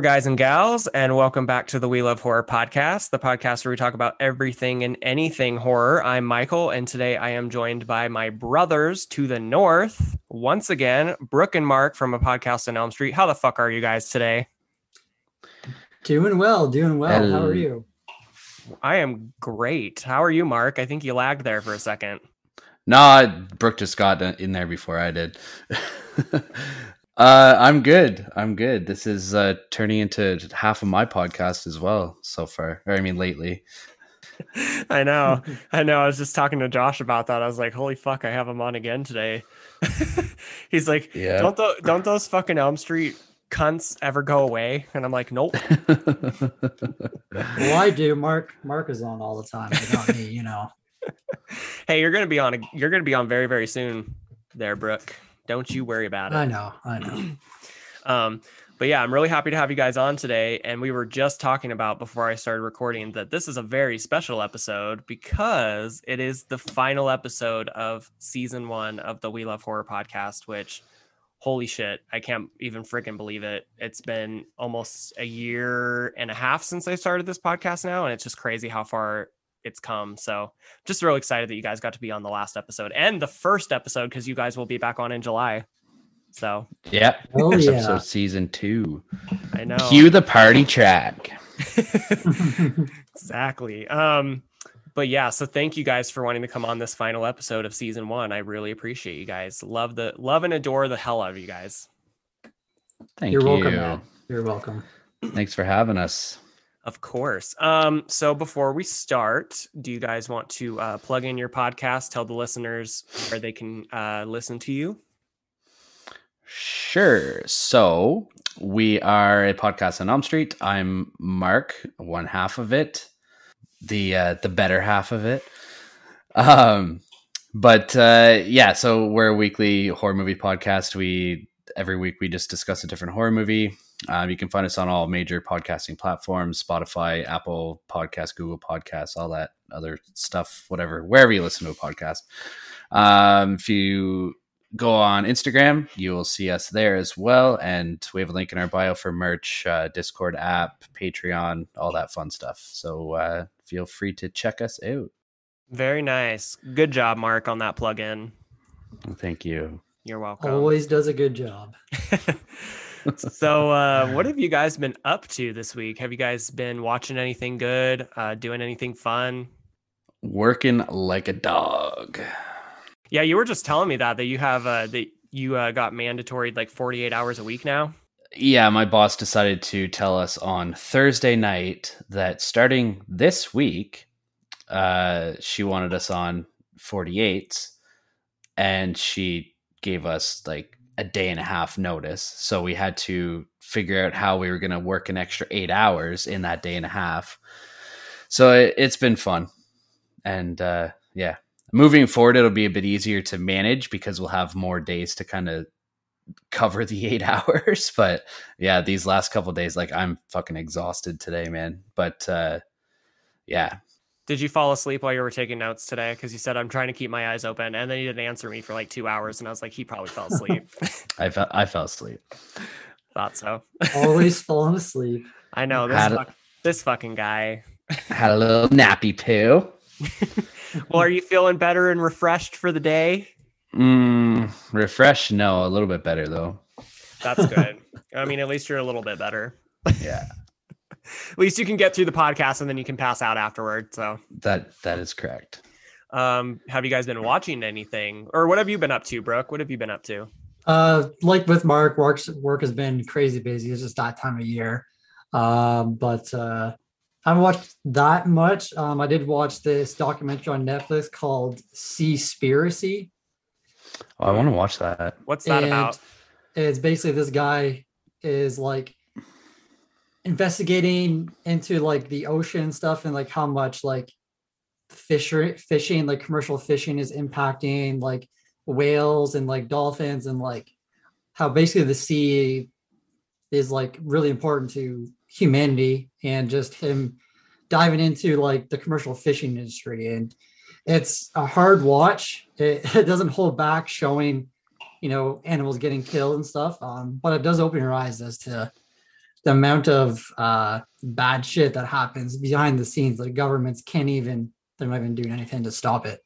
horror guys and gals, and welcome back to the We Love Horror podcast, the podcast where we talk about everything and anything horror. I'm Michael, and today I am joined by my brothers to the north once again, Brooke and Marc from a podcast in Elm Street. How the fuck are you guys today? Doing well, doing well. How are you? I am great. How are you, Marc? I think you lagged there for a second. No, Brooke just got in there before I did. uh, I'm good. I'm good. This is uh, turning into half of my podcast as well so far. Or I mean, lately. I know. I know. I was just talking to Josh about that. I was like, "Holy fuck, I have him on again today." He's like, Yeah. "Don't tho- don't those fucking Elm Street cunts ever go away?" And I'm like, "Nope." Well, I do. Marc Marc is on all the time. but Not me, you know. hey, you're gonna be on. A, you're gonna be on very very soon, there, Brooke. Don't you worry about it. I know. I know. Um, but yeah, I'm really happy to have you guys on today. And we were just talking about before I started recording that this is a very special episode because it is the final episode of season one of the We Love Horror podcast, which holy shit, I can't even freaking believe it. It's been almost a year and a half since I started this podcast now, and it's just crazy how far it's come. So just real excited that you guys got to be on the last episode and the first episode because you guys will be back on in July. So yep. Oh It's yeah. episode season two. I know. Cue the party track. exactly. Um, but yeah, so thank you guys for wanting to come on this final episode of season one. I really appreciate you guys. Love the love and adore the hell out of you guys. Thank You're you. welcome, man. You're welcome. Thanks for having us. Of course. Um, so before we start, do you guys want to uh, plug in your podcast? Tell the listeners where they can uh, listen to you. Sure. So we are a podcast on Elm Street. I'm Marc, one half of it, the uh, the better half of it. Um, but uh, yeah, so we're a weekly horror movie podcast. We every week we just discuss a different horror movie. Um, you can find us on all major podcasting platforms: Spotify, Apple Podcast, Google Podcasts, all that other stuff, whatever, wherever you listen to a podcast. Um, if you go on Instagram, you will see us there as well. And we have a link in our bio for merch, uh, Discord app, Patreon, all that fun stuff. So uh, feel free to check us out. Very nice. Good job, Marc, on that plug-in. Thank you. You're welcome. Always does a good job. so uh what have you guys been up to this week? Have you guys been watching anything good uh doing anything fun? Working like a dog. yeah you were just telling me that that you have uh that you uh, got mandatory like 48 hours a week now? Yeah, my boss decided to tell us on Thursday night that starting this week, uh, she wanted us on 48s and she gave us like a day and a half notice. So we had to figure out how we were going to work an extra eight hours in that day and a half. So it, it's been fun. And uh, yeah, moving forward, it'll be a bit easier to manage because we'll have more days to kind of cover the eight hours. But yeah, these last couple days, like I'm fucking exhausted today, man. But uh, yeah, did you fall asleep while you were taking notes today because you said i'm trying to keep my eyes open and then you didn't answer me for like two hours and i was like he probably fell asleep I fell I fell asleep. thought so Always falling asleep. i know this, Had- fuck, this fucking guy Had a little nappy poo. well are you feeling better and refreshed for the day Mm, refresh? No, a little bit better though. that's good i mean at least you're a little bit better Yeah, at least you can get through the podcast and then you can pass out afterward. So, that that is correct. um, have you guys been watching anything, or what have you been up to, Brooke? What have you been up to? Uh, like with Mark, work's work has been crazy busy. It's just that time of year. Um, but uh, I haven't watched that much. Um, I did watch this documentary on Netflix called Seaspiracy. Oh, I want to watch that. What's that And about? It's basically this guy is like investigating into like the ocean stuff and like how much like fisher fishing, like commercial fishing, is impacting like whales and like dolphins and like how basically the sea is like really important to humanity and just him diving into like the commercial fishing industry. And it's a hard watch. It, it doesn't hold back showing you know animals getting killed and stuff um, but it does open your eyes as to the amount of uh, bad shit that happens behind the scenes like governments can't even they're not even doing anything to stop it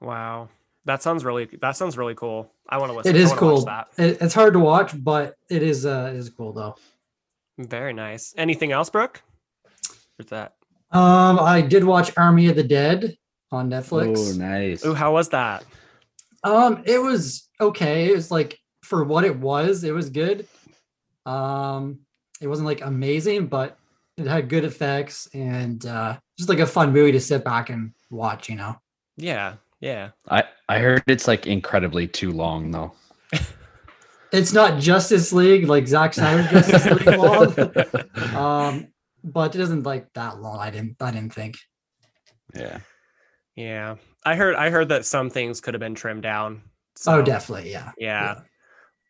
Wow. That sounds really that sounds really cool. I want to listen. it is I wanna cool That. it, it's hard to watch but it is uh it is cool though Very nice. Anything else, Brooke? What's that? um i did watch army of the dead on netflix Oh, nice. Oh, how was that? Um, it was okay. It was like for what it was, it was good. Um, it wasn't like amazing, but it had good effects and uh just like a fun movie to sit back and watch, you know. Yeah, yeah. I I heard it's like incredibly too long though. It's not Justice League like Zack Snyder's Justice League long. Um, but it isn't like that long. I didn't I didn't think. yeah. Yeah. I heard I heard that some things could have been trimmed down. Oh, so, definitely, yeah. Yeah.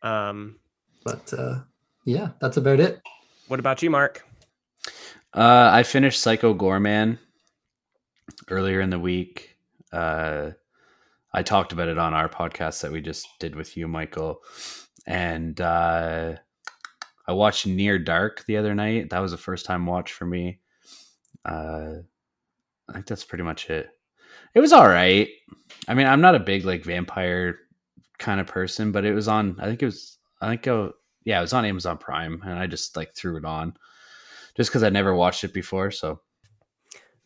Um, But uh yeah, that's about it. what about you, Marc? Uh, I finished Psycho Goreman earlier in the week. Uh, I talked about it on our podcast that we just did with you, Michael. And uh, I watched Near Dark the other night. That was a first time watch for me. Uh, I think that's pretty much it. It was all right. I mean, I'm not a big like vampire kind of person, but it was on. I think it was. I think it, yeah, it was on Amazon Prime, and I just like threw it on just because I never watched it before. So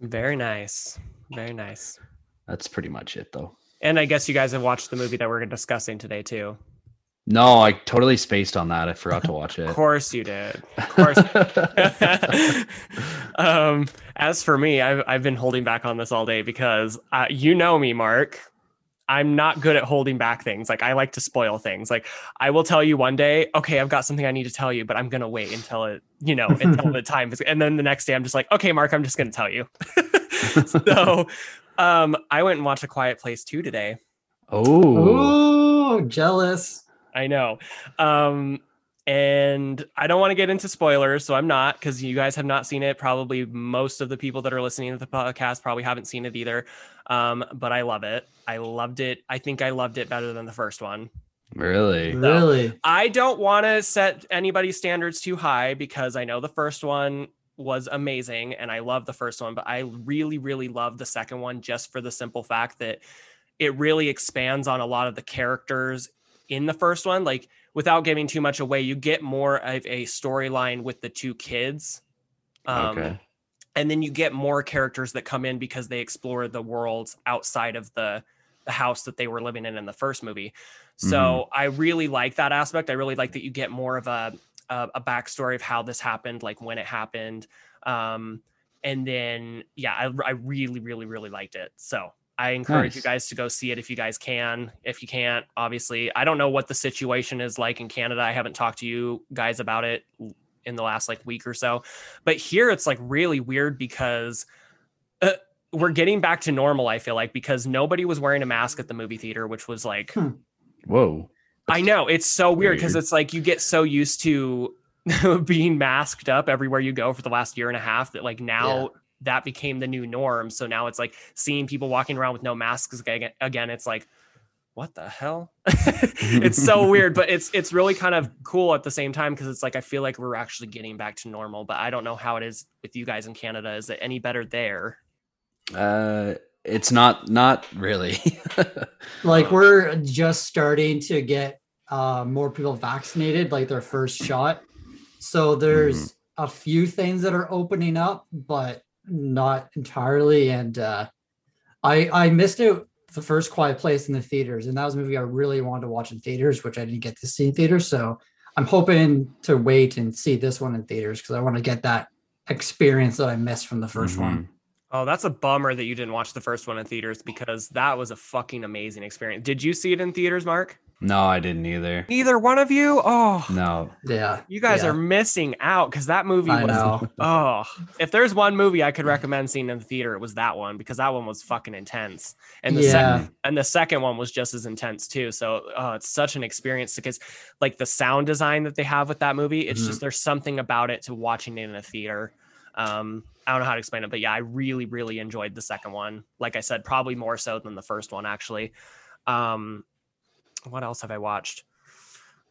Very nice. Very nice. that's pretty much it, though. And I guess you guys have watched the movie that we're discussing today too. No, I totally spaced on that. I forgot to watch it. Of course you did. Of course. um, as for me, I've, I've been holding back on this all day because uh, you know me, Marc. I'm not good at holding back things. Like I like to spoil things. Like I will tell you one day, okay, I've got something I need to tell you, but I'm gonna wait until it, you know, until the time is. And then the next day, I'm just like, okay, Marc, I'm just gonna tell you. so, um, I went and watched A Quiet Place 2 today. oh, Oh, jealous. I know. Um, and I don't want to get into spoilers, so I'm not because you guys have not seen it. Probably most of the people that are listening to the podcast probably haven't seen it either. Um, but I love it. I loved it. I think I loved it better than the first one. really? Really? I don't want to set anybody's standards too high because I know the first one was amazing and I love the first one, but I really, really love the second one just for the simple fact that it really expands on a lot of the characters in the first one. Like without giving too much away, you get more of a storyline with the two kids. Um, okay. And then you get more characters that come in because they explore the worlds outside of the the house that they were living in in the first movie. So I really like that aspect. I really like that you get more of a a, a backstory of how this happened, like when it happened. Um, and then yeah, I, I really really really liked it. So I encourage you guys to go see it if you guys can. If you can't, obviously, I don't know what the situation is like in Canada. I haven't talked to you guys about it in the last like week or so. But here it's like really weird because uh, we're getting back to normal, I feel like, because nobody was wearing a mask at the movie theater, which was like, Hmm. Whoa. I know it's so weird because it's like you get so used to being masked up everywhere you go for the last year and a half that like now Yeah. that became the new norm. So now it's like seeing people walking around with no masks again. again it's like, what the hell? it's so weird, but it's it's really kind of cool at the same time because it's like I feel like we're actually getting back to normal. But I don't know how it is with you guys in Canada. Is it any better there? Uh, it's not not really. like we're just starting to get uh, more people vaccinated, like their first shot. So there's a few things that are opening up, but not entirely. And uh, I I missed out the first Quiet Place in the theaters, and that was a movie I really wanted to watch in theaters, which I didn't get to see in theaters. So I'm hoping to wait and see this one in theaters because I want to get that experience that I missed from the 1st mm-hmm. one. Oh, that's a bummer that you didn't watch the first one in theaters because that was a fucking amazing experience. Did you see it in theaters, Marc? No, I didn't either. Neither one of you? Oh, No. Yeah. you guys Yeah. are missing out because that movie I was. know. Oh, if there's one movie I could recommend seeing in the theater, it was that one because that one was fucking intense. And the Yeah. second and the second one was just as intense too. So oh, it's such an experience because like the sound design that they have with that movie, it's Mhm. just there's something about it to watching it in a theater. Um, I don't know how to explain it, but yeah, I really, really enjoyed the second one. Like I said, probably more so than the first one, actually. Um, what else have I watched?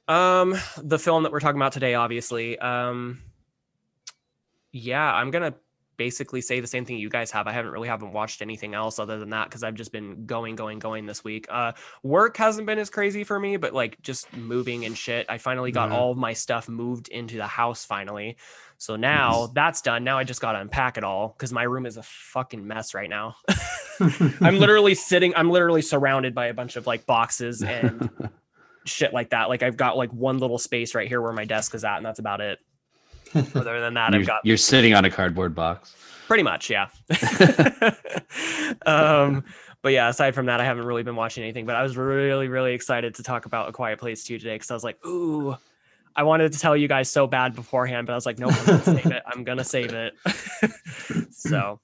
Um, the film that we're talking about today, obviously. Um, yeah, I'm gonna basically say the same thing you guys have. I haven't really haven't watched anything else other than that because I've just been going, going, going this week. Uh, work hasn't been as crazy for me, but like just moving and shit. I finally got Mhm. all of my stuff moved into the house finally. So now that's done. Now I just gotta unpack it all because my room is a fucking mess right now. I'm literally sitting, I'm literally surrounded by a bunch of like boxes and shit like that. Like I've got like one little space right here where my desk is at, and that's about it. Other than that, I've got you're sitting on a cardboard box. pretty much, yeah. um, but yeah, aside from that, I haven't really been watching anything. But I was really, really excited to talk about A Quiet Place 2 today because I was like, ooh, I wanted to tell you guys so bad beforehand, but I was like, nope, I'm gonna save it. I'm gonna save it. so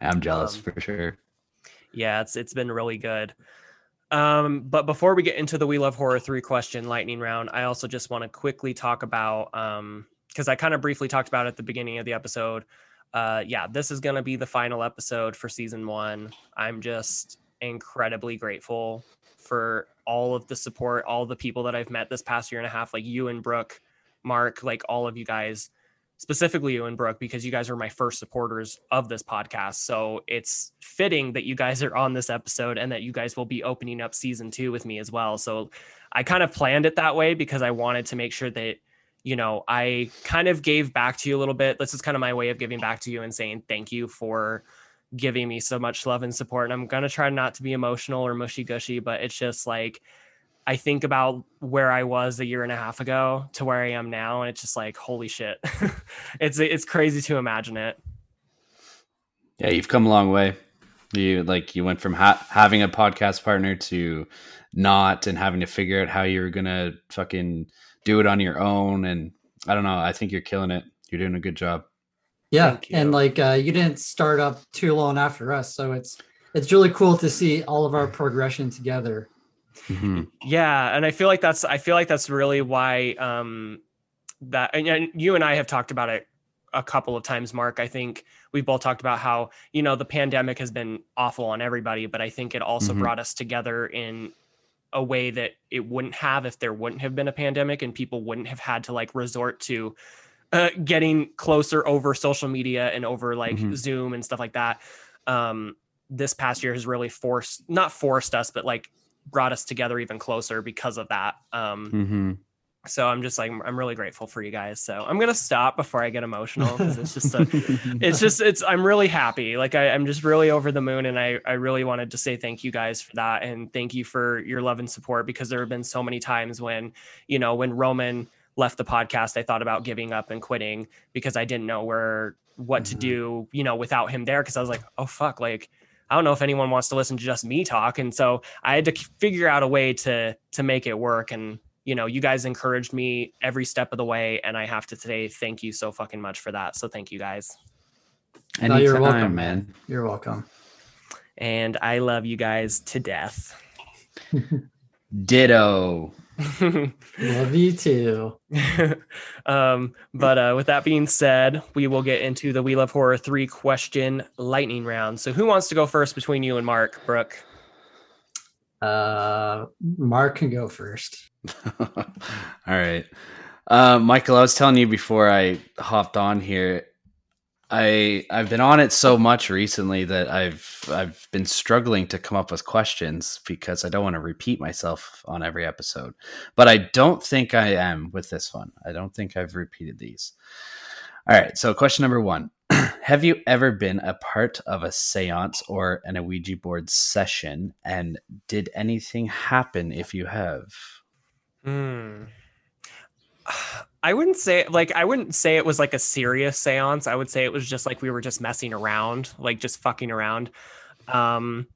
I'm jealous Um, for sure. yeah, it's it's been really good. Um, but before we get into the We Love Horror 3 question lightning round, I also just want to quickly talk about um because I kind of briefly talked about it at the beginning of the episode. Uh yeah, this is gonna be the final episode for season one. I'm just incredibly grateful for all of the support, all the people that I've met this past year and a half, like you and Brooke, Marc, like all of you guys specifically you and Brooke, because you guys are my first supporters of this podcast. So it's fitting that you guys are on this episode and that you guys will be opening up season two with me as well. So I kind of planned it that way because I wanted to make sure that, you know, I kind of gave back to you a little bit. This is kind of my way of giving back to you and saying thank you for giving me so much love and support. And I'm going to try not to be emotional or mushy gushy, but it's just like, I think about where I was a year and a half ago to where I am now, and it's just like, holy shit, it's it's crazy to imagine it. Yeah, you've come a long way. You like you went from ha- having a podcast partner to not, and having to figure out how you're gonna fucking do it on your own. And I don't know. I think you're killing it. You're doing a good job. Yeah. And like uh, you didn't start up too long after us. So it's it's really cool to see all of our progression together. Mhm. Yeah, and I feel like that's I feel like that's really why um that and, and you and I have talked about it a couple of times, Marc. I think we've both talked about how, you know, the pandemic has been awful on everybody, but I think it also Mhm. brought us together in a way that it wouldn't have if there wouldn't have been a pandemic and people wouldn't have had to like resort to uh, getting closer over social media and over like Mhm. Zoom and stuff like that. Um, this past year has really forced, not forced us, but like brought us together even closer because of that. Um, Mhm. so I'm just like, I'm really grateful for you guys. So I'm going to stop before I get emotional because it's just, a, it's just, it's, I'm really happy. Like I, I'm just really over the moon. And I, I really wanted to say thank you guys for that. And thank you for your love and support because there have been so many times when, you know, when Roman left the podcast, I thought about giving up and quitting because I didn't know where, what to Mhm. do, you know, without him there. Cause I was like, oh, fuck, like, I don't know if anyone wants to listen to just me talk. And so I had to figure out a way to, to make it work. And, you know, you guys encouraged me every step of the way. And I have to say thank you so fucking much for that. So thank you guys. No, you're welcome, man. You're welcome. And I love you guys to death. Ditto. Love you too. um, but uh, with that being said, we will get into the We Love Horror 3 question lightning round. So who wants to go first between you and Marc, Brooke? Uh, Marc can go first. All right. Uh, Michael, I was telling you before I hopped on here, I I've been on it so much recently that I've I've been struggling to come up with questions because I don't want to repeat myself on every episode. But I don't think I am with this one. I don't think I've repeated these. All right, so question number 1. Have you ever been a part of a séance or an Ouija board session and did anything happen if you have? Hmm. I wouldn't say like I wouldn't say it was like a serious séance. I would say it was just like we were just messing around, like just fucking around. Um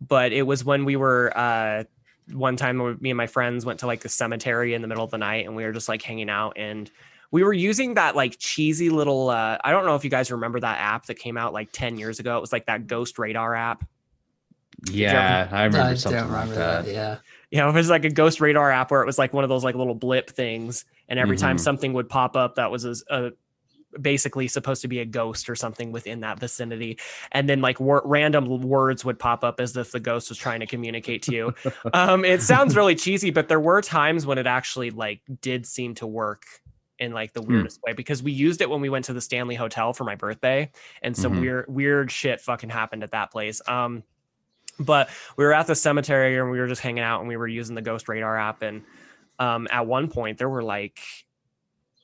but it was when we were uh one time me and my friends went to like the cemetery in the middle of the night and we were just like hanging out and we were using that like cheesy little uh I don't know if you guys remember that app that came out like 10 years ago. It was like that Ghost Radar app. Yeah, I remember I something don't like that. that. Yeah. You know, it was like a Ghost Radar app where it was like one of those like little blip things and every time Mhm. something would pop up that was a, a basically supposed to be a ghost or something within that vicinity and then like wor- random words would pop up as if the ghost was trying to communicate to you um it sounds really cheesy but there were times when it actually like did seem to work in like the Hmm. weirdest way because we used it when we went to the Stanley Hotel for my birthday and some Mhm. weird weird shit fucking happened at that place um but we were at the cemetery and we were just hanging out and we were using the ghost radar app and um at one point there were like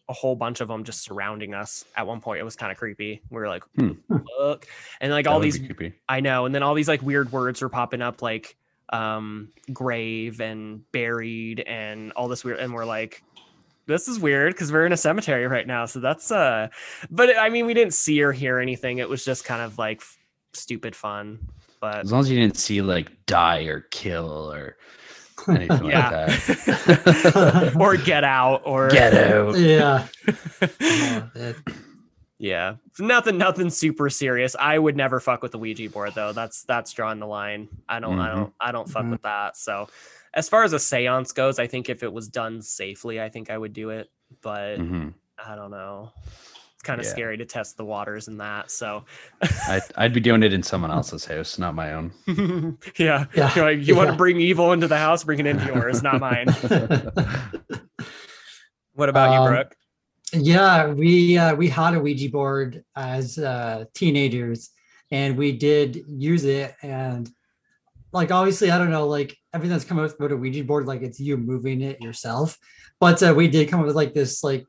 a whole bunch of them just surrounding us at one point it was kind of creepy we were like Hmm. look and like That all these creepy. I know. And then all these like weird words were popping up like um grave and buried and all this weird and we're like this is weird because we're in a cemetery right now. So that's uh but I mean we didn't see or hear anything. It was just kind of like stupid fun. But As long as you didn't see like die or kill or anything like that. or get out or Get out. Yeah. Oh, yeah. Nothing nothing super serious. I would never fuck with the Ouija board though. That's that's drawing the line. I don't I Mhm. don't I don't fuck Mhm. with that. So as far as a seance goes, I think if it was done safely, I think I would do it. But Mhm. I don't know. It's kind of Yeah. scary to test the waters in that. So I'd, I'd be doing it in someone else's house, not my own. yeah. Yeah. You're like, you want to bring evil into the house, bring it into yours, not mine. What about you, Um, Brooke? Yeah, we uh, we had a Ouija board as uh, teenagers, and we did use it. And like, obviously, I don't know, like everything that's come out about a Ouija board, like it's you moving it yourself. But uh, we did come up with like this like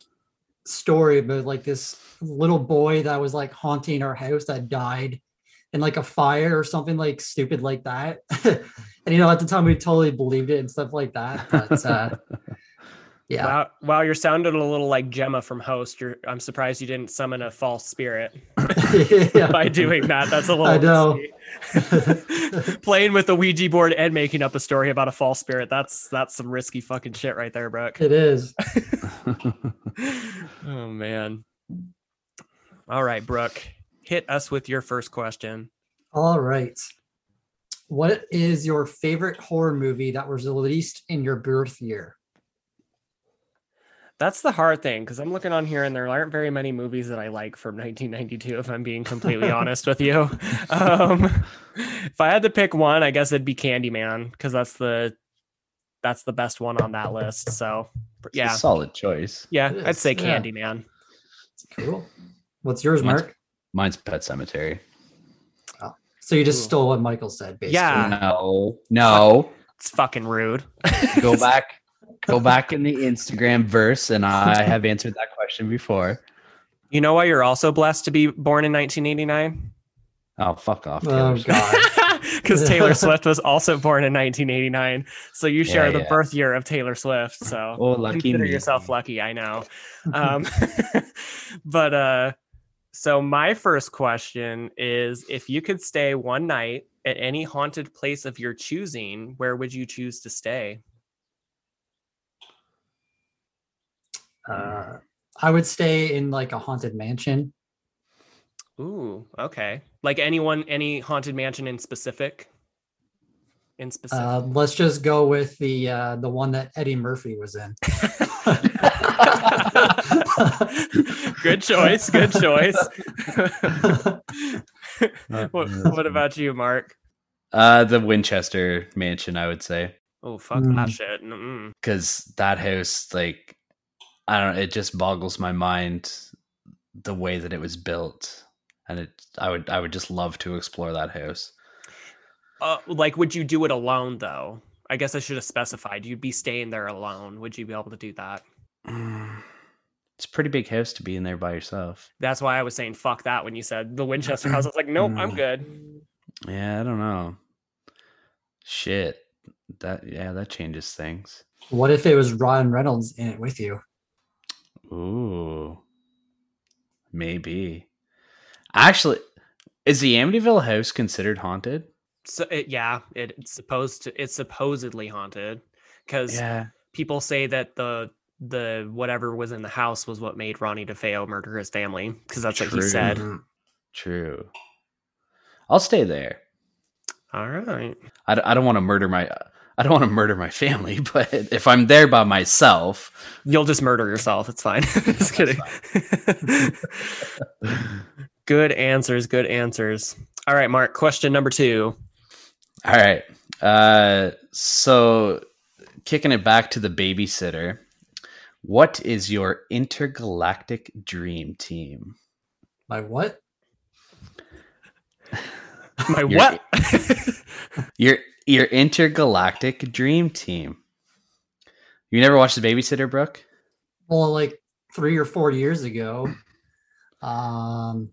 story about like this little boy that was like haunting our house that died in like a fire or something like stupid like that. and you know, at the time we totally believed it and stuff like that. But uh, yeah. Wow, wow, you're sounding a little like Jemma from Host. You're, I'm surprised you didn't summon a false spirit. yeah. by doing that. That's a little I know. Playing with the Ouija board and making up a story about a false spirit. That's that's some risky fucking shit right there, Brooke. It is. oh man. All right, Brooke. Hit us with your first question. All right. What is your favorite horror movie that was released in your birth year? That's the hard thing because I'm looking on here and there aren't very many movies that I like from 1992. If I'm being completely honest with you, um, if I had to pick one, I guess it'd be Candyman because that's the that's the best one on that list. So It's a yeah, solid choice. yeah, I'd say is, yeah. Candyman. Cool. What's yours, Mine's- Marc? Mine's Pet Sematary. So you just Ooh. stole what Michael said, basically. Yeah. No, no. It's fucking rude. Go back, go back in the Instagram verse, and I have answered that question before. You know why you're also blessed to be born in 1989? Oh, fuck off. Oh Taylor Swift. God. Because Taylor Swift was also born in 1989. So you share Yeah, the yeah. birth year of Taylor Swift. So Oh, lucky consider me. yourself lucky. I know. Um, but uh, so my first question is if you could stay one night at any haunted place of your choosing, where would you choose to stay? Uh, I would stay in like a haunted mansion. Ooh, okay. Like anyone, any haunted mansion in specific? In specific. Uh, let's just go with the uh, the one that Eddie Murphy was in. good choice. Good choice. what, what about you, Marc? Uh, the Winchester Mansion, I would say, Oh, fuck that Mm. shit. Because that house, like, I don't. know, It just boggles my mind the way that it was built, and it. I would. I would just love to explore that house. Uh, like, would you do it alone, though? I guess I should have specified. You'd be staying there alone. Would you be able to do that? It's a pretty big house to be in there by yourself. That's why I was saying fuck that when you said the Winchester house. I was like, nope, I'm Mm. good. Yeah, I don't know. Shit. That yeah, that changes things. what if it was Ryan Reynolds in it with you? Ooh. Maybe. Actually, is the Amityville house considered haunted? So it, yeah, it, it's supposed to. It's supposedly haunted because Yeah. people say that the the whatever was in the house was what made Ronnie DeFeo murder his family because that's what he said. Mhm. True. I'll stay there. All right. I, I don't want to murder my I don't want to murder my family, but if I'm there by myself, You'll just murder yourself. It's fine. just kidding. good answers. Good answers. All right, Marc. Question number two. all right. Uh, so kicking it back to the babysitter, what is your intergalactic dream team? My what? My You're- what? Your your intergalactic dream team. You never watched the babysitter, Brooke? Well, like three or four years ago. Um,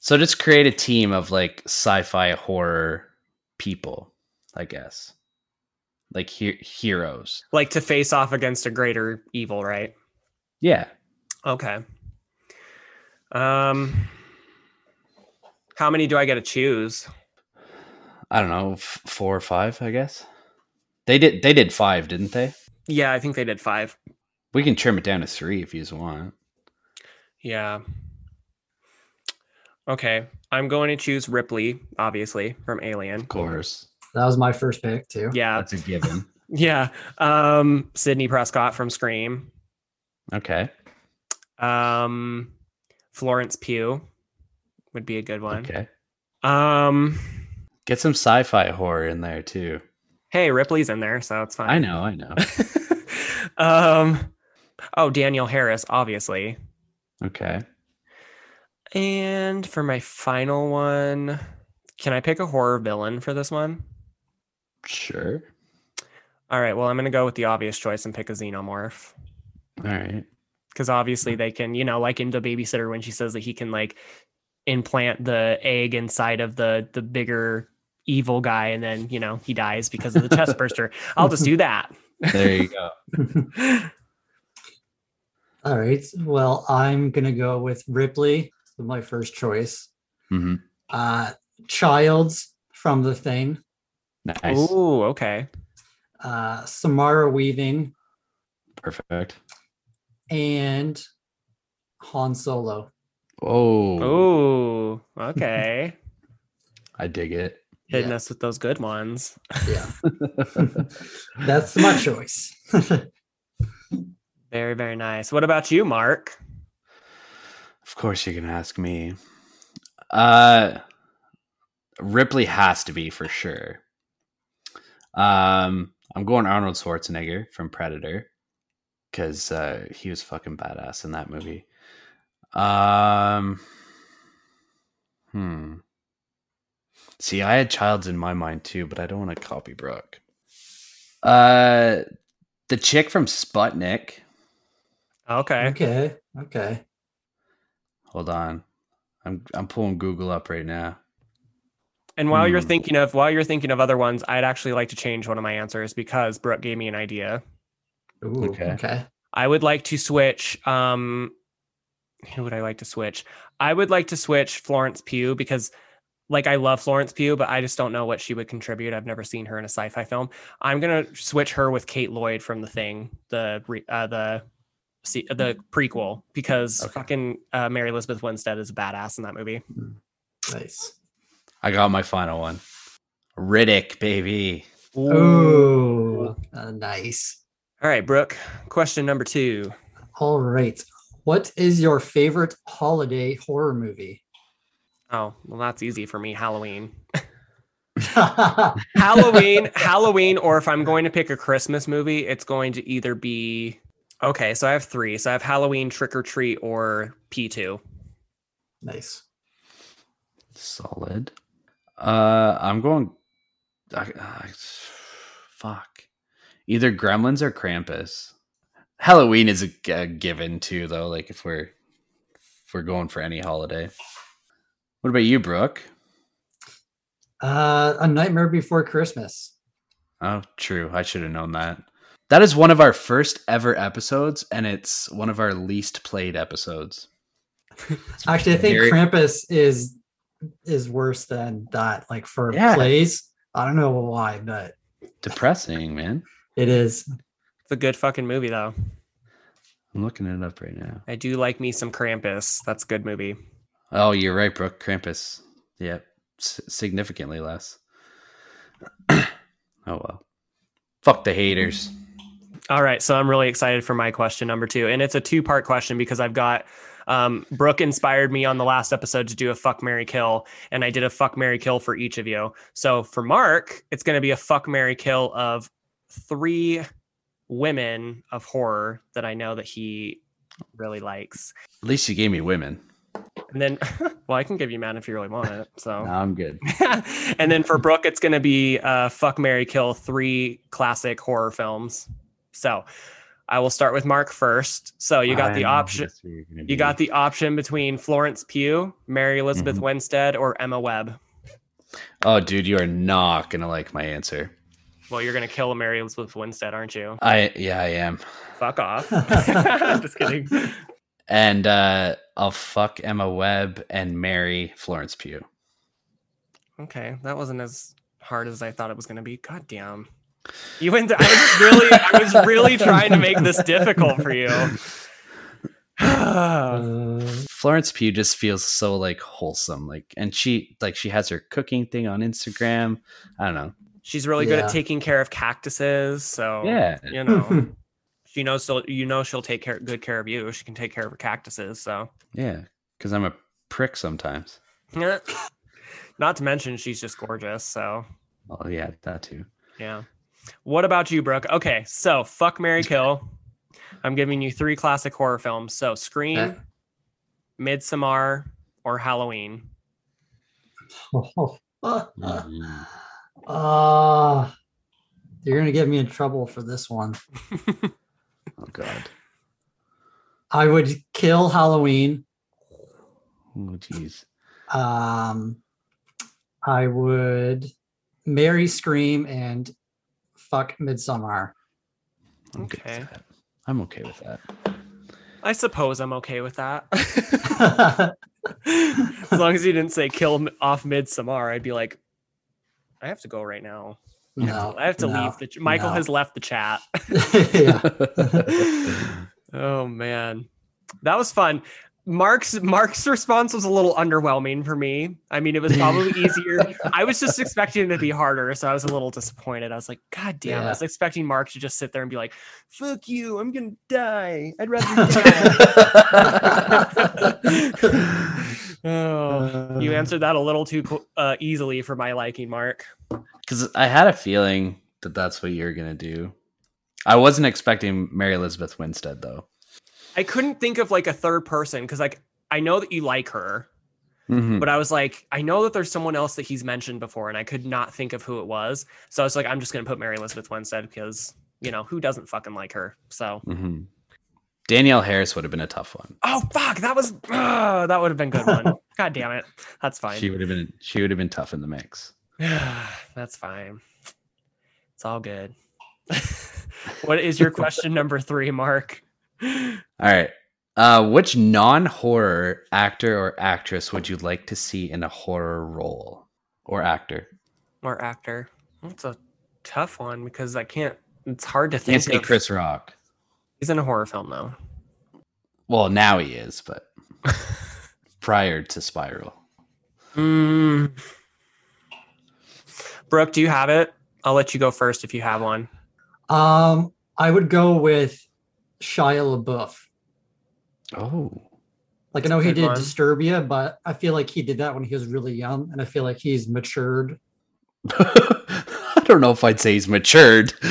So just create a team of like sci-fi horror people, I guess. Like he- heroes. like to face off against a greater evil, right? Yeah. Okay. Um, how many do I get to choose? I don't know, f- four or five, I guess. They did they did five, didn't they? Yeah, I think they did five. We can trim it down to three if you want. Yeah. Okay, I'm going to choose Ripley, obviously from Alien. Of course. that was my first pick too. Yeah, That's a given. yeah. Um, Sidney Prescott from Scream. okay. Um, Florence Pugh would be a good one. Okay. Um, Get some sci-fi horror in there too. hey, Ripley's in there, so it's fine. I know, I know. um, oh, Danielle Harris, obviously. Okay. And for my final one, can I pick a horror villain for this one? Sure. All right, well, I'm going to go with the obvious choice and pick a xenomorph. All right. Because obviously they can, you know, like in the babysitter when she says that he can like implant the egg inside of the the bigger evil guy and then, you know, he dies because of the chest burster. I'll just do that. There you go. All right. Well, I'm gonna go with Ripley, my first choice. hmm Uh, Childs from The Thing. Nice. Oh, okay. Uh, Samara Weaving Perfect. and Han Solo. Oh, Oh, okay. I dig it. Hitting Yeah. us with those good ones. Yeah, that's my choice. Very, very nice. What about you, Marc? Of course, you can ask me. Uh, Ripley has to be for sure. Um, I'm going Arnold Schwarzenegger from Predator because uh, he was fucking badass in that movie. Um, hmm. See, I had Childs in my mind too, but I don't want to copy Brooke. Uh, the chick from Sputnik. Okay. okay, okay. Hold on. I'm I'm pulling Google up right now. And while you're Hmm. thinking of while you're thinking of other ones, I'd actually like to change one of my answers because Brooke gave me an idea. Ooh, Okay. okay. I would like to switch. Um, who would I like to switch? I would like to switch Florence Pugh because, like, I love Florence Pugh, but I just don't know what she would contribute. I've never seen her in a sci-fi film. I'm gonna switch her with Kate Lloyd from The Thing, the uh, the se- the prequel, because Okay. fucking uh, Mary Elizabeth Winstead is a badass in that movie. Nice. I got my final one. Riddick, baby. Ooh, uh, nice. All right, Brooke. Question number two. All right. What is your favorite holiday horror movie? Oh, well, that's easy for me. Halloween. Halloween, Halloween, or if I'm going to pick a Christmas movie, it's going to either be okay. So I have three. So I have Halloween, Trick or Treat, or P2. nice. Solid. Uh, I'm going. I, I, fuck. Either Gremlins or Krampus. Halloween is a, a given too, though. Like if we're if we're going for any holiday. What about you, Brooke? Uh, a Nightmare Before Christmas. Oh, true. I should have known that. That is one of our first ever episodes, and it's one of our least played episodes. Actually, I think Very- Krampus is is worse than that. Like for Yeah. plays, I don't know why, but Depressing, man. it is. It's a good fucking movie though. I'm looking it up right now. I do like me some Krampus. That's a good movie. Oh, you're right, Brooke. Krampus. Yep. S- significantly less. oh well. Fuck the haters. All right, so I'm really excited for my question number two, and it's a two part question because I've got um, Brooke inspired me on the last episode to do a fuck Mary kill, and I did a fuck Mary kill for each of you. So for Marc, it's going to be a fuck Mary kill of three women of horror that I know that he really likes, At least you gave me women. and then well, I can give you man if you really want it. So No, I'm good. and then for Brooke, it's going to be uh, fuck Mary kill three classic horror films. So I will start with Marc first. So you got I the option. You got the option between Florence Pugh, Mary Elizabeth Mhm. Winstead, or Emma Webb. Oh, dude, you are not gonna like my answer. Well, you're gonna kill Mary Elizabeth Winstead, aren't you? I yeah, I am. Fuck off. Just kidding. And uh I'll fuck Emma Webb and marry Florence Pugh. Okay, that wasn't as hard as I thought it was gonna be. God damn. You went. I was really, I was really trying to make this difficult for you. Florence Pugh just feels so like wholesome, like, and she like she has her cooking thing on Instagram. I don't know. She's really good at taking care of cactuses. So Yeah, you know, she knows. She'll, you know, she'll take care, good care of you. She can take care of her cactuses. So, yeah, because I'm a prick sometimes. not to mention she's just gorgeous. So, Oh yeah, that too. yeah. What about you, Brooke? Okay, so fuck Mary Kill. I'm giving you three classic horror films. So, Scream, Okay. Midsommar, or Halloween. Mhm. uh, you're gonna get me in trouble for this one. Oh god. I would kill Halloween. Oh jeez. Um, I would marry Scream and fuck Midsommar. I'm Okay. I'm okay with that. I suppose I'm okay with that. as long as you didn't say kill off Midsommar, I'd be like, I have to go right now. no, I have to no, leave. The ch- Michael no. has left the chat. oh man, that was fun. Marc's Marc's response was a little underwhelming for me. I mean, it was probably easier. I was just expecting it to be harder, so I was a little disappointed. I was like, God damn! I was expecting Marc to just sit there and be like, "Fuck you! I'm gonna die. I'd rather die." Oh, you answered that a little too uh, easily for my liking, Marc. Because I had a feeling that that's what you're gonna do. I wasn't expecting Mary Elizabeth Winstead though. I couldn't think of like a third person because like I know that you like her, Mhm. but I was like, I know that there's someone else that he's mentioned before, and I could not think of who it was. So I was like, I'm just gonna put Mary Elizabeth Winstead because you know who doesn't fucking like her. So Mhm. Danielle Harris would have been a tough one. oh fuck, that was uh, that would have been a good one. God damn it, that's fine. She would have been. She would have been tough in the mix. that's fine. It's all good. what is your question number three, Marc? All right. Uh, which non-horror actor or actress would you like to see in a horror role or actor? Or actor? That's a tough one because I can't. It's hard to Can't think say of. Chris Rock. He's in a horror film though. Well, now he is, but prior to Spiral. Mm. Brooke, do you have it? I'll let you go first if you have one. Um, I would go with Shia LaBeouf. Oh, Like I know he did one. Disturbia, but I feel like he did that when he was really young, and I feel like he's matured. I don't know if I'd say he's matured.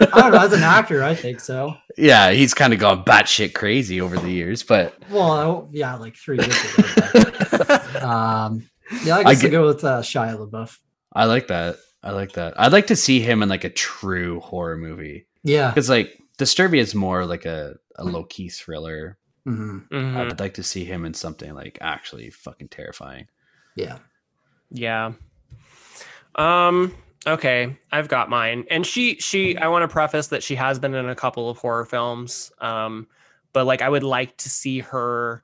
I don't know. As an actor, I think so. yeah, he's kind of gone batshit crazy over the years, but Well, yeah, like three years ago. but, um, yeah, I guess I get- go with uh, Shia LaBeouf. I like that. I like that. I'd like to see him in like a true horror movie Yeah. because like Disturbia is more like a, a low key thriller. hmm Mhm. I'd like to see him in something like actually fucking terrifying. Yeah. Yeah. Um. Okay, I've got mine, and she she. I want to preface that she has been in a couple of horror films. Um, but like I would like to see her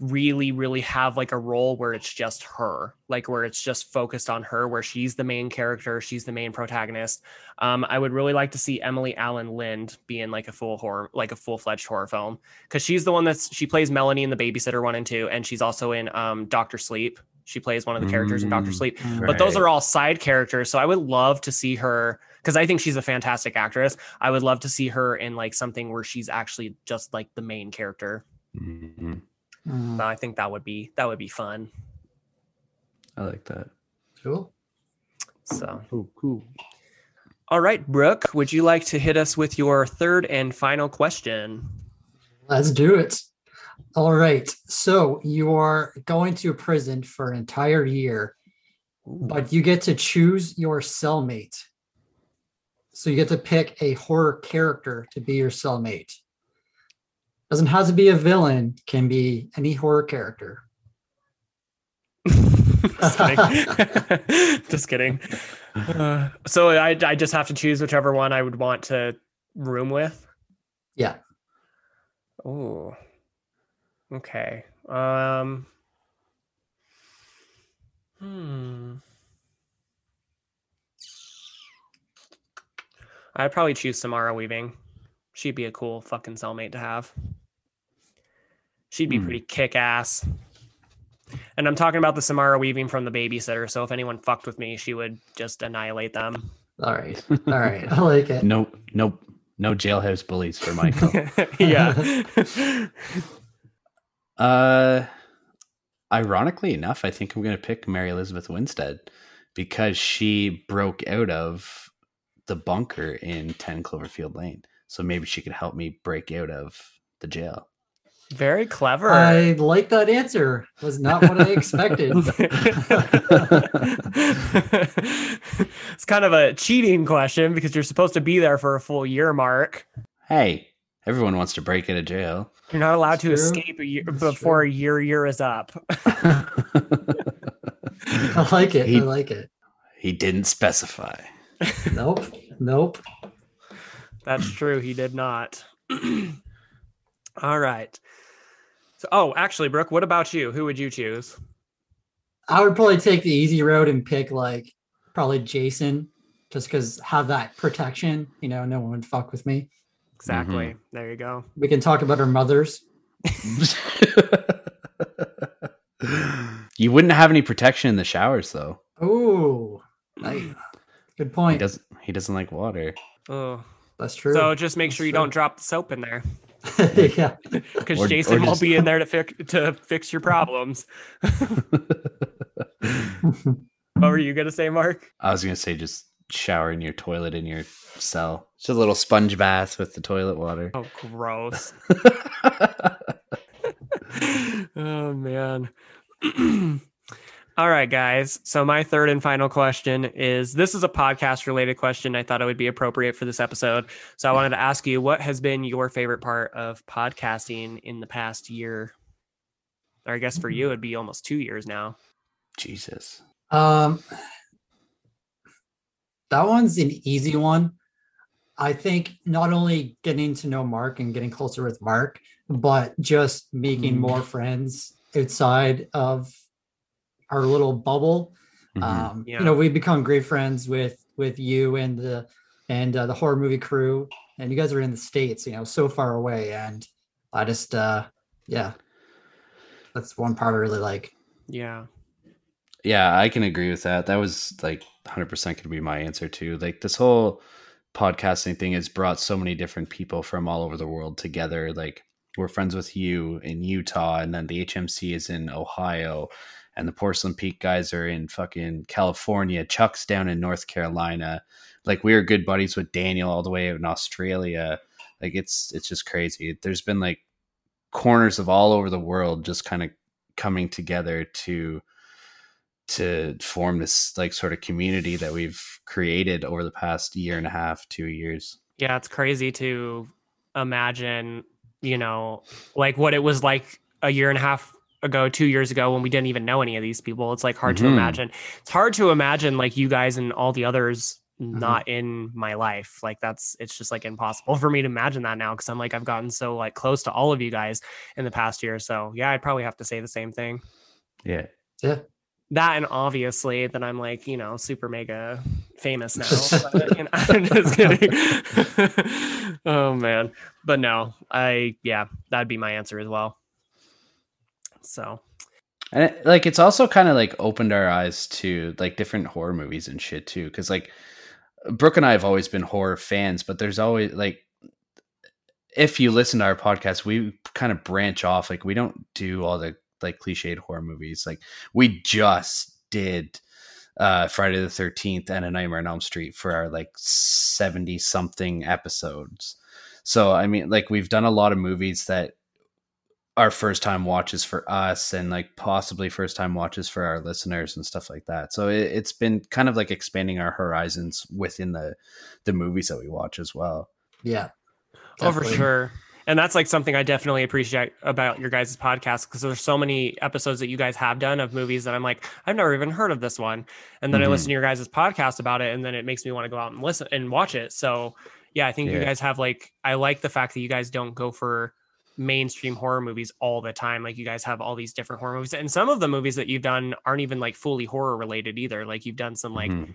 really really have like a role where it's just her like where it's just focused on her where she's the main character she's the main protagonist um i would really like to see emily alyn lind be in like a full horror like a full-fledged horror film because she's the one that's she plays melanie in the babysitter one and two and she's also in um doctor sleep she plays one of the characters in doctor Mm, sleep Mm. but those are all side characters so i would love to see her because i think she's a fantastic actress i would love to see her in like something where she's actually just like the main character Mhm. Mm, so i think that would be that would be fun I like that. cool. so Oh, cool. all right brooke would you like to hit us with your third and final question Let's do it. All right. So you are going to prison for an entire year, but you get to choose your cellmate. So you get to pick a horror character to be your cellmate. Doesn't have to be a villain, can be any horror character. just kidding. just kidding. Uh, so I, I just have to choose whichever one I would want to room with. Yeah. Oh. Okay. Um. Hmm. I'd probably choose Samara Weaving. She'd be a cool fucking cellmate to have. She'd be Hmm. pretty kick ass. And I'm talking about the Samara Weaving from the babysitter. So if anyone fucked with me, she would just annihilate them. All right. All right. I like it. No, no, no jailhouse bullies for Michael. yeah. Uh, ironically enough, I think I'm going to pick Mary Elizabeth Winstead because she broke out of the bunker in 10 Cloverfield Lane. So maybe she could help me break out of the jail. Very clever. I like that answer. Was not what I expected. it's kind of a cheating question because you're supposed to be there for a full year mark. Hey, everyone wants to break out of jail. You're not allowed to True. escape a year before true. a year year is up. I like it. He- I like it. He didn't specify. Nope. Nope. That's true. He did not. All right. So, oh, actually, Brooke, what about you? Who would you choose? I would probably take the easy road and pick like probably Jason, just because have that protection. You know, no one would fuck with me. Exactly. Mm-hmm. There you go. We can talk about our mothers. you wouldn't have any protection in the showers, though. Oh, nice. good He point. doesn't. He doesn't like water. Oh, That's true. so just make sure you true. don't drop the soap in there yeah. because Jason or won't be in there to fix to fix your problems. What were you gonna say, Marc? I was gonna say just shower in your toilet in your cell. Just a little sponge bath with the toilet water. Oh, gross. oh man. All right, guys. So my third and final question is this is a podcast related question. I thought it would be appropriate for this episode. So I wanted to ask you what has been your favorite part of podcasting in the past year? Or I guess for you it'd be almost 2 years now. Jesus. Um, that one's an easy one. I think not only getting to know Marc and getting closer with Marc, but just making Mm. more friends outside of our little bubble. Mhm. Um, Yeah. You know, we've become great friends with with you and the and uh, the horror movie crew, and you guys are in the states. You know, so far away, and I just, uh yeah, that's one part I really like. Yeah. Yeah, I can agree with that. That was like 100% going to be my answer too. Like this whole podcasting thing has brought so many different people from all over the world together. Like we're friends with you in Utah, and then the HMC is in Ohio, and the Porcelain Peak guys are in fucking California. Chuck's down in North Carolina. Like we are good buddies with Daniel all the way out in Australia. Like it's it's just crazy. There's been like corners of all over the world just kind of coming together to to form this like sort of community that we've created over the past year and a half, two years. Yeah, it's crazy to imagine, you know, like what it was like a year and a half ago, two years ago when we didn't even know any of these people. It's like hard to Mhm. imagine. It's hard to imagine like you guys and all the others not in my life. Like that's it's just like impossible for me to imagine that now because I'm like I've gotten so like close to all of you guys in the past year. So yeah, I'd probably have to say the same thing. Yeah. Yeah. That and obviously that I'm like you know super mega famous now. but, you know, I'm just kidding. oh man, but no, I yeah, that'd be my answer as well. So And it, like it's also kind of like opened our eyes to like different horror movies and shit too. Cause like Brooke and I have always been horror fans, but there's always like if you listen to our podcast, we kind of branch off. Like we don't do all the like cliched horror movies. Like we just did uh Friday the 13th and a Nightmare on Elm Street for our like 70 something episodes. So I mean like we've done a lot of movies that our first time watches for us and like possibly first time watches for our listeners and stuff like that. So it, it's been kind of like expanding our horizons within the the movies that we watch as well. Yeah. Oh, for sure. And that's like something I definitely appreciate about your guys' podcast because there's so many episodes that you guys have done of movies that I'm like, I've never even heard of this one. And then I Mhm. listen to your guys' podcast about it, and then it makes me want to go out and listen and watch it. So yeah, I think you guys have like I like the fact that you guys don't go for mainstream horror movies all the time. Like you guys have all these different horror movies. And some of the movies that you've done aren't even like fully horror related either. Like you've done some like Mhm.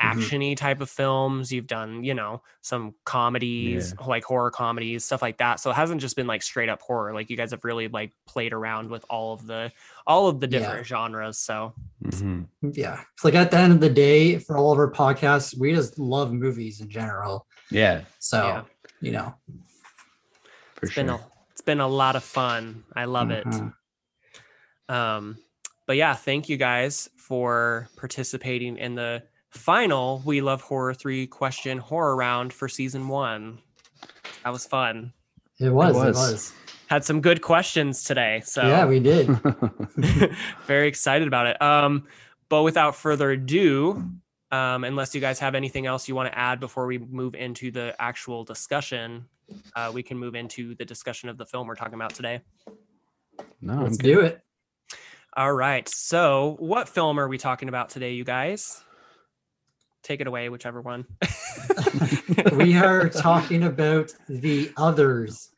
Actiony type of films. You've done, you know, some comedies, like horror comedies, stuff like that. So it hasn't just been like straight up horror. Like you guys have really like played around with all of the all of the Yeah. different genres. So Mhm. Yeah. It's like at the end of the day, for all of our podcasts, we just love movies in general. Yeah, So, Yeah. you know, for it's sure. been a it's been a lot of fun. I love it. mhm. Um, but yeah, thank you guys for participating in the final We Love Horror 3 question horror round for season one. That was fun. it was. It was. was. Had some good questions today. So Yeah, we did. very excited about it. Um, but without further ado, um, unless you guys have anything else you want to add before we move into the actual discussion, uh, we can move into the discussion of the film we're talking about today. no, Let's do it. All right. So, what film are we talking about today, you guys? Take it away, whichever one. we are talking about the others,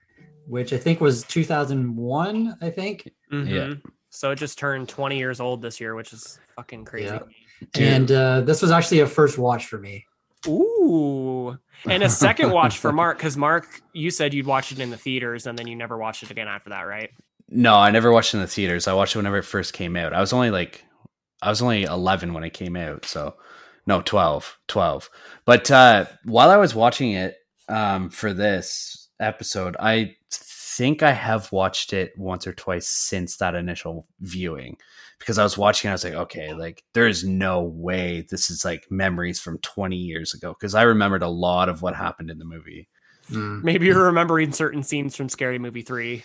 which I think was 2001. I think, Mhm. So it just turned 20 years old this year, which is fucking crazy. Yeah. and uh, this was actually a first watch for me. Ooh. And a second watch for Marc, because Marc, you said you'd watch it in the theaters and then you never watched it again after that, right? No, I never watched it in the theaters. I watched it whenever it first came out. I was only like I was only 11 when it came out, so no, 12, 12. But uh while I was watching it um for this episode, I think I have watched it once or twice since that initial viewing because I was watching I was like, okay, like there is no way this is like memories from 20 years ago because I remembered a lot of what happened in the movie. Mm. Maybe you're remembering certain scenes from Scary Movie 3.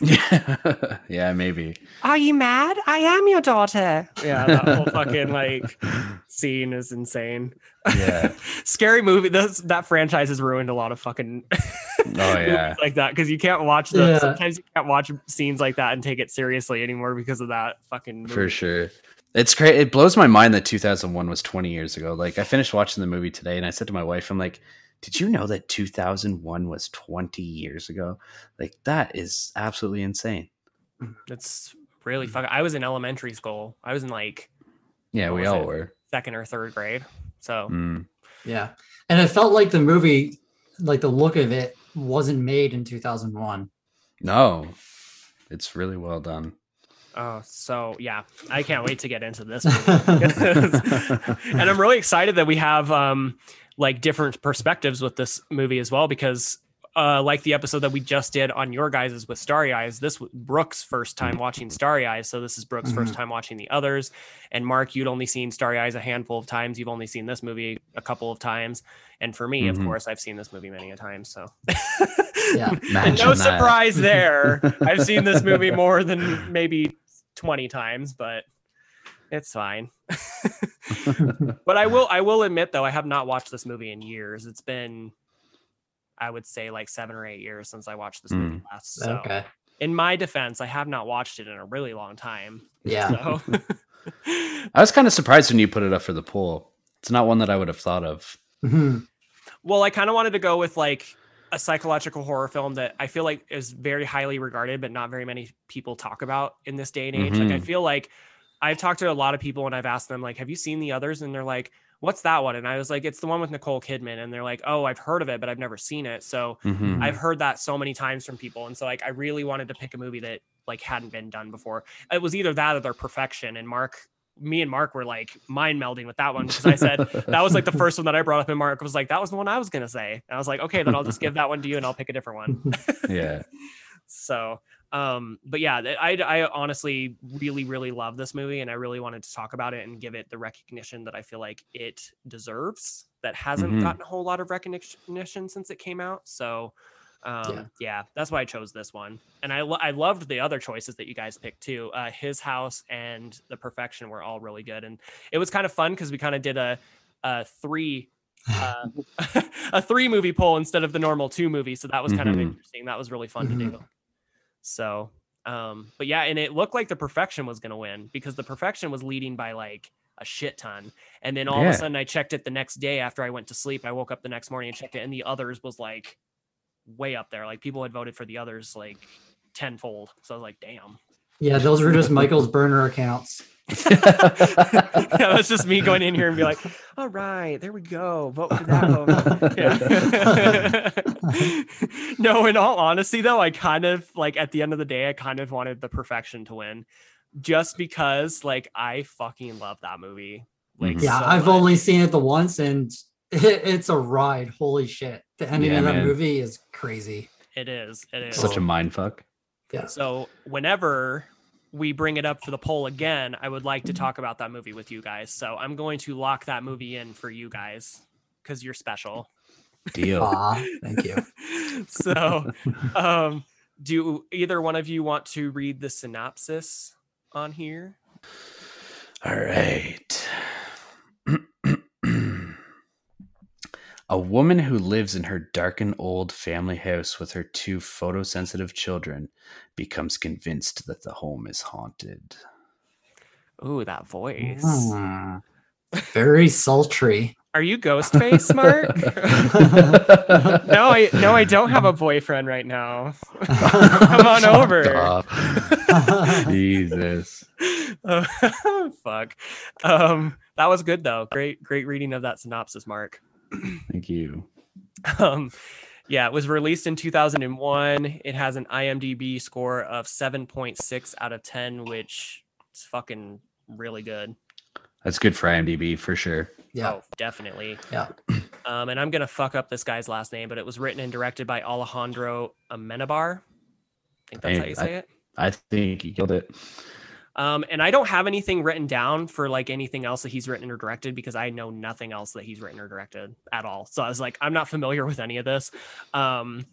Yeah, yeah, maybe. Are you mad? I am your daughter. Yeah, that whole fucking like scene is insane. Yeah. Scary movie. That's, that franchise has ruined a lot of fucking Oh yeah. like that because you can't watch the Yeah. sometimes you can't watch scenes like that and take it seriously anymore because of that fucking movie. for sure. It's great. It blows my mind that 2001 was 20 years ago. Like I finished watching the movie today and I said to my wife, I'm like, did you know that 2001 was 20 years ago? Like that is absolutely insane. That's really fucking. I was in elementary school. I was in like Yeah, we all it? were. second or third grade. So Mm. Yeah, and it felt like the movie, like the look of it, wasn't made in 2001. No, it's really well done. Oh, so yeah, I can't wait to get into this. movie. and I'm really excited that we have um like different perspectives with this movie as well because uh like the episode that we just did on your guys's with Starry Eyes, this was Brooke's first time watching Starry Eyes, so this is Brooke's first time watching the others. And Marc, you'd only seen Starry Eyes a handful of times. You've only seen this movie a couple of times, and for me, of Mhm. course, I've seen this movie many a time. So Yeah. No surprise there. I've seen this movie more than maybe 20 times, but it's fine. but I will I will admit though, I have not watched this movie in years. It's been I would say like seven or eight years since I watched this movie last. So Okay. in my defense, I have not watched it in a really long time. Yeah. So I was kind of surprised when you put it up for the poll it's not one that I would have thought of. Mhm. Well, I kind of wanted to go with like a psychological horror film that I feel like is very highly regarded, but not very many people talk about in this day and age. Like, I Mhm. feel like I've talked to a lot of people and I've asked them, like, have you seen the others? And they're like, what's that one? And I was like, it's the one with Nicole Kidman. And they're like, oh, I've heard of it, but I've never seen it. So Mhm. I've heard that so many times from people. And so, like, I really wanted to pick a movie that like hadn't been done before. It was either that or their perfection. And Marc, me and Marc were like mind melding with that one because I said, that was like the first one that I brought up, and Marc was like, "That was the one I was gonna say." And I was like, "Okay, then I'll just give that one to you, and I'll pick a different one." yeah. So, um, but yeah, I I honestly really really love this movie, and I really wanted to talk about it and give it the recognition that I feel like it deserves. That hasn't Mhm. gotten a whole lot of recognition since it came out. So. Um, Yeah. yeah. that's why I chose this one, and I lo- I loved the other choices that you guys picked too. Uh, His House and The Perfection were all really good, and it was kind of fun because we kind of did a, a three uh, a three movie poll instead of the normal two movie. So that was kind of Mhm. interesting. That was really fun to Mhm. do. So, um, but yeah, and it looked like the perfection was going to win because the perfection was leading by like a shit ton. And then all of a sudden I checked it the next day after I went to sleep. I woke up the next morning and checked it, and the others was like way up there. Like people had voted for the others like tenfold. So I was like, damn. Yeah, those were just Michael's burner accounts. yeah, that's just me going in here and be like, all right, there we go. Vote for that vote. Yeah. no, in all honesty, though, I kind of like at the end of the day, I kind of wanted the perfection to win just because like I fucking love that movie. Like, Mhm. Yeah, so I've much. only seen it the once, and it, it's a ride. Holy shit! The ending Yeah, of that man. movie is crazy. it is, it is. Such a mind fuck. Yeah. So whenever we bring it up for the poll again, I would like to talk about that movie with you guys. So I'm going to lock that movie in for you guys because you're special. Deal. Aw, thank you. so um do either one of you want to read the synopsis on here? All right. A woman who lives in her darkened old family house with her two photosensitive children becomes convinced that the home is haunted. Ooh, that voice. Hmm. Very sultry. Are you Ghostface, Marc? no, I no, I don't have a boyfriend right now. Come on over. Jesus. Oh, fuck. Um, that was good though. Great, great reading of that synopsis, Marc. Thank you. Um, yeah, it was released in 2001. It has an IMDb score of 7.6 out of 10, which is fucking really good. That's good for IMDb for sure. Yeah, Oh, definitely. yeah. Um, and I'm gonna fuck up this guy's last name, but it was written and directed by Alejandro Amenabar. I think that's Hey, how you say it. I think you killed it. Um, and I don't have anything written down for like anything else that he's written or directed because I know nothing else that he's written or directed at all. So I was like, I'm not familiar with any of this. Um,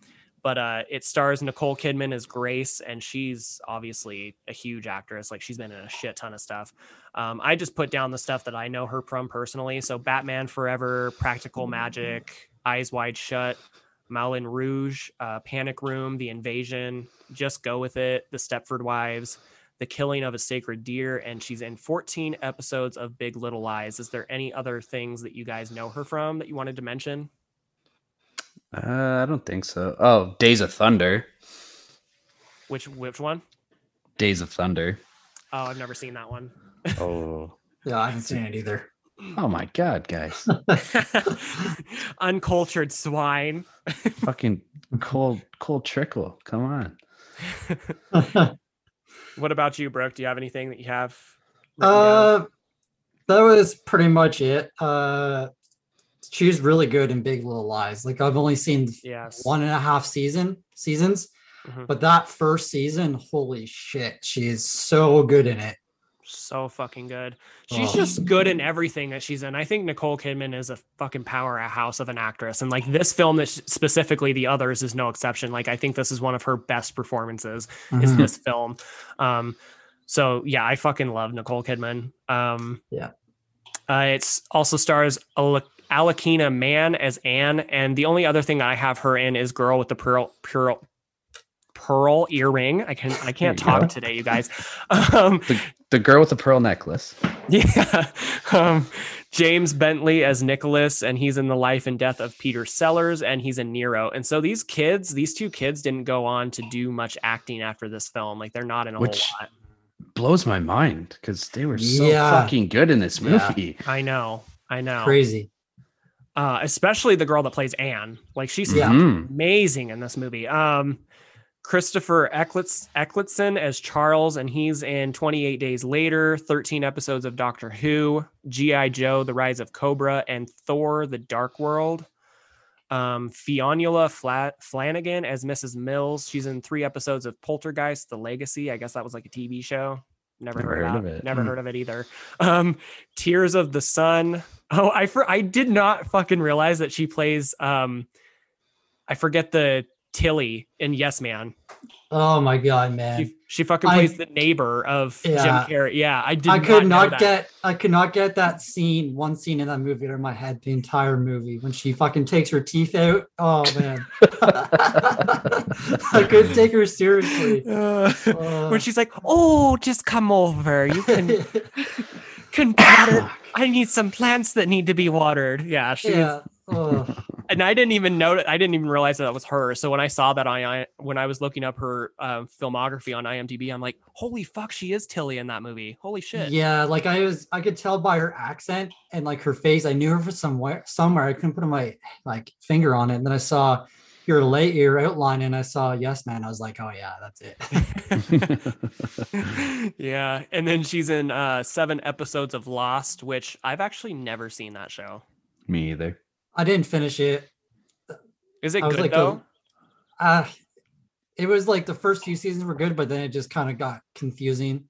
but uh, it stars Nicole Kidman as Grace, and she's obviously a huge actress. Like she's been in a shit ton of stuff. Um, I just put down the stuff that I know her from personally. So Batman Forever, Practical Magic, Eyes Wide Shut, Moulin Rouge, uh, Panic Room, The Invasion, Just Go With It, The Stepford Wives, The Killing of a Sacred Deer, and she's in 14 episodes of Big Little Lies. Is there any other things that you guys know her from that you wanted to mention? Uh, I don't think so. Oh, Days of Thunder. Which which one? Days of Thunder. Oh, I've never seen that one. Oh. Yeah, I haven't seen it either. Oh my god, guys. Uncultured swine. Fucking cold cold trickle. Come on. What about you, Brooke? Do you have anything that you have? written down? uh, that was pretty much it. Uh, she's really good in Big Little Lies. Like I've only seen yes. one and a half season seasons, Mhm. but that first season, holy shit, she is so good in it. So fucking good. She's Oh. just good in everything that she's in. I think Nicole Kidman is a fucking powerhouse of an actress, and like this film, that specifically the others is no exception. Like I think this is one of her best performances. Is Mhm. this film? Um, so yeah, I fucking love Nicole Kidman. Um, Yeah. uh, it's also stars Al- Alakina Mann as Anne, and the only other thing I have her in is Girl with the Pearl Pearl pearl earring. I can I can't talk go. today, you guys. Um, The girl with the pearl necklace. yeah. Um, James Bentley as Nicholas, and he's in the life and death of Peter Sellers, and he's in Nero. And so these kids, these two kids, didn't go on to do much acting after this film. Like they're not in a Which- whole lot. Blows my mind because they were so Yeah. fucking good in this Yeah. movie. I know, I know. Crazy. Uh, especially the girl that plays Anne. Like she's Yeah. Mhm. amazing in this movie. Um, Christopher Ecclitz, Eccleston as Charles, and he's in 28 Days Later, 13 episodes of Doctor Who, G.I. Joe, The Rise of Cobra, and Thor, The Dark World. Um, Fionnuala Flat Flanagan as Mrs. Mills. She's in three episodes of Poltergeist, The Legacy. I guess that was like a TV show. Never, Never heard, heard of it. Never Hmm. heard of it either. Um, Tears of the Sun. Oh, I for I did not fucking realize that she plays um I forget the Tillie in Yes Man. Oh my god, man. She, she fucking I- plays the neighbor of Yeah. Jim Carrey. Yeah, I did. I could not that. get I could not get that scene, one scene in that movie out of my head the entire movie when she fucking takes her teeth out. Oh man. I couldn't take her seriously. Uh, Uh, when she's like, "Oh, just come over. You can can water. I need some plants that need to be watered." Yeah, she's. yeah. Oh, and I didn't even know I didn't even realize that, that was her. So when I saw that on I when I was looking up her uh, filmography on IMDb, I'm like, holy fuck, she is Tillie in that movie. Holy shit. yeah, like I was I could tell by her accent and like her face. I knew her from somewhere somewhere. I couldn't put my like finger on it. And then I saw your late your outline and I saw Yes Man. I was like, oh yeah, that's it. yeah, and then she's in uh, seven episodes of Lost, which I've actually never seen that show. Me either. I didn't finish it. Is it I good like though? a, uh it was like the first few seasons were good, but then it just kind of got confusing.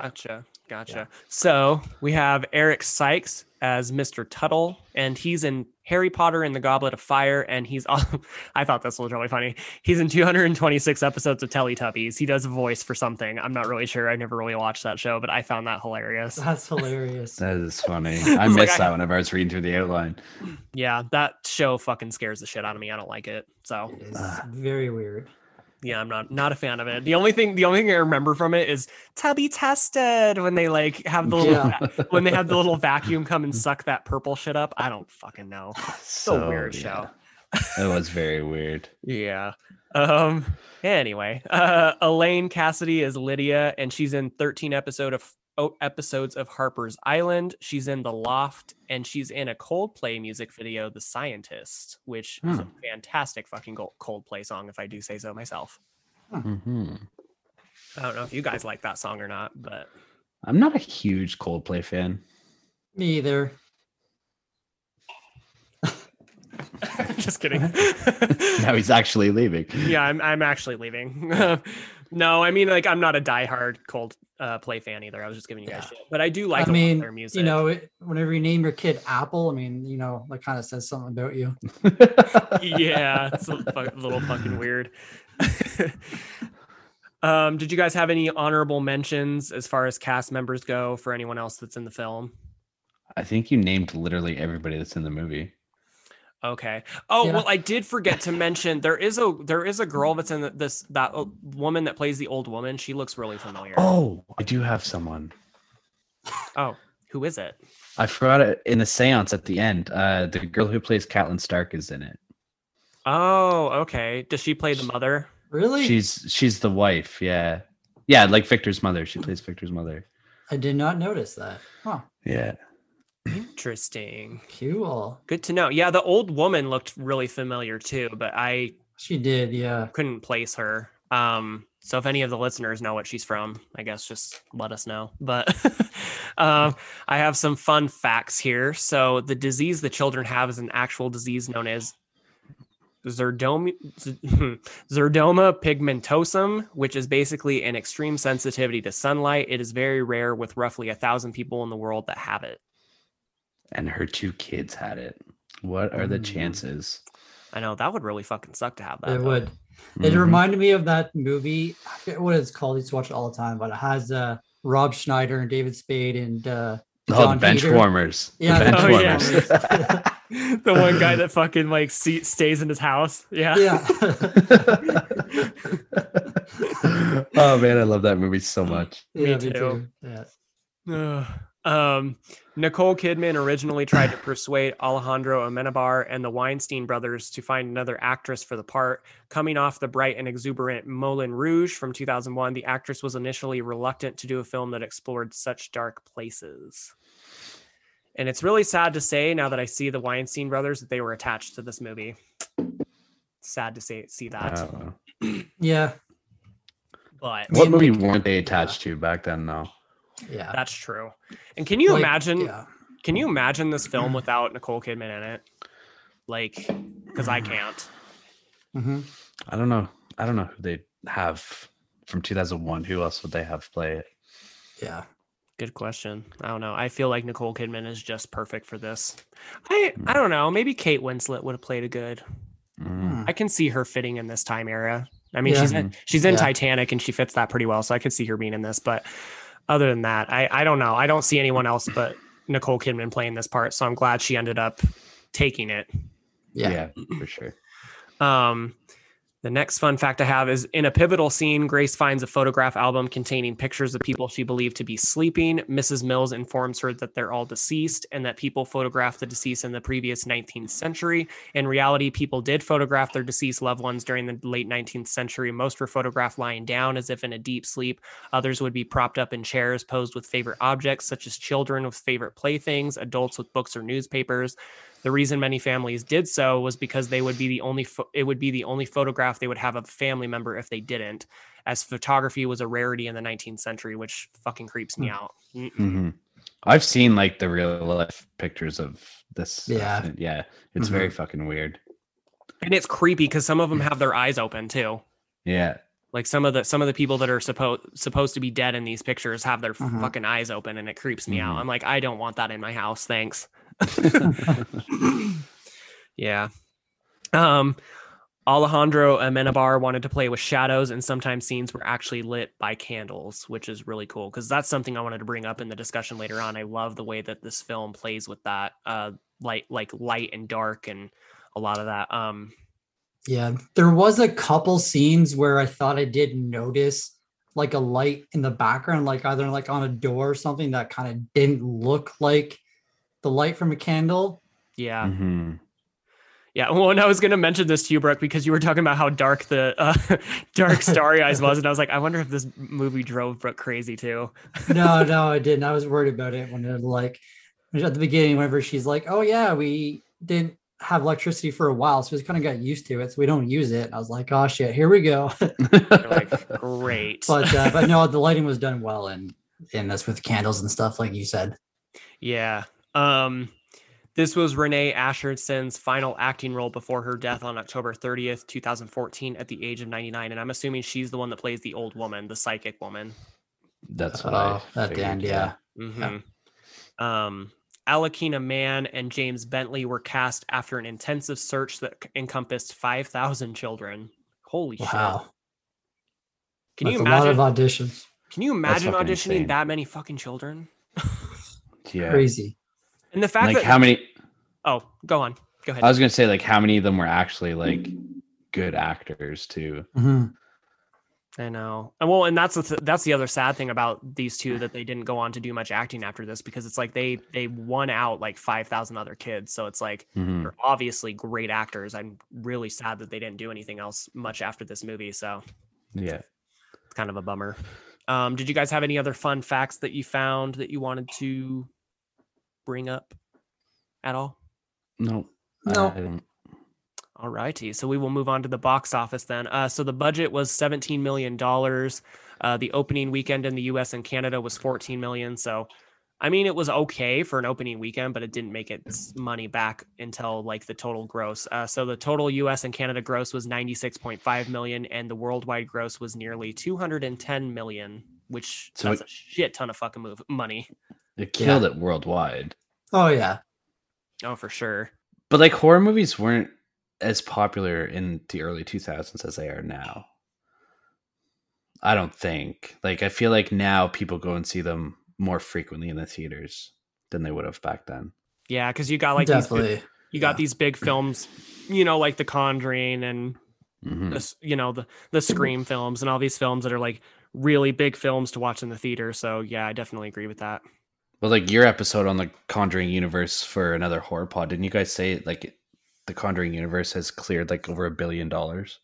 Gotcha. Gotcha. So we have Eric Sykes as Mr. Tuttle, and he's in Harry Potter and the Goblet of Fire. And he's, I thought this was really funny. He's in 226 episodes of Teletubbies. He does a voice for something. I'm not really sure. I never really watched that show, but I found that hilarious. That's hilarious. That is funny. I was like, missed I- that whenever I was reading through the outline. Yeah, that show fucking scares the shit out of me. I don't like it. So It's very weird. Yeah, I'm not not a fan of it. The only thing, the only thing I remember from it is Tubby tested when they like have the little Yeah. when they have the little vacuum come and suck that purple shit up. I don't fucking know. So, weird show. It was very weird. Yeah. Um. Anyway, uh, Elaine Cassidy is Lydia, and she's in 13 episode of episodes of Harper's Island. She's in The Loft, and she's in a Coldplay music video, "The Scientist," which is a Hmm. fantastic fucking Gold- Coldplay song, if I do say so myself. hmm I don't know if you guys like that song or not, but I'm not a huge Coldplay fan. Me either. just kidding. Now he's actually leaving. yeah, I'm I'm actually leaving. no, I mean like I'm not a diehard cold uh, play fan either. I was just giving you guys Yeah. shit, but I do like I a lot mean, their music. you know, it, whenever you name your kid Apple, I mean, you know, that kind of says something about you. yeah, it's a fu- little fucking weird. um, did you guys have any honorable mentions as far as cast members go for anyone else that's in the film? I think you named literally everybody that's in the movie. Okay. Oh Yeah. well, I did forget to mention there is a there is a girl that's in this that woman that plays the old woman. She looks really familiar. Oh, I do have someone. Oh, who is it? I forgot it in the seance at the end. Uh, the girl who plays Catelyn Stark is in it. Oh, okay. Does she play the mother? Really? She's she's the wife. Yeah, yeah, like Victor's mother. She plays Victor's mother. I did not notice that. Huh. Yeah. Interesting. Cool. Good to know. Yeah, the old woman looked really familiar too, but I She did, yeah. couldn't place her. Um, so if any of the listeners know what she's from, I guess just let us know. But um, I have some fun facts here. So the disease the children have is an actual disease known as xeroderma, xeroderma pigmentosum, which is basically an extreme sensitivity to sunlight. It is very rare, with roughly a thousand people in the world that have it. And her two kids had it. What are the Mm. chances? I know that would really fucking suck to have that. It though. would. It Mhm. reminded me of that movie. I forget what it's called. I used to watch it all the time, but it has uh Rob Schneider and David Spade and uh Oh, Jon the bench Heder. warmers. Yeah, the bench bench warmers. the one guy that fucking like see, stays in his house. Yeah. Yeah. oh man, I love that movie so much. yeah, too. Yeah. Ugh. um, Nicole Kidman originally tried to persuade Alejandro Amenabar and the Weinstein brothers to find another actress for the part. Coming off the bright and exuberant Moulin Rouge from 2001, the actress was initially reluctant to do a film that explored such dark places. And it's really sad to say now that I see the Weinstein brothers that they were attached to this movie. Sad to say see that. Oh. Yeah. but What movie like- weren't they attached to back then though? Yeah. that's true. And can you Like, imagine Yeah. Can you imagine this film without Nicole Kidman in it? Like, because I can't. Mhm. I don't know. I don't know who they have from 2001. Who else would they have play it? Yeah. Good question. I don't know. I feel like Nicole Kidman is just perfect for this. I I don't know. Maybe Kate Winslet would have played a good. Mm. Hmm. I can see her fitting in this time era. I mean, Yeah. she's in she's in Yeah. Titanic and she fits that pretty well, so I could see her being in this. But other than that, I I don't know. I don't see anyone else but Nicole Kidman playing this part. So I'm glad she ended up taking it. Yeah. yeah, for sure. Um, the next fun fact I have is in a pivotal scene, Grace finds a photograph album containing pictures of people she believed to be sleeping. Mrs. Mills informs her that they're all deceased and that people photographed the deceased in the previous 19th century. In reality, people did photograph their deceased loved ones during the late 19th century. Most were photographed lying down as if in a deep sleep. Others would be propped up in chairs posed with favorite objects, such as children with favorite playthings, adults with books or newspapers. The reason many families did so was because they would be the only pho- it would be the only photograph they would have of a family member if they didn't, as photography was a rarity in the 19th century, which fucking creeps me Hmm. out. Mm-mm. hmm I've seen like the real life pictures of this. uh, Yeah. and yeah. It's very fucking weird. And it's creepy because some of them have their eyes open too. Yeah. Like some of the some of the people that are supposed supposed to be dead in these pictures have their Mhm. fucking eyes open, and it creeps me out. Mhm. I'm like, I don't want that in my house. Thanks. yeah. Um, Alejandro Amenabar wanted to play with shadows, and sometimes scenes were actually lit by candles, which is really cool because that's something I wanted to bring up in the discussion later on. I love the way that this film plays with that, uh, light, like light and dark, and a lot of that. Um, Yeah. There was a couple scenes where I thought I did notice like a light in the background, like either like on a door or something that kind of didn't look like the light from a candle. yeah, hmm yeah. Well, and I was gonna mention this to you, Brooke, because you were talking about how dark the uh, dark Starry Eyes was, and I was like, I wonder if this movie drove Brooke crazy too. No, no, I didn't. I was worried about it when it like at the beginning, whenever she's like, Oh yeah, we didn't have electricity for a while, so we kind of got used to it, so we don't use it. I was like, Oh shit, here we go. Like, great. but uh, but no, the lighting was done well in in this with candles and stuff, like you said. Yeah. Um, this was Renee Asherson's final acting role before her death on October 30th, 2014, at the age of 99. And I'm assuming she's the one that plays the old woman, the psychic woman. That's what Oh, I at the figured, end, yeah. hmm Um, Alakina Mann and James Bentley were cast after an intensive search that c- encompassed 5,000 children. Holy Wow. shit. Can you That's a lot imagine? of auditions. Can you imagine auditioning insane. that many fucking children? Yeah. Crazy. And the fact Like that how many? oh, go on, go ahead. I was gonna say like how many of them were actually like good actors too. Mhm. I know. And well, and that's the th- that's the other sad thing about these two that they didn't go on to do much acting after this because it's like they they won out like 5,000 other kids. So it's like Mhm. they're obviously great actors. I'm really sad that they didn't do anything else much after this movie, so Yeah. it's kind of a bummer. Um did you guys have any other fun facts that you found that you wanted to bring up at all? No. No. All righty. So we will move on to the box office then. Uh, so the budget was $17 million. Uh, the opening weekend in the US and Canada was 14 million. So, I mean, it was okay for an opening weekend, but it didn't make its money back until like the total gross. Uh, so the total US and Canada gross was 96.5 million, and the worldwide gross was nearly 210 million, which So that's it- a shit ton of fucking move money. It killed it worldwide. Oh yeah. Oh, for sure. But like horror movies weren't as popular in the early 2000s as they are now. I don't think. Like I feel like now people go and see them more frequently in the theaters than they would have back then. Yeah, because you got like these good- Definitely. You got Yeah. these big films, you know, like The Conjuring and Mhm. this, you know, the the Scream films and all these films that are like really big films to watch in the theater. So yeah, I definitely agree with that. But like your episode on the Conjuring universe for another horror pod, didn't you guys say like the Conjuring universe has cleared like over a billion dollars?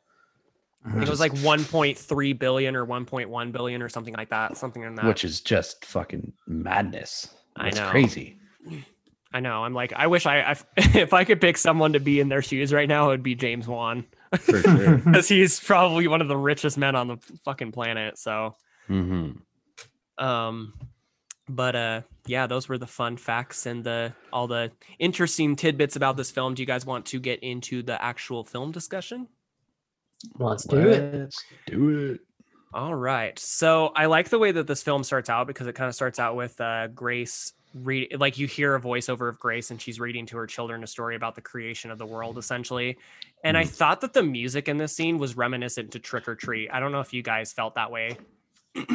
I think it was like 1.3 billion or 1.1 billion or something like that. Something in that. Which is just fucking madness. I know. crazy. I know. I'm like, I wish I, I if I could pick someone to be in their shoes right now, it would be James Wan For sure. because he's probably one of the richest men on the fucking planet. So, hmm um, but uh, yeah, those were the fun facts and the all the interesting tidbits about this film. Do you guys want to get into the actual film discussion? Let's do it. Let's do it. All right. So I like the way that this film starts out because it kind of starts out with uh, Grace read like you hear a voiceover of Grace and she's reading to her children a story about the creation of the world essentially. And I thought that the music in this scene was reminiscent to Trick or Treat. I don't know if you guys felt that way.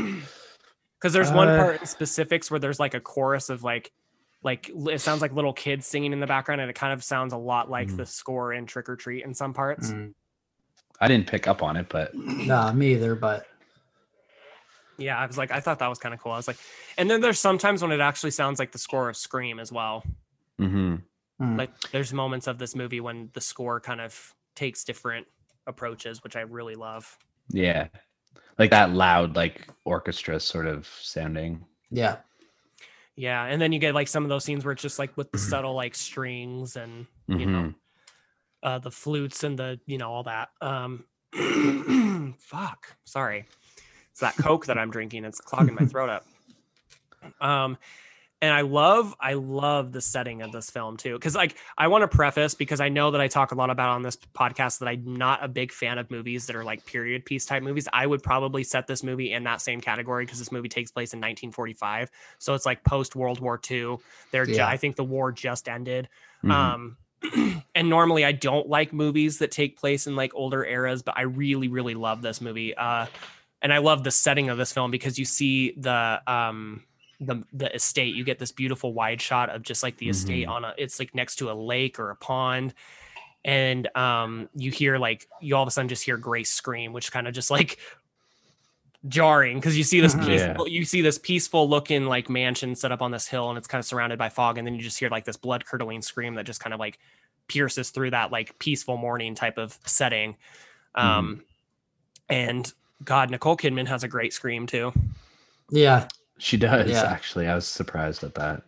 Cuz there's one Uh, part in specifics where there's like a chorus of like like it sounds like little kids singing in the background and it kind of sounds a lot like Mhm. the score in Trick or Treat in some parts. Mm, I didn't pick up on it, but nah, me either. But Yeah, I was like, I thought that was kind of cool. I was like, and then there's sometimes when it actually sounds like the score of Scream as well. hmm mm, Like there's moments of this movie when the score kind of takes different approaches, which I really love. yeah, like that loud, like orchestra sort of sounding. yeah, Yeah, and then you get like some of those scenes where it's just like with the Mhm. subtle like strings and you know Mhm. uh, the flutes and the you know all that. Um, fuck, sorry, it's that Coke that I'm drinking. It's clogging my throat up. Um, and I love, I love the setting of this film too, because like I want to preface because I know that I talk a lot about on this podcast that I'm not a big fan of movies that are like period piece type movies. I would probably set this movie in that same category because this movie takes place in 1945, so it's like post World War II. They're, ju- I think the war just ended. Mhm. Um, and normally I don't like movies that take place in like older eras, but I really, really love this movie. Uh, and I love the setting of this film because you see the um the the estate. You get this beautiful wide shot of just like the estate Mhm. on a. It's like next to a lake or a pond, and um you hear like you all of a sudden just hear Grace scream, which kind of just like jarring because you see this Mhm. Yeah. peaceful, you see this peaceful looking like mansion set up on this hill and it's kind of surrounded by fog and then you just hear like this blood curdling scream that just kind of like pierces through that like peaceful morning type of setting um and god nicole kidman has a great scream too yeah, She does Yeah. actually. I was surprised at that.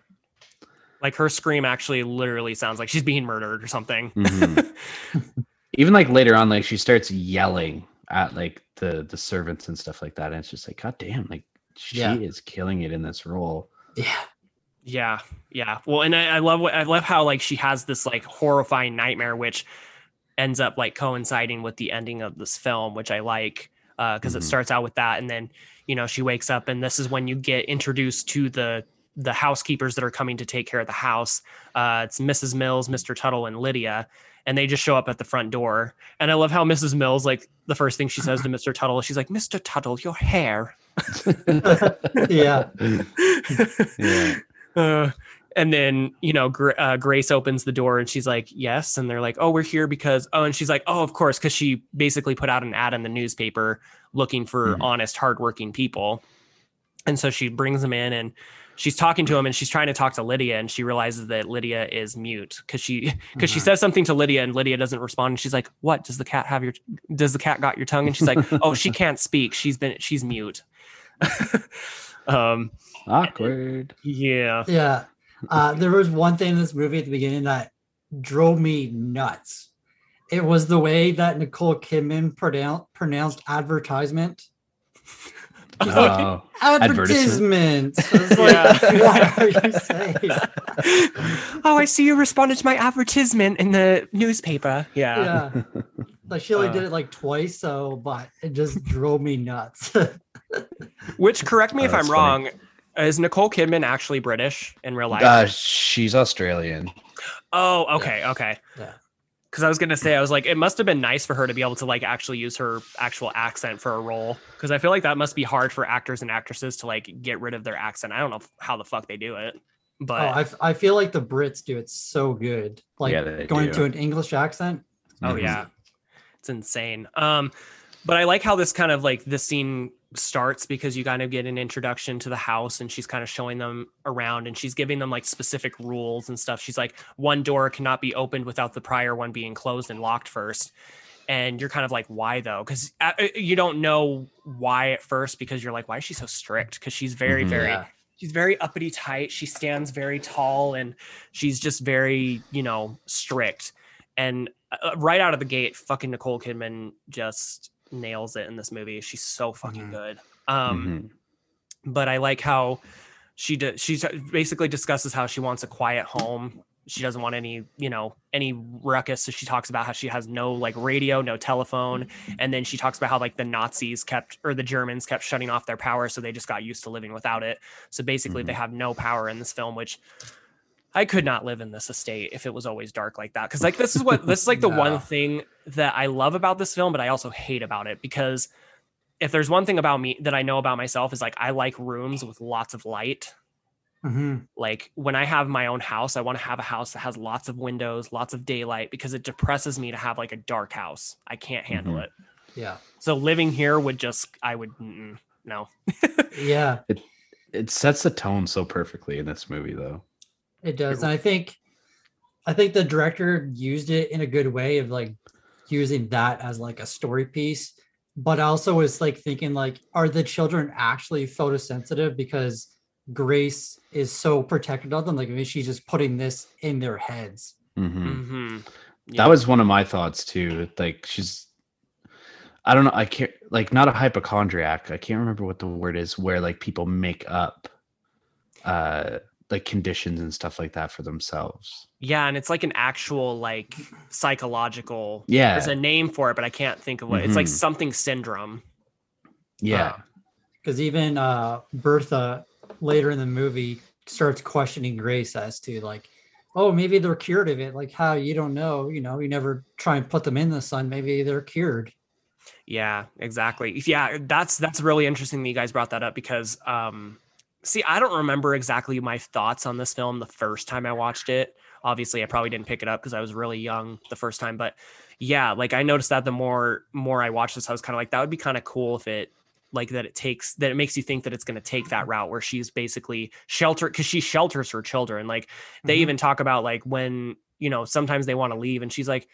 like her scream actually literally sounds like she's being murdered or something Mhm. Even like later on, like she starts yelling at like the the servants and stuff like that, and it's just like, God damn, like she Yeah. is killing it in this role. yeah, Yeah, yeah. Well, and I, I love what I love how like she has this like horrifying nightmare, which ends up like coinciding with the ending of this film, which I like because it Mhm. starts out with that, and then you know she wakes up, and this is when you get introduced to the the housekeepers that are coming to take care of the house. Uh, it's Mrs. Mills, Mr. Tuttle, and Lydia, and they just show up at the front door. And I love how Mrs. Mills like the first thing she says to Mr. Tuttle, she's like, "Mr. Tuttle, your hair." yeah, yeah. uh, and then you know Gra- uh, grace opens the door and she's like yes and they're like oh we're here because oh and she's like oh of course because she basically put out an ad in the newspaper looking for Mhm. honest hardworking people and so she brings them in and she's talking to him and she's trying to talk to lydia and she realizes that lydia is mute because she because she Mhm. says something to lydia and lydia doesn't respond and she's like what does the cat have your does the cat got your tongue and she's like oh she can't speak she's been she's mute um Awkward. yeah yeah. Uh, there was one thing in this movie at the beginning that drove me nuts. It was the way that Nicole Kidman pronoun- pronounced advertisement. She's like, Oh, advertisement. I like, Yeah. what are you saying? oh, I see you responded to my advertisement in the newspaper. Yeah. Yeah. Like she only Uh. did it like twice, so but it just drove me nuts. Which, correct me Oh, if I'm that's wrong, is Nicole Kidman actually British in real life? uh, she's Australian. oh, okay, okay. Yeah. Because I was gonna say, I was like, it must have been nice for her to be able to like actually use her actual accent for a role. Because I feel like that must be hard for actors and actresses to like get rid of their accent. I don't know how the fuck they do it, But oh, I, f- I feel like the Brits do it so good. Like Yeah, going do. to an English accent. Oh Mhm. yeah, it's insane. Um, but I like how this kind of like this scene starts because you kind of get an introduction to the house and she's kind of showing them around and she's giving them like specific rules and stuff. She's like, one door cannot be opened without the prior one being closed and locked first. And you're kind of like, why though? Because you don't know why at first because you're like, why is she so strict? Because she's very, Mhm. very Yeah. she's very uppity tight she stands very tall and she's just very you know strict and uh, right out of the gate fucking nicole kidman just nails it in this movie. She's so fucking Mhm. good. Um Mhm. but i like how she does she basically discusses how she wants a quiet home. She doesn't want any you know any ruckus. So she talks about how she has no like radio no telephone. And then she talks about how like the nazis kept or the germans kept shutting off their power. So they just got used to living without it. So basically they have no power in this film which i could not live in this estate if it was always dark like that because like this is what this is like the No. one thing that i love about this film but i also hate about it because if there's one thing about me that i know about myself is like i like rooms with lots of light hmm like when I have my own house, I want to have a house that has lots of windows, lots of daylight because it depresses me to have like a dark house. I can't handle Mhm. it. Yeah. So living here would just, I would, no. Yeah. It It sets the tone so perfectly in this movie, though. It does. And I think I think the director used it in a good way of like using that as like a story piece. But I also was like thinking like, are the children actually photosensitive? Because Grace is so protected of them. Like maybe she's just putting this in their heads. Mhm. hmm That was one of my thoughts too. Like she's, I don't know. I can't like not a hypochondriac. I can't remember what the word is. Where like people make up, uh, like conditions and stuff like that for themselves. Yeah. And it's like an actual like psychological, Yeah, there's a name for it, but I can't think of what it's like Mhm. something syndrome. yeah, Because even uh Bertha later in the movie starts questioning Grace as to like, oh, maybe they're cured of it. Like how you don't know, you know, you never try and put them in the sun. Maybe they're cured. Yeah, exactly. Yeah, that's that's really interesting that you guys brought that up because um see, I don't remember exactly my thoughts on this film the first time I watched it. Obviously, I probably didn't pick it up because I was really young the first time, but yeah, like I noticed that the more more I watched this, I was kind of like that would be kind of cool if it like that it takes that it makes you think that it's going to take that route where she's basically shelter because she shelters her children. Like they Mhm. even talk about like when you know sometimes they want to leave and she's like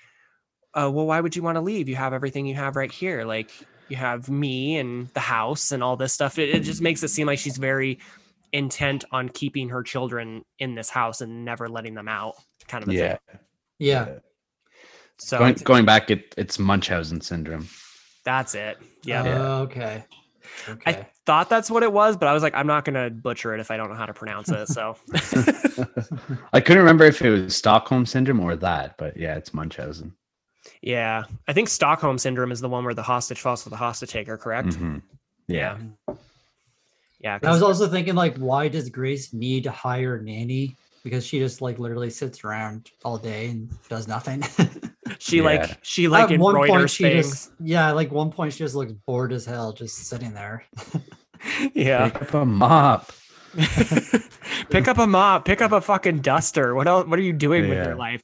uh, well why would you want to leave you have everything you have right here like you have me and the house and all this stuff it, it just makes it seem like she's very intent on keeping her children in this house and never letting them out kind of a yeah. thing Yeah. so Going, going back, it, it's Munchausen syndrome. that's it yeah Oh, okay. I thought that's what it was, but I was like, I'm not gonna butcher it if I don't know how to pronounce it. So I couldn't remember if it was Stockholm syndrome or that, but yeah, it's Munchausen. Yeah, I think Stockholm syndrome is the one where the hostage falls to the hostage taker, correct? Mhm. Yeah. Yeah, I was also thinking like, why does Grace need to hire a nanny? Because she just like literally sits around all day and does nothing. she Yeah. like she like At one point, she things. just yeah, like one point she just looks bored as hell, just sitting there. yeah, Pick up a mop. pick up a mop, pick up a fucking duster. What else? What are you doing with your life?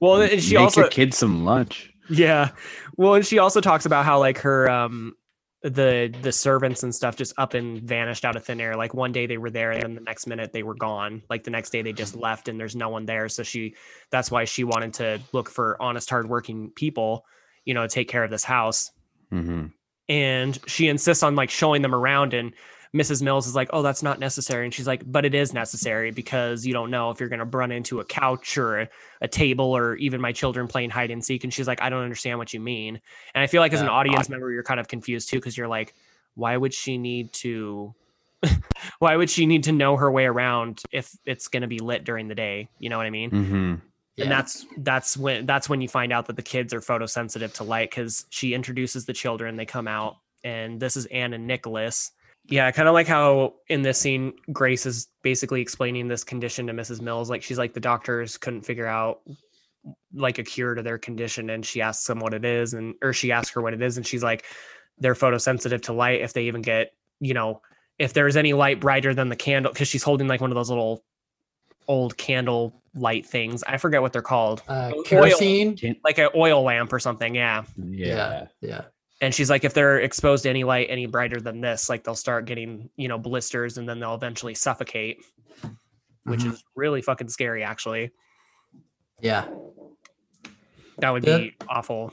Well, and she Make also your kids some lunch. Yeah. Well, and she also talks about how like her um the the servants and stuff just up and vanished out of thin air. Like one day they were there and then the next minute they were gone. Like the next day they just left and there's no one there. So she that's why she wanted to look for honest, hardworking people, you know, to take care of this house. hmm And she insists on like showing them around and Mrs. Mills is like, "Oh, that's not necessary." And she's like, "But it is necessary because you don't know if you're going to run into a couch or a, a table or even my children playing hide and seek." And she's like, "I don't understand what you mean." And I feel like as an Yeah. audience member, you're kind of confused too because you're like, "Why would she need to? why would she need to know her way around if it's going to be lit during the day?" You know what I mean? hmm Yeah. and that's that's when that's when you find out that the kids are photosensitive to light because she introduces the children they come out and this is anne and nicholas yeah i kind of like how in this scene grace is basically explaining this condition to mrs mills like she's like the doctors couldn't figure out like a cure to their condition and she asks them what it is and or she asks her what it is and she's like they're photosensitive to light if they even get you know if there's any light brighter than the candle because she's holding like one of those little old candle light things. I forget what they're called. Uh, Oil. kerosene. Like an oil lamp or something. Yeah. Yeah, yeah. And she's like, if they're exposed to any light any brighter than this, like they'll start getting, you know, blisters and then they'll eventually suffocate, which Mhm. is really fucking scary, actually. yeah. That would Yeah. be awful.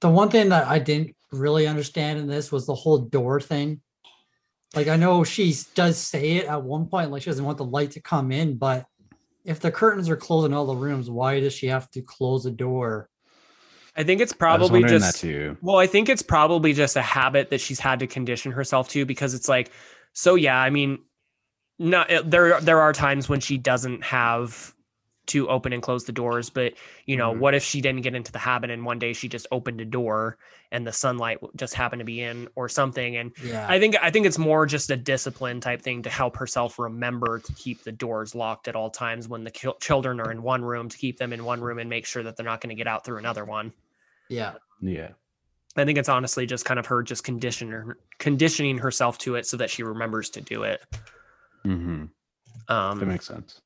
The one thing that I didn't really understand in this was the whole door thing. Like I know she does say it at one point, like she doesn't want the light to come in, but if the curtains are closed in all the rooms, why does she have to close the door? I think it's probably just. Well, I think it's probably just a habit that she's had to condition herself to because it's like, so yeah, I mean, not it- there. There are times when she doesn't have to open and close the doors, but you know, Mhm. what if she didn't get into the habit and one day she just opened a door and the sunlight just happened to be in or something? And Yeah. I think I think it's more just a discipline type thing to help herself remember to keep the doors locked at all times when the chil- children are in one room to keep them in one room and make sure that they're not going to get out through another one. Yeah. Yeah. I think it's honestly just kind of her just condition her, conditioning herself to it so that she remembers to do it. hmm That Um, makes sense.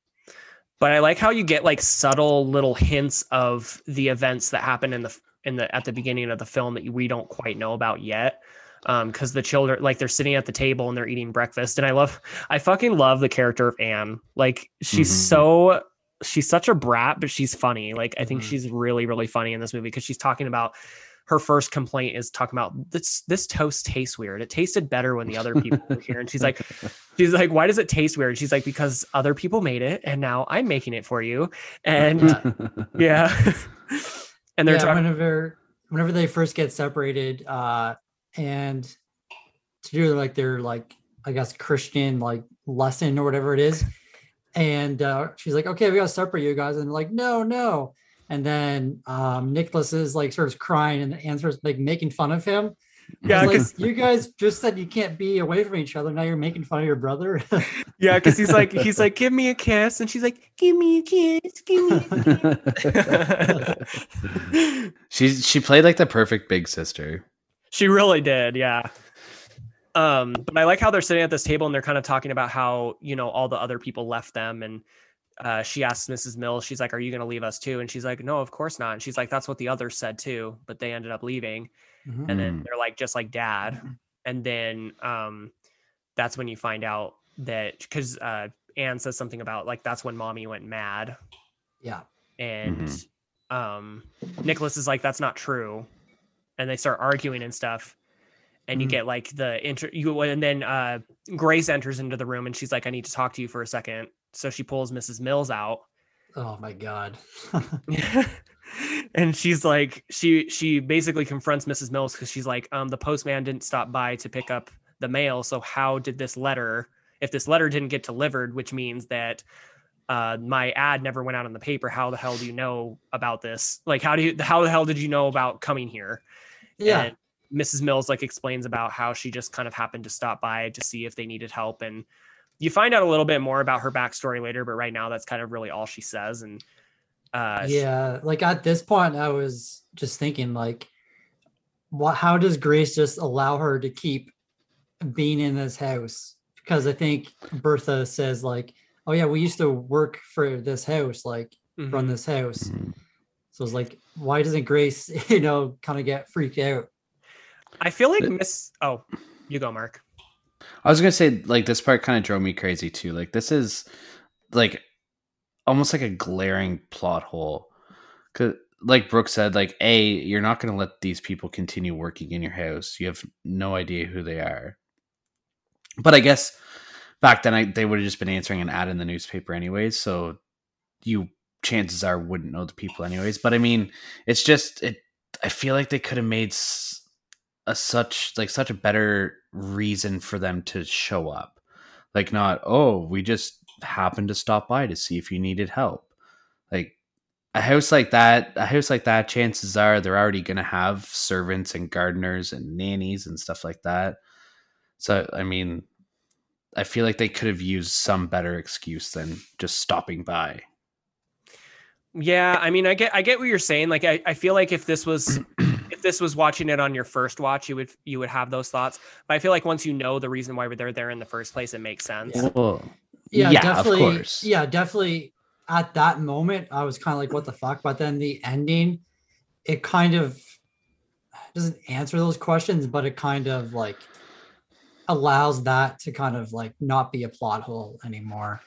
but I like how you get like subtle little hints of the events that happen in the in the at the beginning of the film that we don't quite know about yet. Um, because the children like they're sitting at the table and they're eating breakfast, and I love, I fucking love the character of Anne. Like she's Mhm. so she's such a brat, but she's funny. Like I think Mhm. she's really really funny in this movie because she's talking about her first complaint is talking about this this toast tastes weird. It tasted better when the other people were here, and she's like, she's like, why does it taste weird? She's like, because other people made it, and now I'm making it for you. And Yeah. yeah, and they're yeah, talking. whenever whenever they first get separated, uh, and to do like their like I guess Christian like lesson or whatever it is, and uh, she's like, "Okay, we gotta separate you guys," and they're like, "No, no," and then um, Nicholas is like starts crying and the answers like making fun of him. Yeah, It's 'cause- like you guys just said you can't be away from each other. Now you're making fun of your brother. Yeah, because he's like, he's like, give me a kiss, and she's like, give me a kiss, give me. A kiss. She's she played like the perfect big sister. she really did, yeah. Um, but I like how they're sitting at this table and they're kind of talking about how you know all the other people left them, and uh, she asks Mrs. Mills, she's like, "Are you going to leave us too?" And she's like, "No, of course not." And she's like, "That's what the others said too, but they ended up leaving." Mhm. and then Mm. they're like just like dad and then um that's when you find out that because uh anne says something about like that's when mommy went mad yeah, and um nicholas is like that's not true and they start arguing and stuff and you Mhm. get like the inter you and then uh grace enters into the room and she's like i need to talk to you for a second. So she pulls mrs mills out. Oh my god. and she's like she she basically confronts mrs mills because she's like um the postman didn't stop by to pick up the mail so how did this letter if this letter didn't get delivered which means that uh my ad never went out in the paper how the hell do you know about this? Like how do you how the hell did you know about coming here? Yeah, and mrs mills like explains about how she just kind of happened to stop by to see if they needed help and you find out a little bit more about her backstory later but right now that's kind of really all she says and uh she- yeah like at this point i was just thinking like what how does grace just allow her to keep being in this house? Because i think bertha says like oh yeah we used to work for this house like run mhm. this house. So it's like why doesn't grace you know kind of get freaked out I feel like Miss. Oh, you go, Marc. I was gonna say like this part kind of drove me crazy too. Like this is like almost like a glaring plot hole. Cause like Brooke said, like a you're not gonna let these people continue working in your house. You have no idea who they are. But I guess back then I, they would have just been answering an ad in the newspaper anyways. So you chances are wouldn't know the people anyways. But I mean, it's just it. I feel like they could have made s- a such like such a better reason for them to show up. Like not oh we just happened to stop by to see if you needed help. Like a house like that, a house like that, chances are they're already going to have servants and gardeners and nannies and stuff like that. So I mean, I feel like they could have used some better excuse than just stopping by. Yeah, I mean, I get, I get what you're saying. Like, I, I feel like if this was, if this was watching it on your first watch, you would, you would have those thoughts. But I feel like once you know the reason why they're there in the first place, it makes sense. Yeah. Well, yeah, Yeah, of definitely. course. Yeah, definitely. At that moment, I was kind of like, "What the fuck?" But then the ending, it kind of doesn't answer those questions, but it kind of like allows that to kind of like not be a plot hole anymore.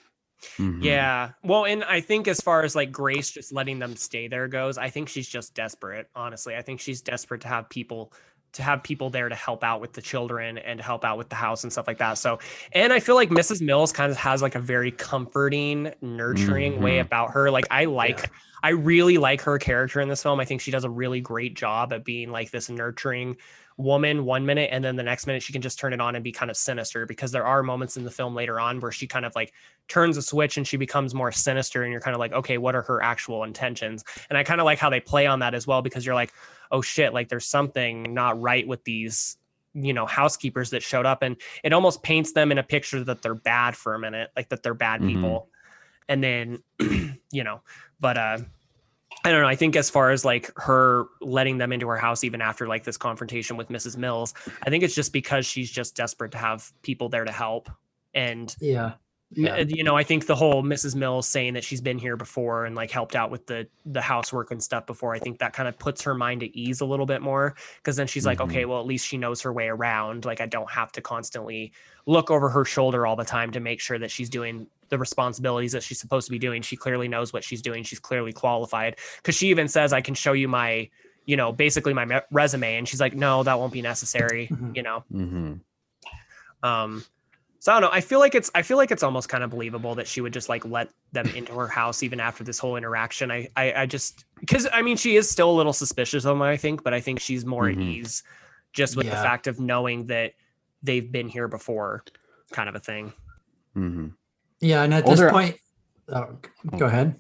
Mhm. Yeah. Well, and I think as far as like Grace just letting them stay there goes, I think she's just desperate. Honestly, I think she's desperate to have people to have people there to help out with the children and to help out with the house and stuff like that. So, and I feel like Mrs. Mills kind of has like a very comforting, nurturing way Mhm. about her. Like I like I really like her character in this film. I think she does a really great job at being like this nurturing woman one minute and then the next minute she can just turn it on and be kind of sinister because there are moments in the film later on where she kind of like turns a switch and she becomes more sinister and you're kind of like okay what are her actual intentions? And i kind of like how they play on that as well because you're like oh shit like there's something not right with these you know housekeepers that showed up. And it almost paints them in a picture that they're bad for a minute like that they're bad Mhm. people. And then you know but uh I don't know. I think as far as like her letting them into her house even after like this confrontation with Mrs. Mills, I think it's just because she's just desperate to have people there to help. And Yeah. Yeah. you know, I think the whole Mrs. Mills saying that she's been here before and like helped out with the the housework and stuff before, I think that kind of puts her mind at ease a little bit more because then she's like, Mhm. okay, well at least she knows her way around. Like I don't have to constantly look over her shoulder all the time to make sure that she's doing the responsibilities that she's supposed to be doing. She clearly knows what she's doing. She's clearly qualified because she even says, I can show you my, you know, basically my me- resume. And she's like, no, that won't be necessary, Mhm. you know? Mm-hmm. Um, so I don't know. I feel like it's I feel like it's almost kind of believable that she would just like let them into her house even after this whole interaction. I I, I just because I mean she is still a little suspicious of them, I think, but I think she's more at Mhm. ease just with the fact of knowing that they've been here before, kind of a thing. Mhm. Yeah, and at Older- this point, oh, go ahead.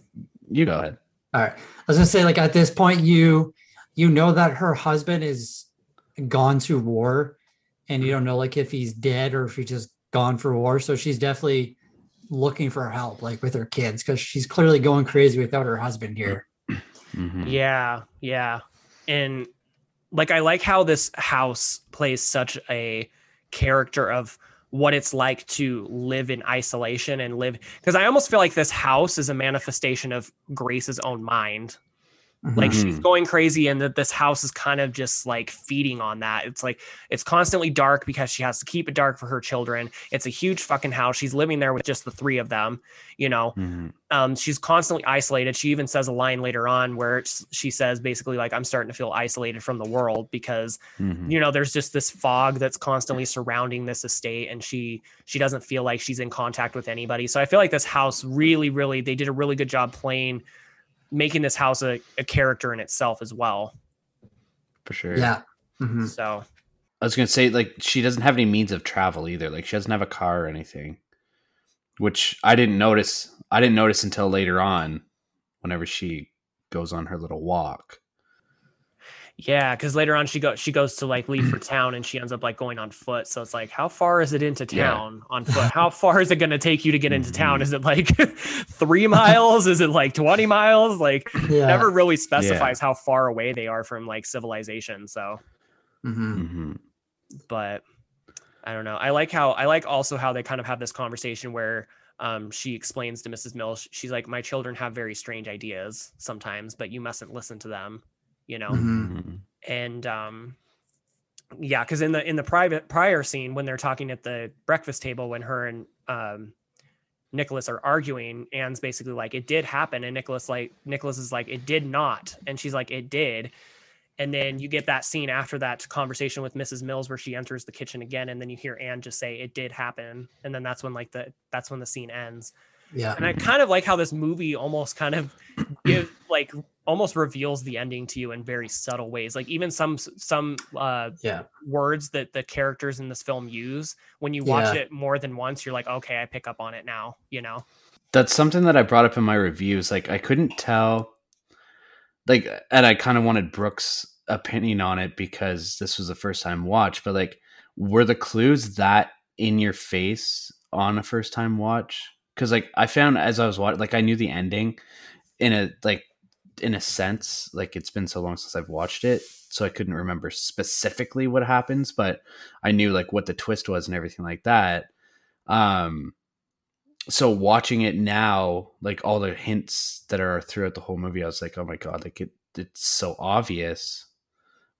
You go ahead. All right. I was gonna say, like at this point, you you know that her husband is gone to war, and you don't know like if he's dead or if he's just gone for war. So she's definitely looking for help, like with her kids, because she's clearly going crazy without her husband here. Mhm. Yeah, yeah. And like I like how this house plays such a character of what it's like to live in isolation and live because I almost feel like this house is a manifestation of Grace's own mind. Like she's Mhm. going crazy and that this house is kind of just like feeding on that. It's like it's constantly dark because she has to keep it dark for her children. It's a huge fucking house. She's living there with just the three of them, you know Mhm. um, she's constantly isolated. She even says a line later on where it's, she says basically like I'm starting to feel isolated from the world because Mhm. you know there's just this fog that's constantly surrounding this estate, and she she doesn't feel like she's in contact with anybody. So I feel like this house really, really they did a really good job playing, making this house a, a character in itself as well. For sure. Yeah. Mhm. So I was gonna say like she doesn't have any means of travel either. Like she doesn't have a car or anything, which I didn't notice. I didn't notice until later on, whenever she goes on her little walk. Yeah, because later on she goes she goes to like leave for town and she ends up like going on foot. So it's like, how far is it into Yeah. town on foot? How far is it going to take you to get into town? Is it like three miles? Is it like twenty miles? Like Yeah. never really specifies how far away they are from like civilization. So, Mhm. Mm-hmm. but I don't know. I like how I like also how they kind of have this conversation where um, she explains to Mrs. Mills, she's like, my children have very strange ideas sometimes, but you mustn't listen to them. You know, Mhm. and um yeah because in the in the private prior scene when they're talking at the breakfast table when her and um nicholas are arguing anne's basically like it did happen and nicholas like nicholas is like it did not and she's like it did. And then you get that scene after that conversation with mrs mills where she enters the kitchen again and then you hear anne just say it did happen and then that's when like the that's when the scene ends Yeah. and I kind of like how this movie almost kind of give like almost reveals the ending to you in very subtle ways. Like even some some uh Yeah. words that the characters in this film use when you watch Yeah. it more than once, you're like, okay, I pick up on it now, you know? That's something that I brought up in my reviews. Like I couldn't tell, like, and I kind of wanted Brooke's opinion on it because this was the first time watch. But like, were the clues that in your face on a first time watch? Because like I found as I was watching, like I knew the ending in a like in a sense. Like it's been so long since I've watched it, so I couldn't remember specifically what happens, but I knew like what the twist was and everything like that. Um, so watching it now, like all the hints that are throughout the whole movie, I was like, oh my god, like it, it's so obvious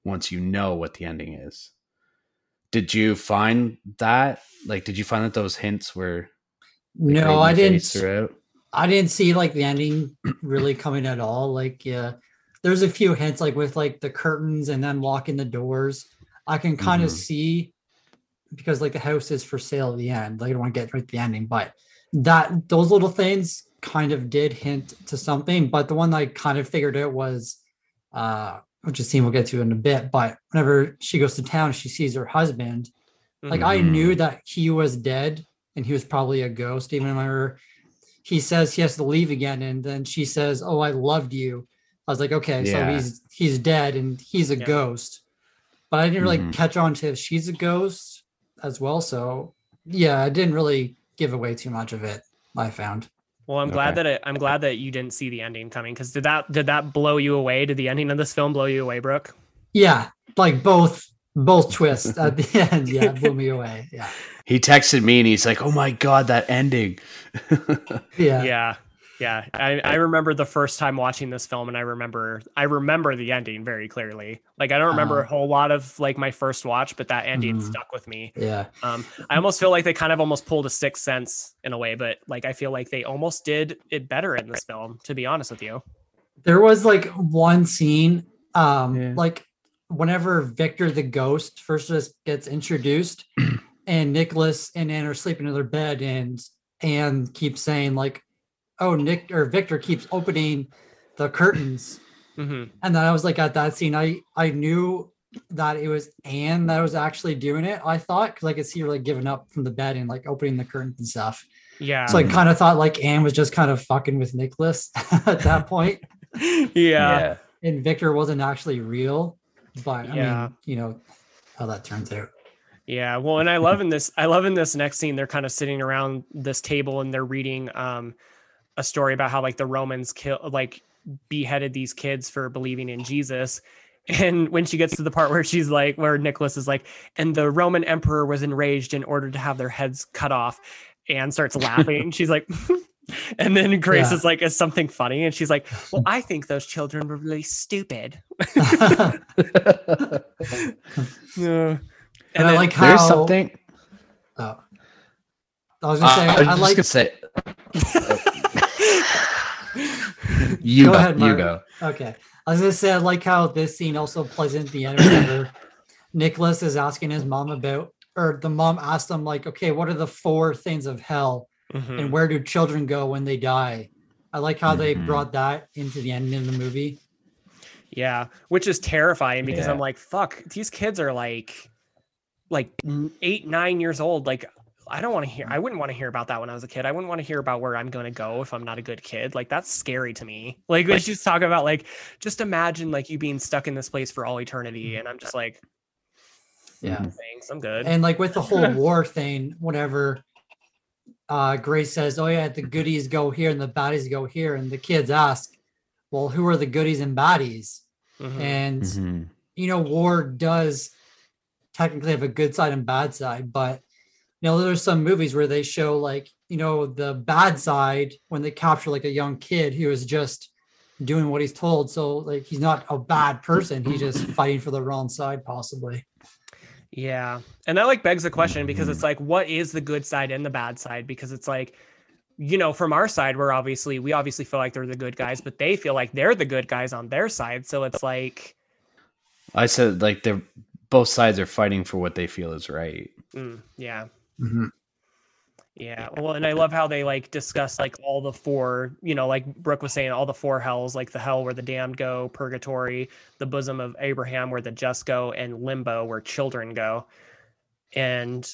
once you know what the ending is. Did you find that? Like, did you find that those hints were? No, I didn't. Throughout? I didn't see like the ending really coming at all. Like, yeah, there's a few hints like with like the curtains and then locking the doors. I can kind of Mhm. see because like the house is for sale at the end. Like, I don't want to get right the ending, but that those little things kind of did hint to something. But the one I kind of figured out was, uh, which a scene we'll get to in a bit. But whenever she goes to town, she sees her husband. Like I Mhm. knew that he was dead and he was probably a ghost. Even whenever he says he has to leave again, and then she says, "Oh, I loved you." I was like, okay, so he's he's dead and he's a Yeah. ghost. But I didn't really Mhm. catch on to if she's a ghost as well. So yeah, I didn't really give away too much of it. I found. Well, I'm glad that it, I'm glad that you didn't see the ending coming because did that did that blow you away? Did the ending of this film blow you away, Brooke? Yeah, like both both twists at the end. Yeah, blew me away. Yeah, He texted me and he's like, "Oh my god, that ending." yeah, Yeah. Yeah. I, I remember the first time watching this film and I remember I remember the ending very clearly. Like I don't remember a Uh-huh. whole lot of like my first watch, but that ending Mhm. stuck with me. yeah. Um, I almost feel like they kind of almost pulled a sixth sense in a way, but like I feel like they almost did it better in this film, to be honest with you. There was like one scene, um, Yeah. like whenever Victor the ghost first just gets introduced, and Nicholas and Anne are sleeping in their bed, and Anne keeps saying like, "Oh, Nick or Victor keeps opening the curtains," hmm and then I was like, at that scene, I I knew that it was Anne that was actually doing it. I thought because I could see her like giving up from the bed and like opening the curtains and stuff. Yeah. So I kind of thought like Anne was just kind of fucking with Nicholas at that point yeah. and Victor wasn't actually real, but I Yeah. mean, you know how that turns out. Yeah, well, and I love in this. I love in this next scene. They're kind of sitting around this table and they're reading um, a story about how like the Romans kill, like beheaded these kids for believing in Jesus. And when she gets to the part where she's like, where Nicholas is like, and the Roman emperor was enraged in order to have their heads cut off, and starts laughing. she's like, and then Grace Yeah. is like, is something funny? And she's like, well, I think those children were really stupid. Yeah. And I like how There's something. Oh. I was gonna Uh, say I I just like gonna say. you Go go. ahead, you Marc. go. okay. I was gonna say I like how this scene also plays into the end whenever Nicholas is asking his mom about or the mom asked him like, okay, what are the four things of hell Mhm. and where do children go when they die? I like how they Mhm. brought that into the end of the movie. Yeah, which is terrifying because I'm like, fuck, these kids are like, like eight, nine years old. Like, I don't want to hear. I wouldn't want to hear about that when I was a kid. I wouldn't want to hear about where I'm going to go if I'm not a good kid. Like, that's scary to me. Like, when she's talking about like, just imagine like you being stuck in this place for all eternity, and I'm just like, Yeah. Thanks, I'm good. And like with the whole war thing, whenever uh Grace says, Oh yeah, the goodies go here and the baddies go here, and the kids ask, Well, who are the goodies and baddies? Mhm. And Mhm. you know, war does technically have a good side and bad side, but you know, there's some movies where they show like, you know, the bad side when they capture like a young kid who is just doing what he's told. So like he's not a bad person, he's just fighting for the wrong side, possibly. Yeah. And that like begs the question because it's like, what is the good side and the bad side? Because it's like, you know, from our side, we're obviously, we obviously feel like they're the good guys, but they feel like they're the good guys on their side. So it's like, I said like they're both sides are fighting for what they feel is right. mm, yeah. Mhm. Yeah. Well, and I love how they like discuss like all the four, you know, like Brooke was saying, all the four hells, like the hell where the damned go, purgatory, the bosom of Abraham where the just go, and limbo where children go. And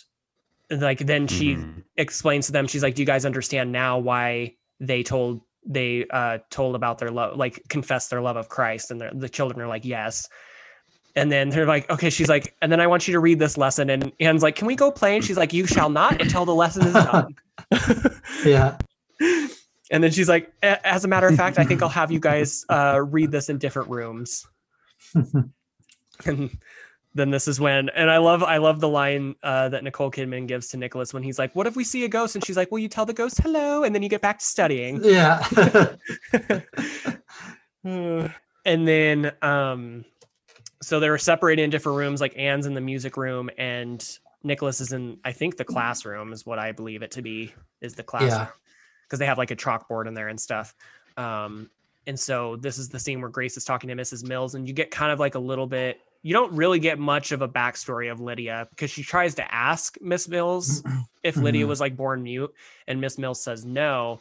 like then she Mhm. explains to them, she's like, Do you guys understand now why they told they uh told about their love, like confess their love of Christ? And the children are like, Yes. And then they're like, okay, she's like, and then I want you to read this lesson. And Anne's like, can we go play? And she's like, you shall not until the lesson is done. Yeah. and then she's like, as a matter of fact, I think I'll have you guys uh, read this in different rooms. and then this is when and i love i love the line uh, that nicole kidman gives to nicholas when he's like what if we see a ghost and she's like will you tell the ghost hello and then you get back to studying Yeah. and then um so they were separated in different rooms like anne's in the music room and nicholas is in i think the classroom is what i believe it to be is the classroom yeah. because they have like a chalkboard in there and stuff um and so this is the scene where grace is talking to mrs mills and you get kind of like a little bit you don't really get much of a backstory of lydia because she tries to ask miss mills if lydia Mhm. was like born mute and miss mills says no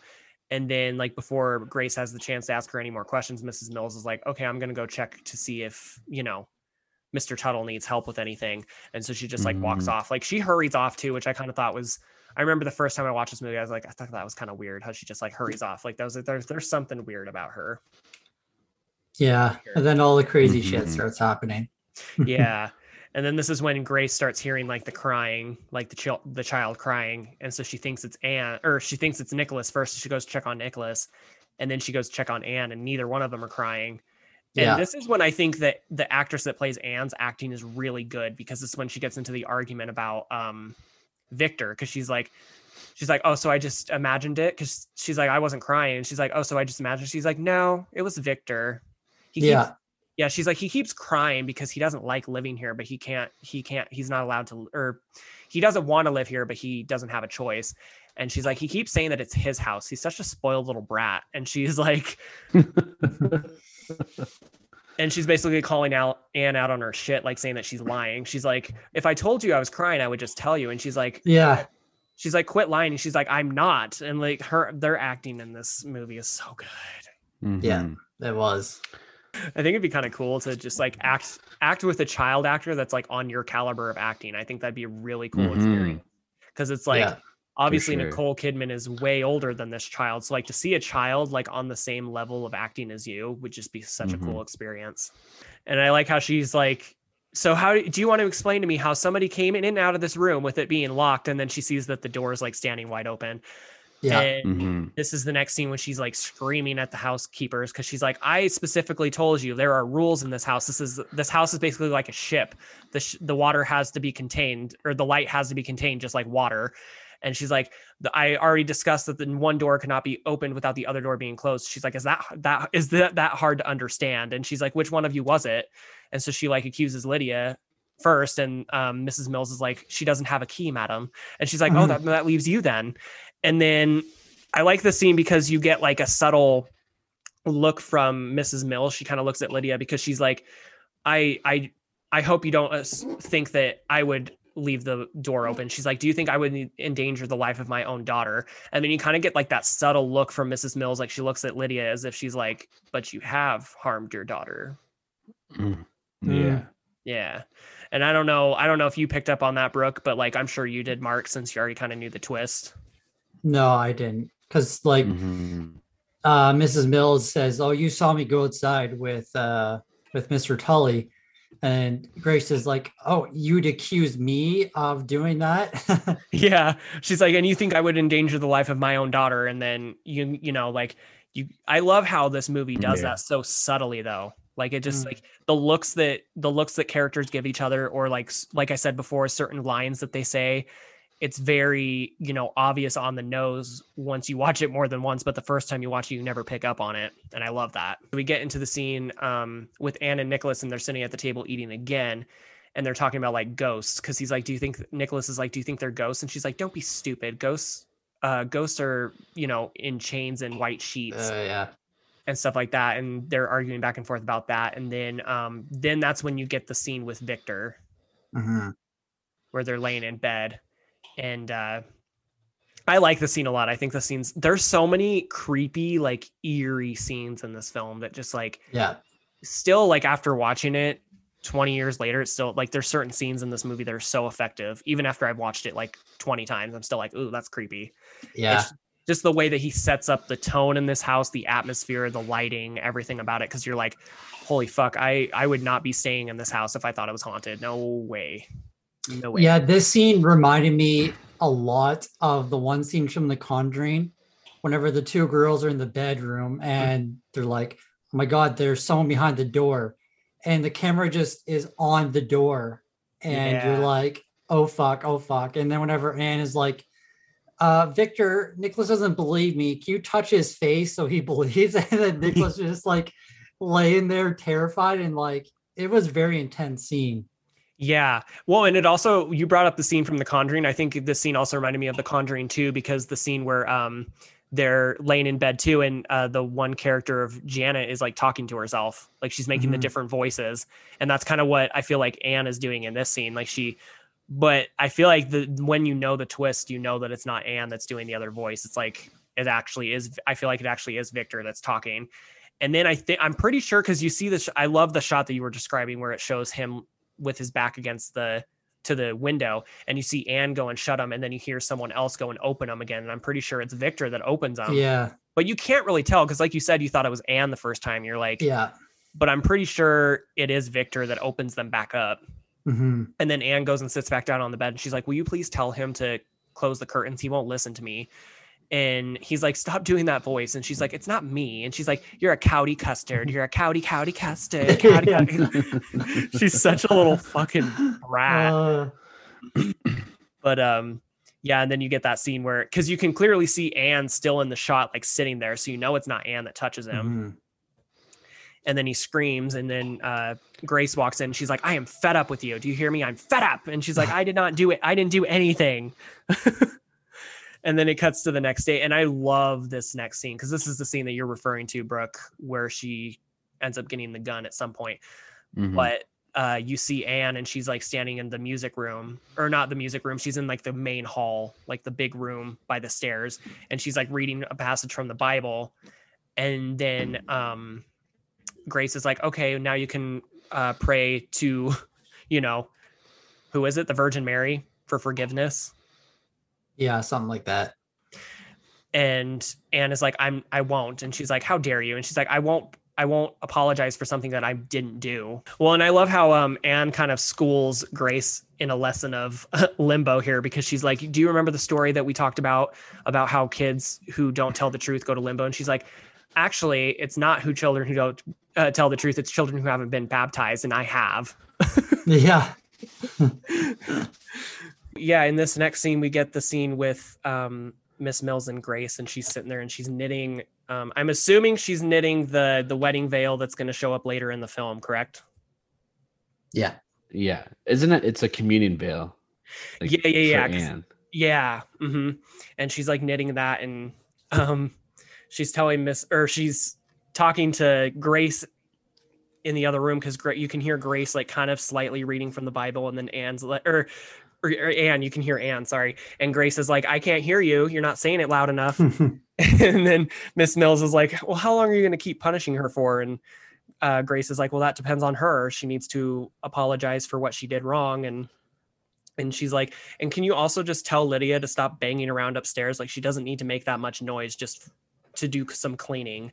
and then like before grace has the chance to ask her any more questions mrs mills is like okay i'm gonna go check to see if you know mr tuttle needs help with anything and so she just like walks Mhm. off like she hurries off too which i kind of thought was i remember the first time i watched this movie i was like i thought that was kind of weird how she just like hurries off like that was there's there's something weird about her Yeah. And then all the crazy shit Mhm. starts happening. yeah and then this is when grace starts hearing like the crying like the child the child crying. And so she thinks it's anne or she thinks it's nicholas first she goes to check on nicholas. And then she goes to check on anne and neither one of them are crying. And Yeah. this is when i think that the actress that plays anne's acting is really good because this is when she gets into the argument about um victor because she's like she's like oh so i just imagined it? Because she's like i wasn't crying. And she's like oh so i just imagined she's like no it was victor. He keeps Yeah. yeah she's like he keeps crying because he doesn't like living here but he can't he can't he's not allowed to or he doesn't want to live here but he doesn't have a choice and she's like he keeps saying that it's his house he's such a spoiled little brat and she's like and she's basically calling out Anne out on her shit like saying that she's lying she's like if i told you i was crying i would just tell you and she's like Yeah. she's like quit lying and she's like i'm not and like her their acting in this movie is so good Yeah. Mhm. It was. I think it'd be kind of cool to just like act act with a child actor that's like on your caliber of acting. I think that'd be a really cool Mhm. experience because it's like yeah. obviously sure. Nicole Kidman is way older than this child, so like to see a child like on the same level of acting as you would just be such a cool experience. And I like how she's like. So how do you want to explain to me how somebody came in and out of this room with it being locked and then she sees that the door is like standing wide open Yeah. and Mhm. this is the next scene when she's like screaming at the housekeepers because she's like i specifically told you there are rules in this house. This is this house is basically like a ship. The sh- the water has to be contained or the light has to be contained just like water. And she's like i already discussed that the one door cannot be opened without the other door being closed. She's like is that that is that that hard to understand? And she's like which one of you was it? And so she like accuses lydia first and um, mrs mills is like she doesn't have a key madam. And she's like oh Mhm. that, that leaves you then and then I like the scene because you get like a subtle look from Mrs. Mills. She kind of looks at Lydia because she's like, I, I, I hope you don't uh, think that I would leave the door open. She's like, do you think I would endanger the life of my own daughter? And then you kind of get like that subtle look from Mrs. Mills. Like she looks at Lydia as if she's like, but you have harmed your daughter. Mm. Mm. Yeah. Yeah. And I don't know, I don't know if you picked up on that, Brooke, but like I'm sure you did, Marc, since you already kind of knew the twist. No, I didn't. Because like Mhm. uh Mrs. Mills says, Oh, you saw me go outside with uh with Mr. Tully. And Grace is like, Oh, you'd accuse me of doing that? Yeah. She's like, and you think I would endanger the life of my own daughter? And then you, you know, like you, I love how this movie does Yeah. that so subtly though. Like it just Mm. like the looks that the looks that characters give each other, or like, like I said before, certain lines that they say, it's very, you know, obvious on the nose once you watch it more than once, but the first time you watch it, you never pick up on it. And I love that. We get into the scene um, with Anne and Nicholas, and they're sitting at the table eating again and they're talking about like ghosts because he's like, "Do you think Nicholas is like, do you think they're ghosts?" And she's like, "Don't be stupid. Ghosts, uh, ghosts are you know in chains and white sheets Uh, yeah. and stuff like that." And they're arguing back and forth about that. And then, um, then that's when you get the scene with Victor mm-hmm. where they're laying in bed, and uh, I like the scene a lot. I think the scenes there's so many creepy, like eerie scenes in this film that just like Yeah. still like after watching it 20 years later it's still like there's certain scenes in this movie that are so effective even after i've watched it like 20 times i'm still like ooh that's creepy Yeah. it's just the way that he sets up the tone in this house the atmosphere the lighting everything about it because you're like holy fuck i i would not be staying in this house if i thought it was haunted no way no way Yeah, this scene reminded me a lot of the one scene from The Conjuring, whenever the two girls are in the bedroom and they're like, "Oh my God, there's someone behind the door," and the camera just is on the door, and Yeah. you're like, oh fuck, oh fuck. And then whenever Anne is like, uh, Victor, Nicholas doesn't believe me. Can you touch his face so he believes? And then Nicholas is just like laying there terrified and like it was a very intense scene. Yeah. Well, and it also you brought up the scene from The Conjuring. I think this scene also reminded me of The Conjuring too, because the scene where um they're laying in bed too, and uh, the one character of Janet is like talking to herself, like she's making the Mhm. different voices, and that's kind of what I feel like Anne is doing in this scene. Like she, but I feel like the when you know the twist, you know that it's not Anne that's doing the other voice. It's like it actually is. I feel like it actually is Victor that's talking. And then I think I'm pretty sure because you see this. I love the shot that you were describing where it shows him with his back against the to the window and you see Anne go and shut him and then you hear someone else go and open them again and I'm pretty sure it's Victor that opens them. yeah, But you can't really tell because like you said you thought it was Anne the first time. You're like, yeah. but I'm pretty sure it is Victor that opens them back up. hmm And then Anne goes and sits back down on the bed and she's like, "Will you please tell him to close the curtains? He won't listen to me." And he's like, "Stop doing that voice." And she's like, "It's not me." And she's like, "You're a cowdy custard. You're a cowdy cowdy custard." Cowdy, cowdy." she's such a little fucking brat. Uh, but um yeah and then you get that scene where because you can clearly see anne still in the shot like sitting there so you know it's not anne that touches him mhm. and then he screams and then uh grace walks in she's like i am fed up with you do you hear me i'm fed up and she's like i did not do it i didn't do anything and then it cuts to the next day and i love this next scene because this is the scene that you're referring to brooke where she ends up getting the gun at some point Mhm. but uh, you see Anne and she's like standing in the music room, or not the music room. She's in like the main hall, like the big room by the stairs, and she's like reading a passage from the Bible. And then um, Grace is like, "Okay, now you can uh, pray to, you know, who is it? The Virgin Mary for forgiveness." Yeah, something like that. and Anne is like, I'm I won't. And she's like, How dare you? And she's like, I won't I won't apologize for something that I didn't do. Well, and I love how um Anne kind of schools Grace in a lesson of limbo here because she's like, Do you remember the story that we talked about about how kids who don't tell the truth go to limbo? And she's like, Actually, it's not who children who don't uh, tell the truth, it's children who haven't been baptized, and I have. Yeah. yeah in this next scene we get the scene with um miss mills and grace and she's sitting there and she's knitting um i'm assuming she's knitting the the wedding veil that's going to show up later in the film correct Yeah. Yeah, isn't it? It's a communion veil. Yeah, yeah, yeah, for 'cause- Anne. yeah hmm and she's like knitting that and um she's telling miss or she's talking to grace in the other room because you can hear grace like kind of slightly reading from the bible and then anne's like or or, or Anne, you can hear Anne, sorry. And Grace is like, I can't hear you. You're not saying it loud enough. and then Miss Mills is like, Well, how long are you going to keep punishing her for? And uh, Grace is like, Well, that depends on her. She needs to apologize for what she did wrong. And and she's like, And can you also just tell Lydia to stop banging around upstairs? Like she doesn't need to make that much noise just to do some cleaning.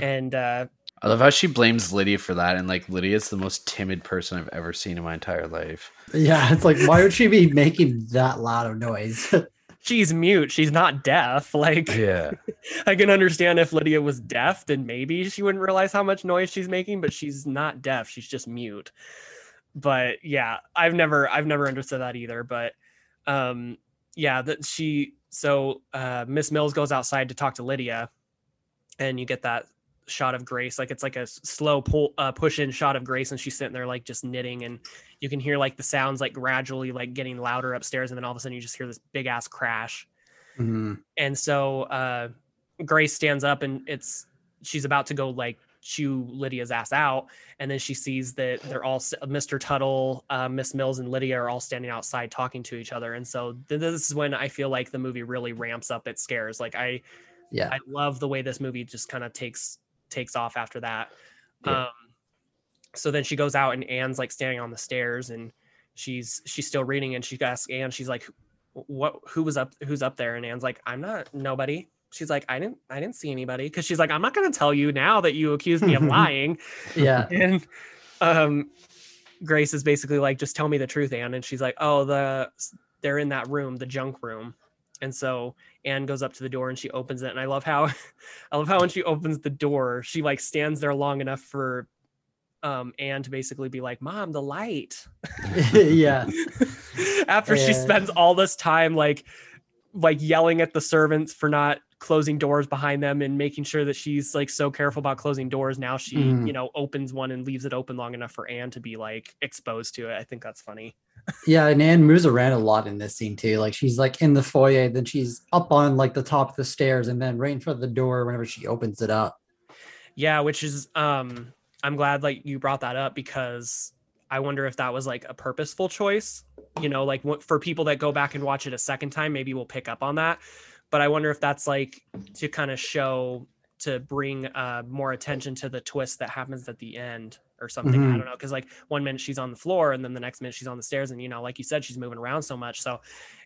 And uh, I love how she blames Lydia for that, and like Lydia's the most timid person I've ever seen in my entire life. yeah. It's like, why would she be making that loud of noise? she's mute. She's not deaf. Like Yeah, I can understand if Lydia was deaf, then maybe she wouldn't realize how much noise she's making, but she's not deaf. She's just mute. But yeah, I've never I've never understood that either. But um yeah, that she so uh Miss Mills goes outside to talk to Lydia and you get that shot of Grace. Like it's like a slow pull uh push in shot of Grace and she's sitting there like just knitting and you can hear like the sounds like gradually like getting louder upstairs and then all of a sudden you just hear this big ass crash Mhm. and so uh grace stands up and it's she's about to go like chew lydia's ass out and then she sees that they're all mr tuttle uh, miss mills and lydia are all standing outside talking to each other and so th- this is when i feel like the movie really ramps up its scares like i Yeah. i love the way this movie just kind of takes takes off after that. Yeah. um so then she goes out and anne's like standing on the stairs and she's she's still reading and she asks anne she's like what who was up who's up there? And anne's like i'm not nobody. She's like i didn't i didn't see anybody. Because she's like i'm not going to tell you now that you accused me of lying. Yeah. and um grace is basically like just tell me the truth anne. And she's like oh the they're in that room the junk room and so anne goes up to the door and she opens it and i love how i love how when she opens the door she like stands there long enough for um Anne to basically be like, "Mom, the light." yeah. After she spends all this time like like yelling at the servants for not closing doors behind them and making sure that she's like so careful about closing doors now she Mhm. you know opens one and leaves it open long enough for Anne to be like exposed to it i think that's funny Yeah, and Anne moves around a lot in this scene too. Like she's like in the foyer, then she's up on like the top of the stairs, and then right in front of the door whenever she opens it up. yeah which is um i'm glad like you brought that up because i wonder if that was like a purposeful choice you know like for people that go back and watch it a second time maybe we'll pick up on that but i wonder if that's like to kind of show to bring uh more attention to the twist that happens at the end or something i Mhm. don't know because like one minute she's on the floor and then the next minute she's on the stairs and you know like you said she's moving around so much so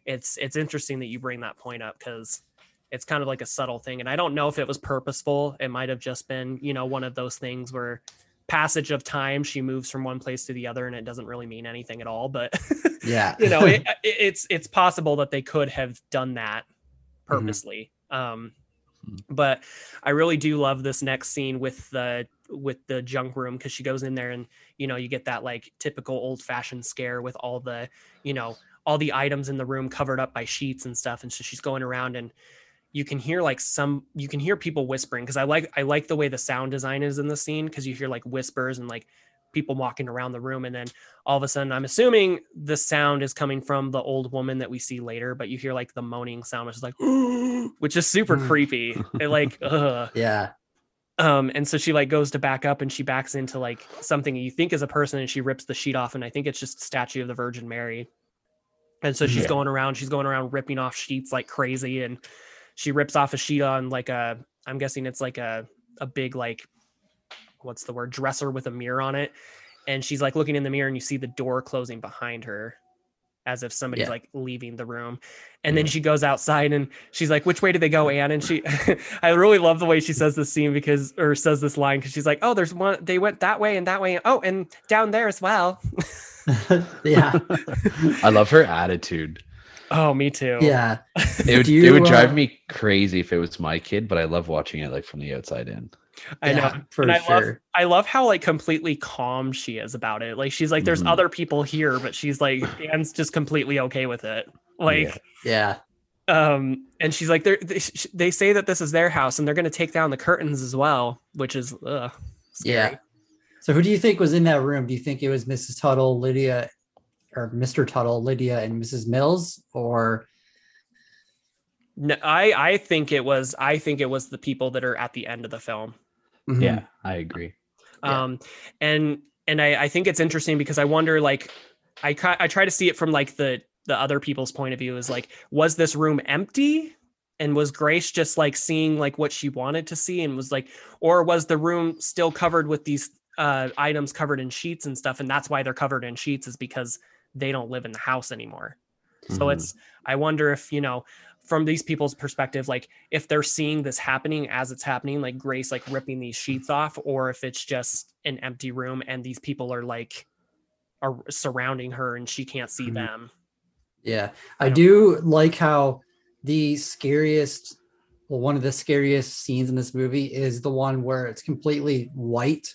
it's it's interesting that you bring that point up because it's kind of like a subtle thing and i don't know if it was purposeful it might have just been you know one of those things where passage of time she moves from one place to the other and it doesn't really mean anything at all but Yeah. you know it, it- it's it's possible that they could have done that Mm-hmm. purposely um Mhm. but i really do love this next scene with the with the junk room because she goes in there and you know you get that like typical old fashioned scare with all the you know all the items in the room covered up by sheets and stuff and so she's going around and you can hear like some you can hear people whispering because i like i like the way the sound design is in the scene because you hear like whispers and like people walking around the room and then all of a sudden i'm assuming the sound is coming from the old woman that we see later but you hear like the moaning sound which is like which is super Hmm. creepy it like ugh. yeah. Um and so she like goes to back up and she backs into like something you think is a person and she rips the sheet off and i think it's just a statue of the virgin mary. And so she's Yeah. going around she's going around ripping off sheets like crazy and she rips off a sheet on like a i'm guessing it's like a a big like what's the word dresser with a mirror on it. And she's like looking in the mirror and you see the door closing behind her as if somebody's Yeah. like leaving the room and then she goes outside and she's like which way did they go anne and she i really love the way she says this scene because or says this line because she's like oh there's one they went that way and that way oh and down there as well yeah. I love her attitude. oh me too Yeah. It would Do it would you, drive uh, me crazy if it was my kid, but I love watching it like from the outside in. I know for and I love. I love how like completely calm she is about it. Like she's like, there's Mhm. other people here, but she's like, Anne's just completely okay with it. Like, Yeah. um, and she's like, they're, they say that this is their house and they're gonna take down the curtains as well, which is ugh, Yeah. So who do you think was in that room? Do you think it was Mrs. Tuttle, Lydia, or Mr. Tuttle, Lydia, and Mrs. Mills, or No, I I think it was I think it was the people that are at the end of the film. Mhm. Yeah, I agree. Yeah. um and and I, I think it's interesting because i wonder like i i try to see it from like the the other people's point of view is like was this room empty and was grace just like seeing like what she wanted to see and was like or was the room still covered with these uh items covered in sheets and stuff and that's why they're covered in sheets is because they don't live in the house anymore so Mhm. it's i wonder if you know from these people's perspective like if they're seeing this happening as it's happening like grace like ripping these sheets off or if it's just an empty room and these people are like are surrounding her and she can't see Mhm. them Yeah, I don't- do like how the scariest, well, one of the scariest scenes in this movie is the one where it's completely white.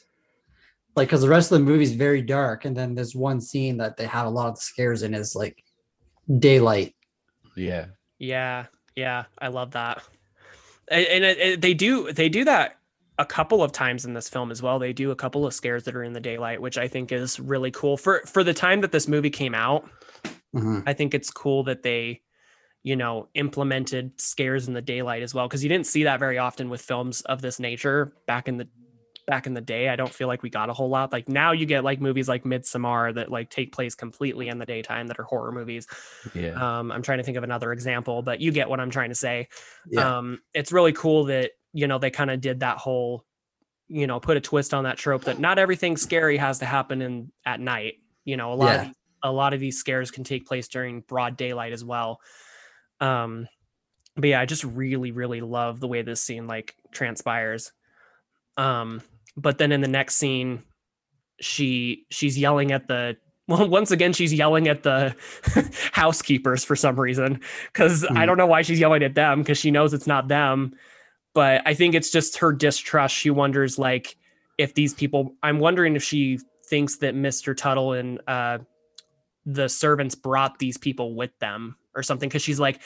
Like, because the rest of the movie is very dark, and then there's one scene that they have a lot of the scares in is like daylight. yeah. Yeah yeah i love that. And, and it, it- they do they do that a couple of times in this film as well. They do a couple of scares that are in the daylight which i think is really cool. For for the time that this movie came out Mhm. I think it's cool that they, you know, implemented scares in the daylight as well because you didn't see that very often with films of this nature back in the back in the day. I don't feel like we got a whole lot. Like now you get like movies like Midsommar that like take place completely in the daytime that are horror movies. Yeah. Um, I'm trying to think of another example, but you get what I'm trying to say. Yeah, Um, it's really cool that you know they kind of did that whole, you know, put a twist on that trope that not everything scary has to happen in at night. You know, a lot Yeah. of a lot of these scares can take place during broad daylight as well. Um, but yeah, I just really, really love the way this scene like transpires. Um, but then in the next scene, she she's yelling at the well, once again, she's yelling at the housekeepers for some reason. Cause I Hmm. don't know why she's yelling at them because she knows it's not them. But I think it's just her distrust. She wonders, like, if these people i'm wondering if she thinks that mr tuttle and uh the servants brought these people with them or something because she's like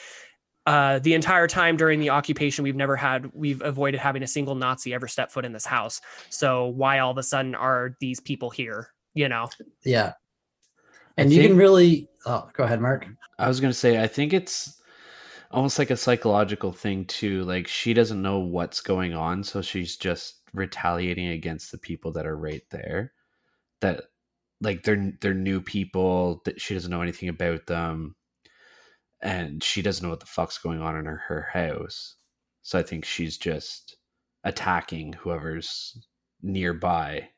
uh, the entire time during the occupation, we've never had, we've avoided having a single Nazi ever step foot in this house. So why all of a sudden are these people here? You know? Yeah. I And you can really, oh, go ahead, Marc. I was gonna say I think it's almost like a psychological thing too. Like she doesn't know what's going on, so she's just retaliating against the people that are right there. That like they're they're new people that she doesn't know anything about them, and she doesn't know what the fuck's going on in her, her house. So I think she's just attacking whoever's nearby.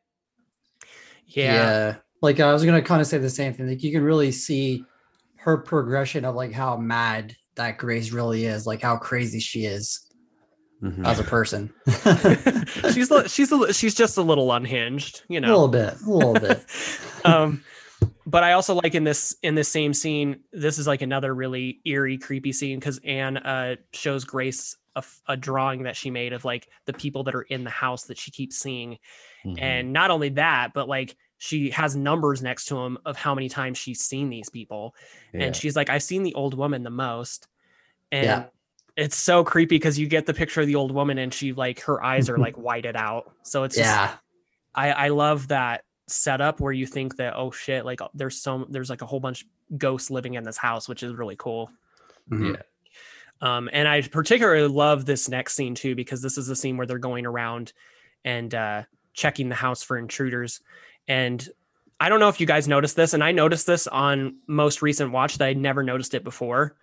Yeah. Like I was gonna kind of say the same thing. Like you can really see her progression of like how mad that Grace really is, like how crazy she is Mhm. as a person. she's she's a, she's just a little unhinged, you know. a little bit, a little bit. um but i also like in this in this same scene this is like another really eerie creepy scene because anne uh shows grace a drawing that she made of like the people that are in the house that she keeps seeing Mhm. and not only that but like she has numbers next to them of how many times she's seen these people Yeah. and she's like i've seen the old woman the most and Yeah. it's so creepy because you get the picture of the old woman and she like her eyes are like whited out so it's just yeah, I I love that setup where you think that oh shit like there's some there's like a whole bunch ghosts living in this house which is really cool. Mhm. Um and I particularly love this next scene too because this is the scene where they're going around and uh checking the house for intruders and I don't know if you guys noticed this and I noticed this on most recent watch that I'd never noticed it before.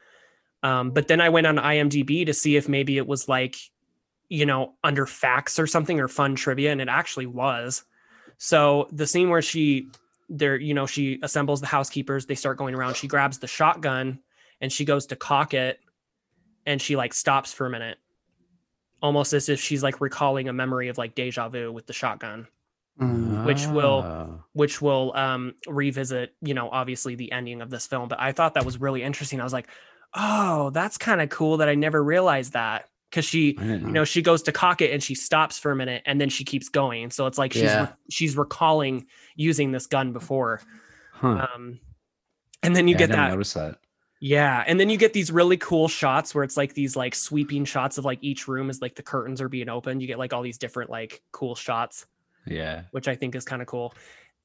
Um but then I went on IMDb to see if maybe it was like you know under facts or something or fun trivia and it actually was. So the scene where she there, you know, she assembles the housekeepers, they start going around, she grabs the shotgun and she goes to cock it and she like stops for a minute. Almost as if she's like recalling a memory of like deja vu with the shotgun, Mhm. which will- Ah. which will um revisit, you know, obviously the ending of this film. But I thought that was really interesting. I was like, oh, that's kind of cool that I never realized that. Cause she didn't you know she goes to cock it and she stops for a minute and then she keeps going so it's like she's Yeah. re- she's recalling using this gun before Huh. um and then you Yeah, I get that noticed that. yeah and then you get these really cool shots where it's like these like sweeping shots of like each room is like the curtains are being opened you get like all these different like cool shots Yeah. which I think is kind of cool.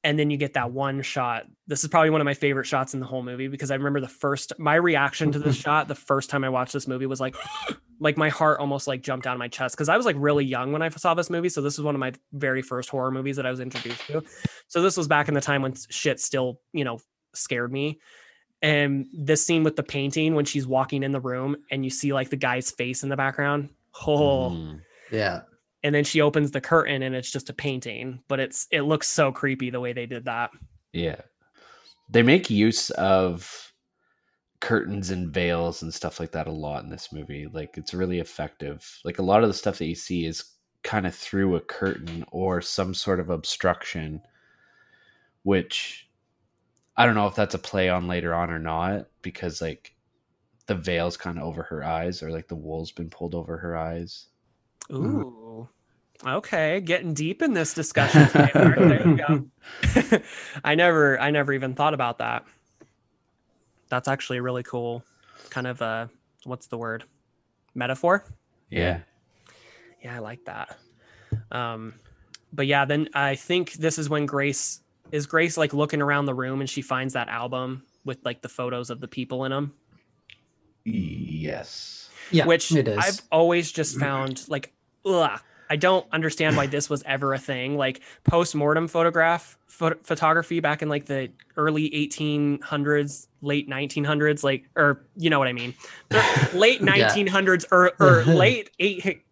And then you get that one shot. This is probably one of my favorite shots in the whole movie because I remember the first my reaction to this shot the first time I watched this movie was like like my heart almost like jumped out of my chest because I was like really young when I saw this movie. So this was one of my very first horror movies that I was introduced to. So this was back in the time when shit still, you know, scared me. And this scene with the painting when she's walking in the room and you see like the guy's face in the background. Oh, Mm. yeah. And then she opens the curtain and it's just a painting but it's it looks so creepy the way they did that Yeah. They make use of curtains and veils and stuff like that a lot in this movie. Like it's really effective. Like a lot of the stuff that you see is kind of through a curtain or some sort of obstruction, which I don't know if that's a play on later on or not, because like the veil's kind of over her eyes or like the wool's been pulled over her eyes. Ooh. Okay getting deep in this discussion today, there you go. I never i never even thought about that. That's actually really cool. Kind of uh what's the word? Metaphor? Yeah. yeah i like that. Um but yeah then i think this is when grace is grace like looking around the room and she finds that album with like the photos of the people in them Yes. Yeah. which it is. I've always just found like, ugh, I don't understand why this was ever a thing. Like post-mortem photograph pho- photography back in like the early 1800s, late 1900s, like, or you know what I mean, The late Yeah. 1900s or, or late eight,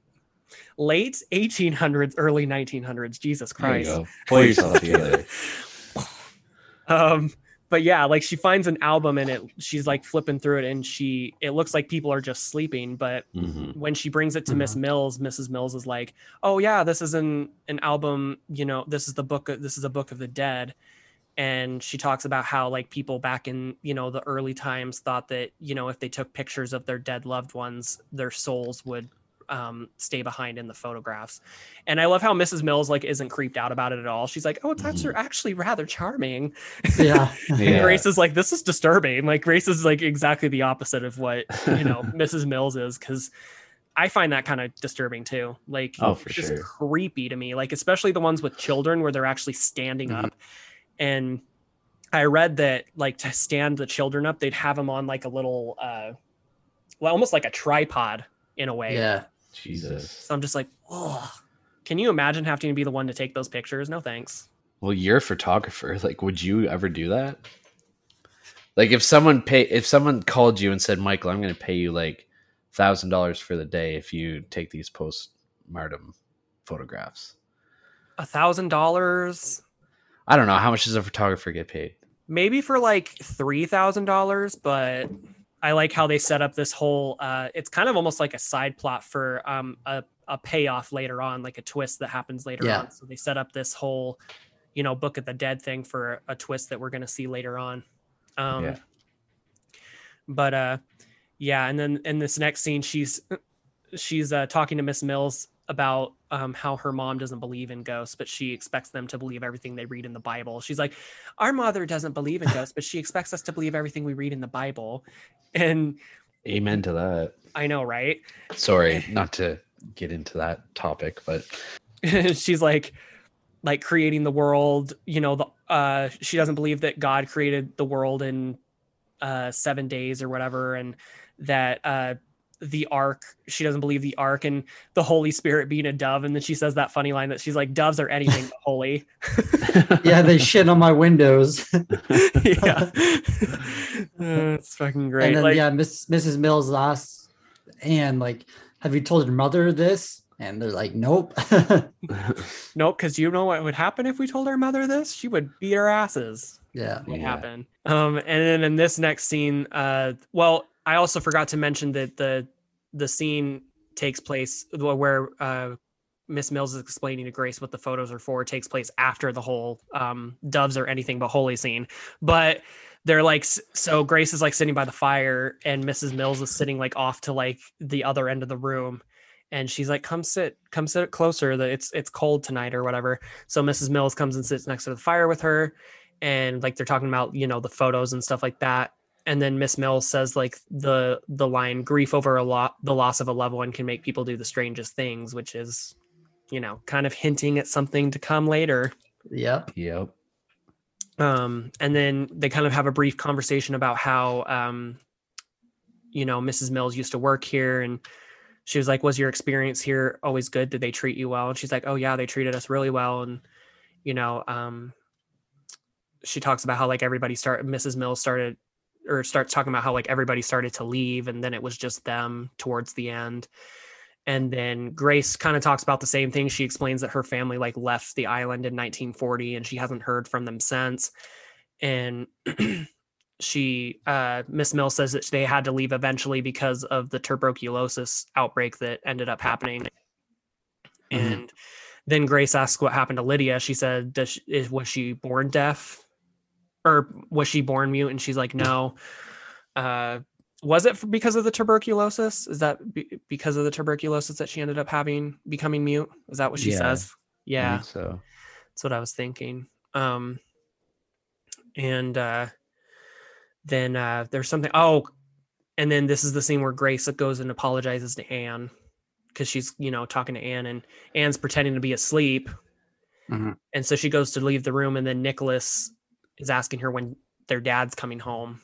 late 1800s, early 1900s. Jesus There you Christ. go. Pull yourself together. um but yeah like she finds an album and it she's like flipping through it and she it looks like people are just sleeping but Mhm. when she brings it to miss mills mrs mills is like oh yeah this is an an album you know this is the book of, this is a book of the dead and she talks about how like people back in you know the early times thought that you know if they took pictures of their dead loved ones their souls would um, stay behind in the photographs. And I love how Mrs. Mills like isn't creeped out about it at all. She's like, "Oh, it's actually actually rather charming." Yeah. And Yeah. Grace is like, "This is disturbing." Like Grace is like exactly the opposite of what you know Mrs. Mills is because I find that kind of disturbing too. Like, Oh, for just sure. creepy to me. Like especially the ones with children where they're actually standing Mhm. up. And I read that like to stand the children up, they'd have them on like a little, uh, well, almost like a tripod in a way. Yeah. Jesus. So I'm just like, oh, can you imagine having to be the one to take those pictures? No thanks. Well, you're a photographer. Like, would you ever do that? Like, if someone pay, if someone called you and said, "Michael, I'm going to pay you like thousand dollars for the day if you take these post mortem photographs," A thousand dollars, I don't know how much does a photographer get paid. maybe for like three thousand dollars, but I like how they set up this whole. Uh, it's kind of almost like a side plot for um, a a payoff later on, like a twist that happens later Yeah. on. So they set up this whole, you know, Book of the Dead thing for a twist that we're going to see later on. Um, Yeah. But uh, yeah, and then in this next scene, she's she's uh, talking to Miss Mills about um, how her mom doesn't believe in ghosts, but she expects them to believe everything they read in the Bible. She's like, our mother doesn't believe in ghosts, but she expects us to believe everything we read in the Bible. And Amen to that. I know, right? Sorry, not to get into that topic, but she's like like creating the world you know the uh she doesn't believe that god created the world in uh seven days or whatever and that uh the ark she doesn't believe the ark and the holy spirit being a dove and then she says that funny line that she's like doves are anything but holy Yeah, they shit on my windows. yeah Uh, it's fucking great and then like yeah, Miss Mrs. Mills asks and like, have you told your mother this? And they're like, Nope. nope because you know what would happen if we told our mother this she would beat our asses yeah. what Yeah. happened. Um, and then in this next scene, uh, well, I also forgot to mention that the the scene takes place where uh, Miss Mills is explaining to Grace what the photos are for. Takes place after the whole um, doves or anything but holy scene, but. They're like so. Grace is like sitting by the fire, and Mrs. Mills is sitting like off to like the other end of the room, and she's like, "Come sit, come sit closer. That it's it's cold tonight or whatever." So Mrs. Mills comes and sits next to the fire with her, and like they're talking about you know the photos and stuff like that and then miss mills says like the the line grief over a lot the loss of a loved one can make people do the strangest things which is you know kind of hinting at something to come later Yep. yep. um and then they kind of have a brief conversation about how um you know mrs mills used to work here and she was like was your experience here always good did they treat you well and she's like oh yeah they treated us really well and you know um she talks about how like everybody started mrs mills started or starts talking about how like everybody started to leave and then it was just them towards the end. And then grace kind of talks about the same thing. She explains that her family like left the island in 1940 and she hasn't heard from them since. And she uh miss mill says that they had to leave eventually because of the tuberculosis outbreak that ended up happening. Mhm. and then grace asks what happened to lydia. She said does she, is, was she born deaf or was she born mute and she's like no uh was it because of the tuberculosis is that be, because of the tuberculosis that she ended up having becoming mute is that what she Yeah. says yeah so that's what I was thinking. Um, and uh, then uh, there's something. Oh, and then this is the scene where Grace goes and apologizes to Anne because she's you know talking to Anne and Anne's pretending to be asleep, Mhm. and so she goes to leave the room, and then Nicholas is asking her when their dad's coming home.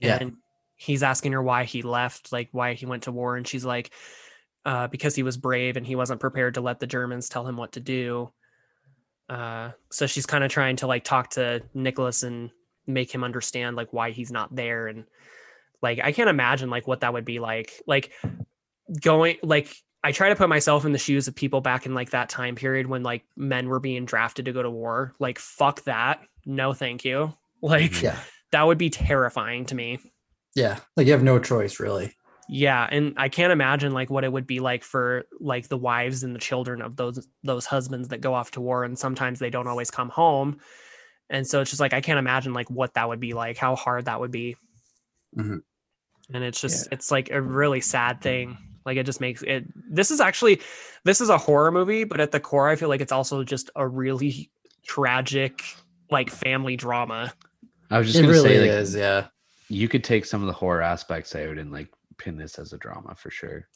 Yeah. And he's asking her why he left, like why he went to war, and she's like, uh, because he was brave and he wasn't prepared to let the Germans tell him what to do. Uh, so she's kind of trying to like talk to Nicholas and make him understand like why he's not there and like I can't imagine like what that would be like. Like going like I try to put myself in the shoes of people back in like that time period when like men were being drafted to go to war. Like fuck that. No thank you. Like Yeah. that would be terrifying to me. Yeah. Like you have no choice really. Yeah, and I can't imagine like what it would be like for like the wives and the children of those those husbands that go off to war and sometimes they don't always come home. And so it's just like I can't imagine like what that would be like, how hard that would be. Mhm. And it's just it's like a really sad thing. Like it just makes it. This is actually, this is a horror movie, but at the core, I feel like it's also just a really tragic, like family drama. I was just It gonna really say, like, is, yeah. you could take some of the horror aspects out and like pin this as a drama for sure.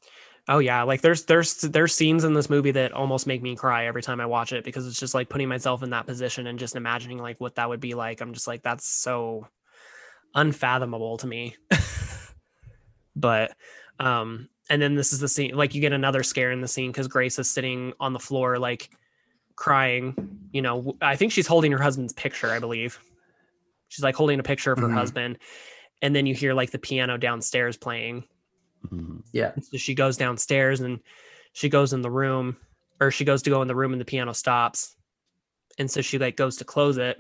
Oh yeah, like there's there's there's scenes in this movie that almost make me cry every time I watch it because it's just like putting myself in that position and just imagining like what that would be like. I'm just like that's so unfathomable to me. but um and then this is the scene like you get another scare in the scene cuz Grace is sitting on the floor like crying, you know, i think she's holding her husband's picture, I believe. She's like holding a picture of her Mhm. husband and then you hear like the piano downstairs playing Mhm. Yeah. so she goes downstairs and she goes in the room, or she goes to go in the room and the piano stops. And so she like goes to close it.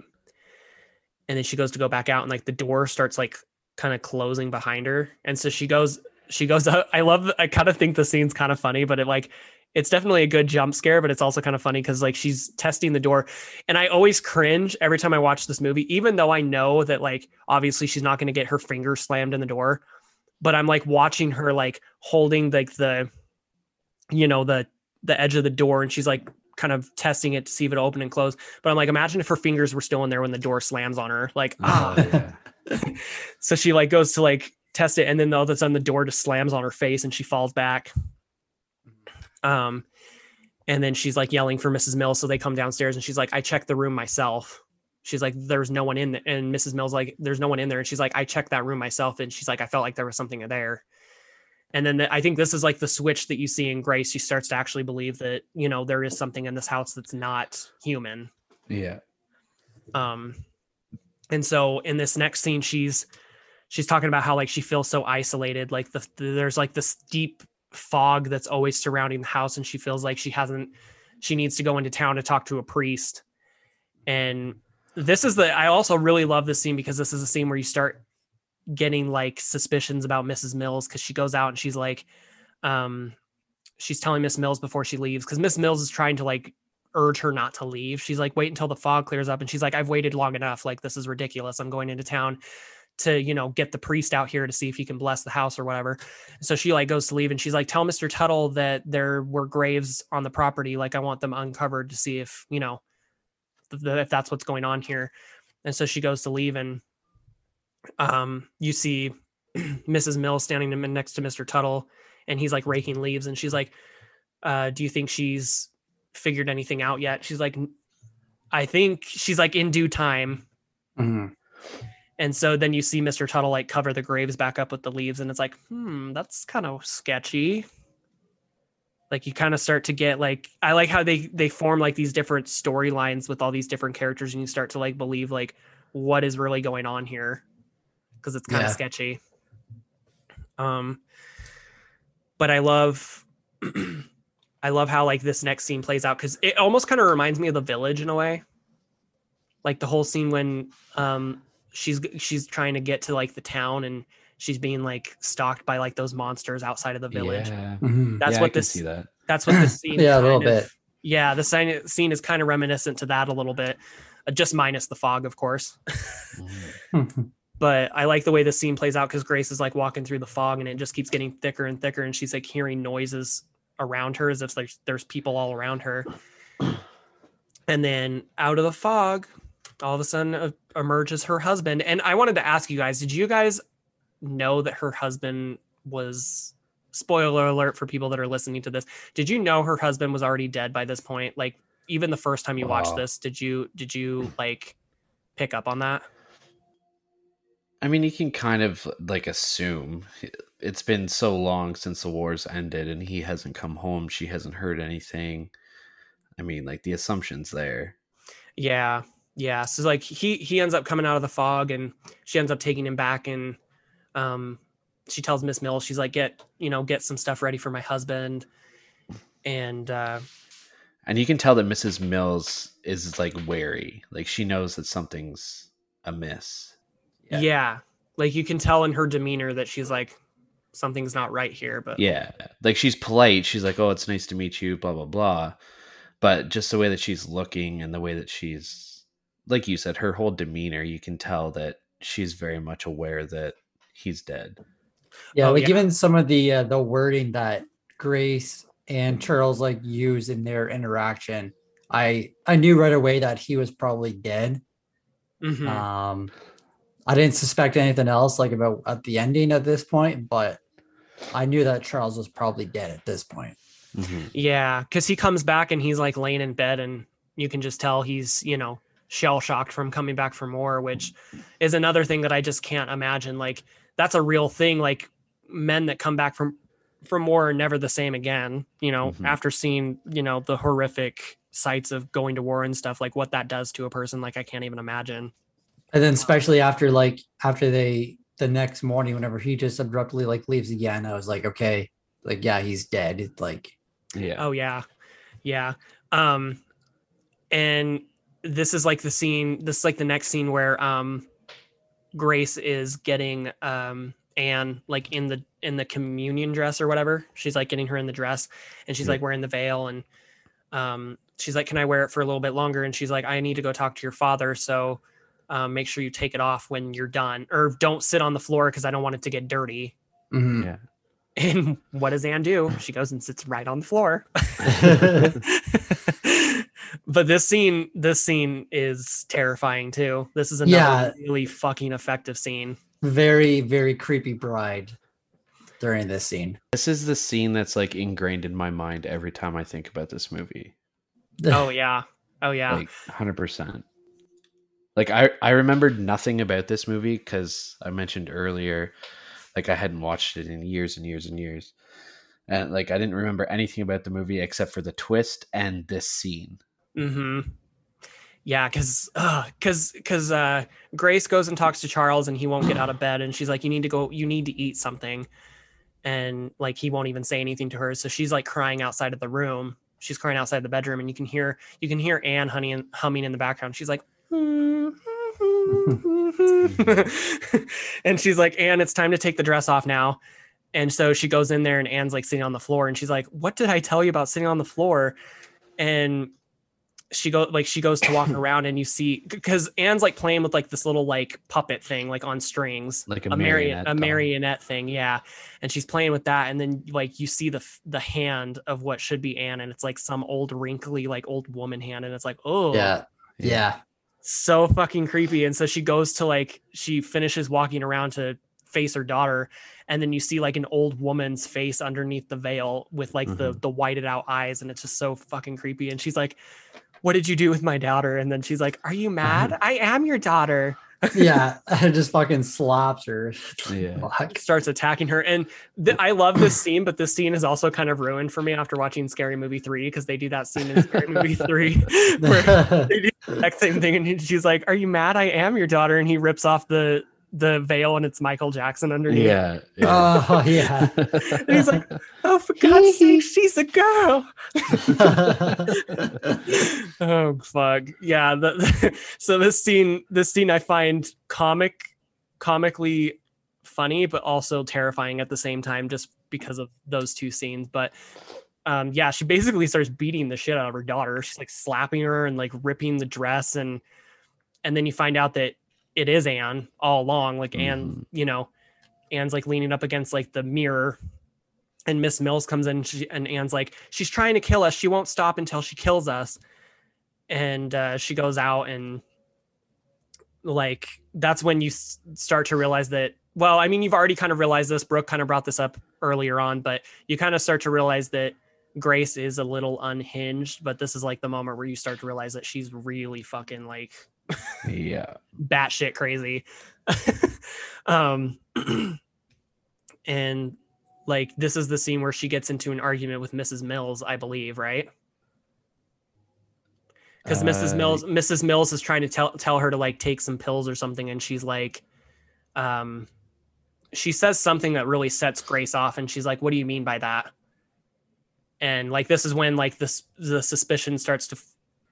And then she goes to go back out and like the door starts like kind of closing behind her. And so she goes, she goes out. I love, I kind of think the scene's kind of funny, but it like, it's definitely a good jump scare, but it's also kind of funny because like she's testing the door. And I always cringe every time I watch this movie, even though I know that like obviously she's not going to get her finger slammed in the door but I'm like watching her like holding like the, you know, the the edge of the door, and she's like kind of testing it to see if it'll open and close. But I'm like, imagine if her fingers were still in there when the door slams on her, like ah. Oh, yeah. so she like goes to like test it, and then all of a sudden the door just slams on her face, and she falls back. Um, and then she's like yelling for Mrs. Mills, so they come downstairs, and she's like, I checked the room myself. She's like, there's no one in there. And Mrs. Mills like, there's no one in there. And she's like, I checked that room myself. And she's like, I felt like there was something there. And then the, I think this is like the switch that you see in Grace. She starts to actually believe that, you know, there is something in this house that's not human. yeah. Um, and so in this next scene, she's she's talking about how like she feels so isolated. Like the, the there's like this deep fog that's always surrounding the house, and she feels like she hasn't. She needs to go into town to talk to a priest. And this is the. I also really love this scene because this is a scene where you start getting like suspicions about Mrs. Mills because she goes out and she's like, um, she's telling Miss Mills before she leaves because Miss Mills is trying to like urge her not to leave. She's like, wait until the fog clears up. And she's like, I've waited long enough. Like, this is ridiculous. I'm going into town to, you know, get the priest out here to see if he can bless the house or whatever. So she like goes to leave and she's like, tell Mr. Tuttle that there were graves on the property. Like, I want them uncovered to see if, you know, if that's what's going on here. And so she goes to leave and um, you see Mrs. mill standing next to Mr. Tuttle and he's like raking leaves and she's like, uh, do you think she's figured anything out yet? She's like, I think she's like in due time. Mhm. And so then you see Mr. Tuttle like cover the graves back up with the leaves, and it's like, hmm, that's kind of sketchy. Like you kind of start to get like I like how they they form like these different storylines with all these different characters, and you start to like believe like what is really going on here because it's kind of Yeah. sketchy. Um, but I love I love how like this next scene plays out because it almost kind of reminds me of the village in a way. Like the whole scene when um she's she's trying to get to like the town and she's being like stalked by like those monsters outside of the village. Yeah. Mhm. That's Yeah, what can this see that. that's what this scene Yeah, a little kind of- bit. Yeah, the scene scene is kind of reminiscent to that a little bit. uh, Just minus the fog, of course. Mhm. but I like the way this scene plays out because Grace is like walking through the fog and it just keeps getting thicker and thicker, and she's like hearing noises around her as if there's there's people all around her. And then out of the fog, all of a sudden uh, emerges her husband. And I wanted to ask you guys: Did you guys know that her husband was? Spoiler alert for people that are listening to this. Did you know her husband was already dead by this point? Like even the first time you watched Wow. this, did you did you like pick up on that? I mean, you can kind of like assume it's been so long since the wars ended and he hasn't come home. She hasn't heard anything. I mean, like the assumption's there. Yeah, yeah. So like he he ends up coming out of the fog, and she ends up taking him back, and um, she tells Miss Mills, she's like, get you know, get some stuff ready for my husband, and uh, And you can tell that Mrs. Mills is like wary. Like she knows that something's amiss. yeah. like you can tell in her demeanor that she's like, something's not right here. But Yeah. Like she's polite. She's like, oh, it's nice to meet you, blah, blah, blah. But just the way that she's looking and the way that she's, like you said, her whole demeanor, you can tell that she's very much aware that he's dead. Yeah, Oh, like yeah. even some of the uh, the wording that Grace and Charles like use in their interaction, I I knew right away that he was probably dead. Mhm. Um, I didn't suspect anything else like about at the ending at this point, but I knew that Charles was probably dead at this point. Mhm. Yeah, because he comes back and he's like laying in bed, and you can just tell he's, you know, shell shocked from coming back from war, which is another thing that I just can't imagine. Like, that's a real thing. Like, men that come back from from war are never the same again. You know, Mhm. after seeing, you know, the horrific sights of going to war and stuff, like what that does to a person, like I can't even imagine. And then especially after like after they the next morning, whenever he just abruptly like leaves again, I was like, okay, like yeah, he's dead. Like Yeah. Oh yeah. Yeah. Um and this is like the scene this is like the next scene where um Grace is getting um Anne like in the in the communion dress or whatever. She's like getting her in the dress and she's Yeah. like wearing the veil and um she's like, Can I wear it for a little bit longer? And she's like, I need to go talk to your father. So um, make sure you take it off when you're done or don't sit on the floor because I don't want it to get dirty. mhm. Yeah. And what does Anne do? She goes and sits right on the floor. but this scene, this scene is terrifying too. This is another Yeah. really fucking effective scene. very, very creepy bride during this scene. This is the scene that's like ingrained in my mind every time I think about this movie. Oh yeah. Oh yeah. Like 100%. Like I I remembered nothing about this movie cuz I mentioned earlier like I hadn't watched it in years and years and years. And like I didn't remember anything about the movie except for the twist and this scene. Mm-hmm. Yeah, because because because uh, Grace goes and talks to Charles and he won't get out of bed and she's like, You need to go, you need to eat something. And like he won't even say anything to her. So she's like crying outside of the room. She's crying outside the bedroom, and you can hear you can hear Anne honey humming in the background. She's like and she's like, Anne, it's time to take the dress off now. And so she goes in there and Anne's like sitting on the floor and she's like, What did I tell you about sitting on the floor? And she go like she goes to walk around and you see because Anne's like playing with like this little like puppet thing like on strings Like a a marionette marionette a marionette thing yeah and she's playing with that and then like you see the the hand of what should be Anne and it's like some old wrinkly like old woman hand and it's like oh Yeah. Yeah. so fucking creepy. And so she goes to like she finishes walking around to face her daughter, and then you see like an old woman's face underneath the veil with like the mm-hmm. the whited out eyes, and it's just so fucking creepy. And she's like, "What did you do with my daughter?" And then she's like, "Are you mad? I am your daughter." Yeah. it just fucking slaps her. Yeah. Fuck. Starts attacking her, and th- I love this scene, but this scene is also kind of ruined for me after watching Scary Movie three because they do that scene in Scary Movie three where they do the exact same thing. And she's like, "Are you mad? I am your daughter." And he rips off the the veil, and it's Michael Jackson underneath. Yeah. yeah. oh yeah. And he's like, "Oh, for God's sake, she's a girl." oh fuck, yeah. The, so this scene, this scene, I find comic, comically funny, but also terrifying at the same time, just because of those two scenes. But um, yeah, she basically starts beating the shit out of her daughter. She's like slapping her and like ripping the dress, and and then you find out that it is Anne all along. Like Anne, you know, Anne's like leaning up against like the mirror and Miss Mills comes in and, she, and Anne's like, she's trying to kill us. She won't stop until she kills us. And uh, she goes out and like that's when you s- start to realize that. Well, I mean, you've already kind of realized this. Brooke kind of brought this up earlier on, but you kind of start to realize that Grace is a little unhinged. But this is like the moment where you start to realize that she's really fucking like yeah. batshit crazy. um, and like this is the scene where she gets into an argument with Mrs. Mills, I believe, right? Because Mrs. Uh, Mills, Mrs. Mills is trying to tell tell her to like take some pills or something, and she's like, um, she says something that really sets Grace off, and she's like, "What do you mean by that?" And like this is when like this the suspicion starts to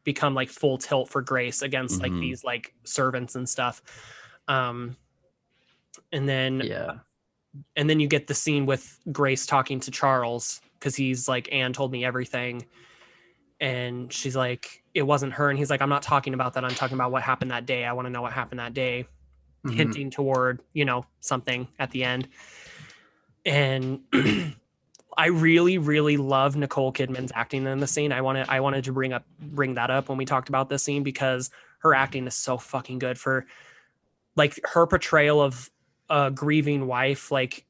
become like full tilt for Grace against like Mhm. these like servants and stuff. Um, and then yeah. and then you get the scene with Grace talking to Charles because he's like, Anne told me everything. And she's like, it wasn't her. And he's like, I'm not talking about that. I'm talking about what happened that day. I want to know what happened that day, Mhm. hinting toward, you know, something at the end. And I really, really love Nicole Kidman's acting in the scene. I wanted I wanted to bring up bring that up when we talked about this scene because her acting is so fucking good for like her portrayal of a grieving wife, like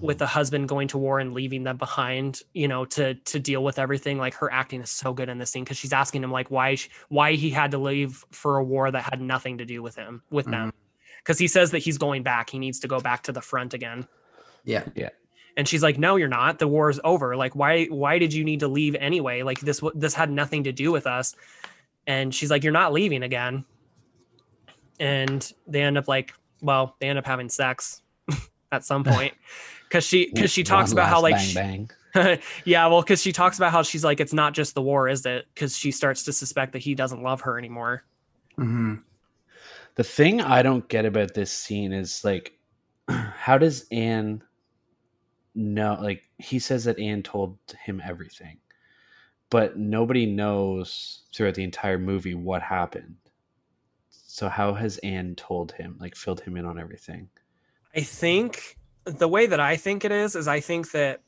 with a husband going to war and leaving them behind, you know, to to deal with everything. Like her acting is so good in this scene because she's asking him like why sh- why he had to leave for a war that had nothing to do with him with mm-hmm. them. Because he says that he's going back. He needs to go back to the front again. Yeah, yeah. And she's like, "No, you're not. The war's over. Like, why? Why did you need to leave anyway? Like, this this had nothing to do with us." And she's like, "You're not leaving again." And they end up like, well, they end up having sex at some point because she because she talks about how like bang she- yeah, well, because she talks about how she's like, it's not just the war, is it? Because she starts to suspect that he doesn't love her anymore. hmm The thing I don't get about this scene is like, how does Anne know? Like, he says that Anne told him everything, but nobody knows throughout the entire movie what happened. So, how has Anne told him, like, filled him in on everything? I think the way that I think it is is I think that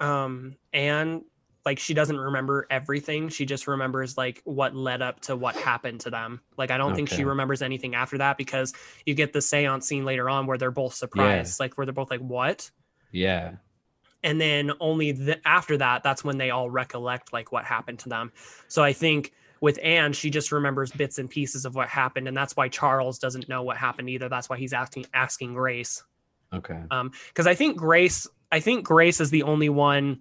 um Anne like she doesn't remember everything. She just remembers like what led up to what happened to them. Like I don't think she remembers anything after that because you get the seance scene later on where they're both surprised, like where they're both like, What? Yeah. and then only the, after that that's when they all recollect like what happened to them so i think with anne she just remembers bits and pieces of what happened and that's why charles doesn't know what happened either that's why he's asking asking grace Okay. Um, because i think grace i think grace is the only one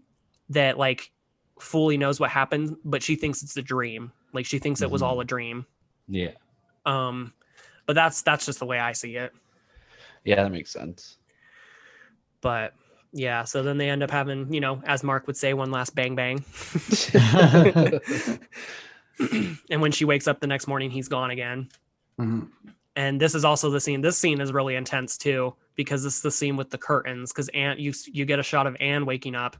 that like fully knows what happened but she thinks it's a dream like she thinks it was Mhm. all a dream Yeah. um but that's that's just the way i see it Yeah, that makes sense. But yeah so then they end up having you know as marc would say one last bang bang and when she wakes up the next morning, he's gone again. hmm And this is also the scene. This scene is really intense too because this is the scene with the curtains. Because Anne, you you get a shot of Anne waking up,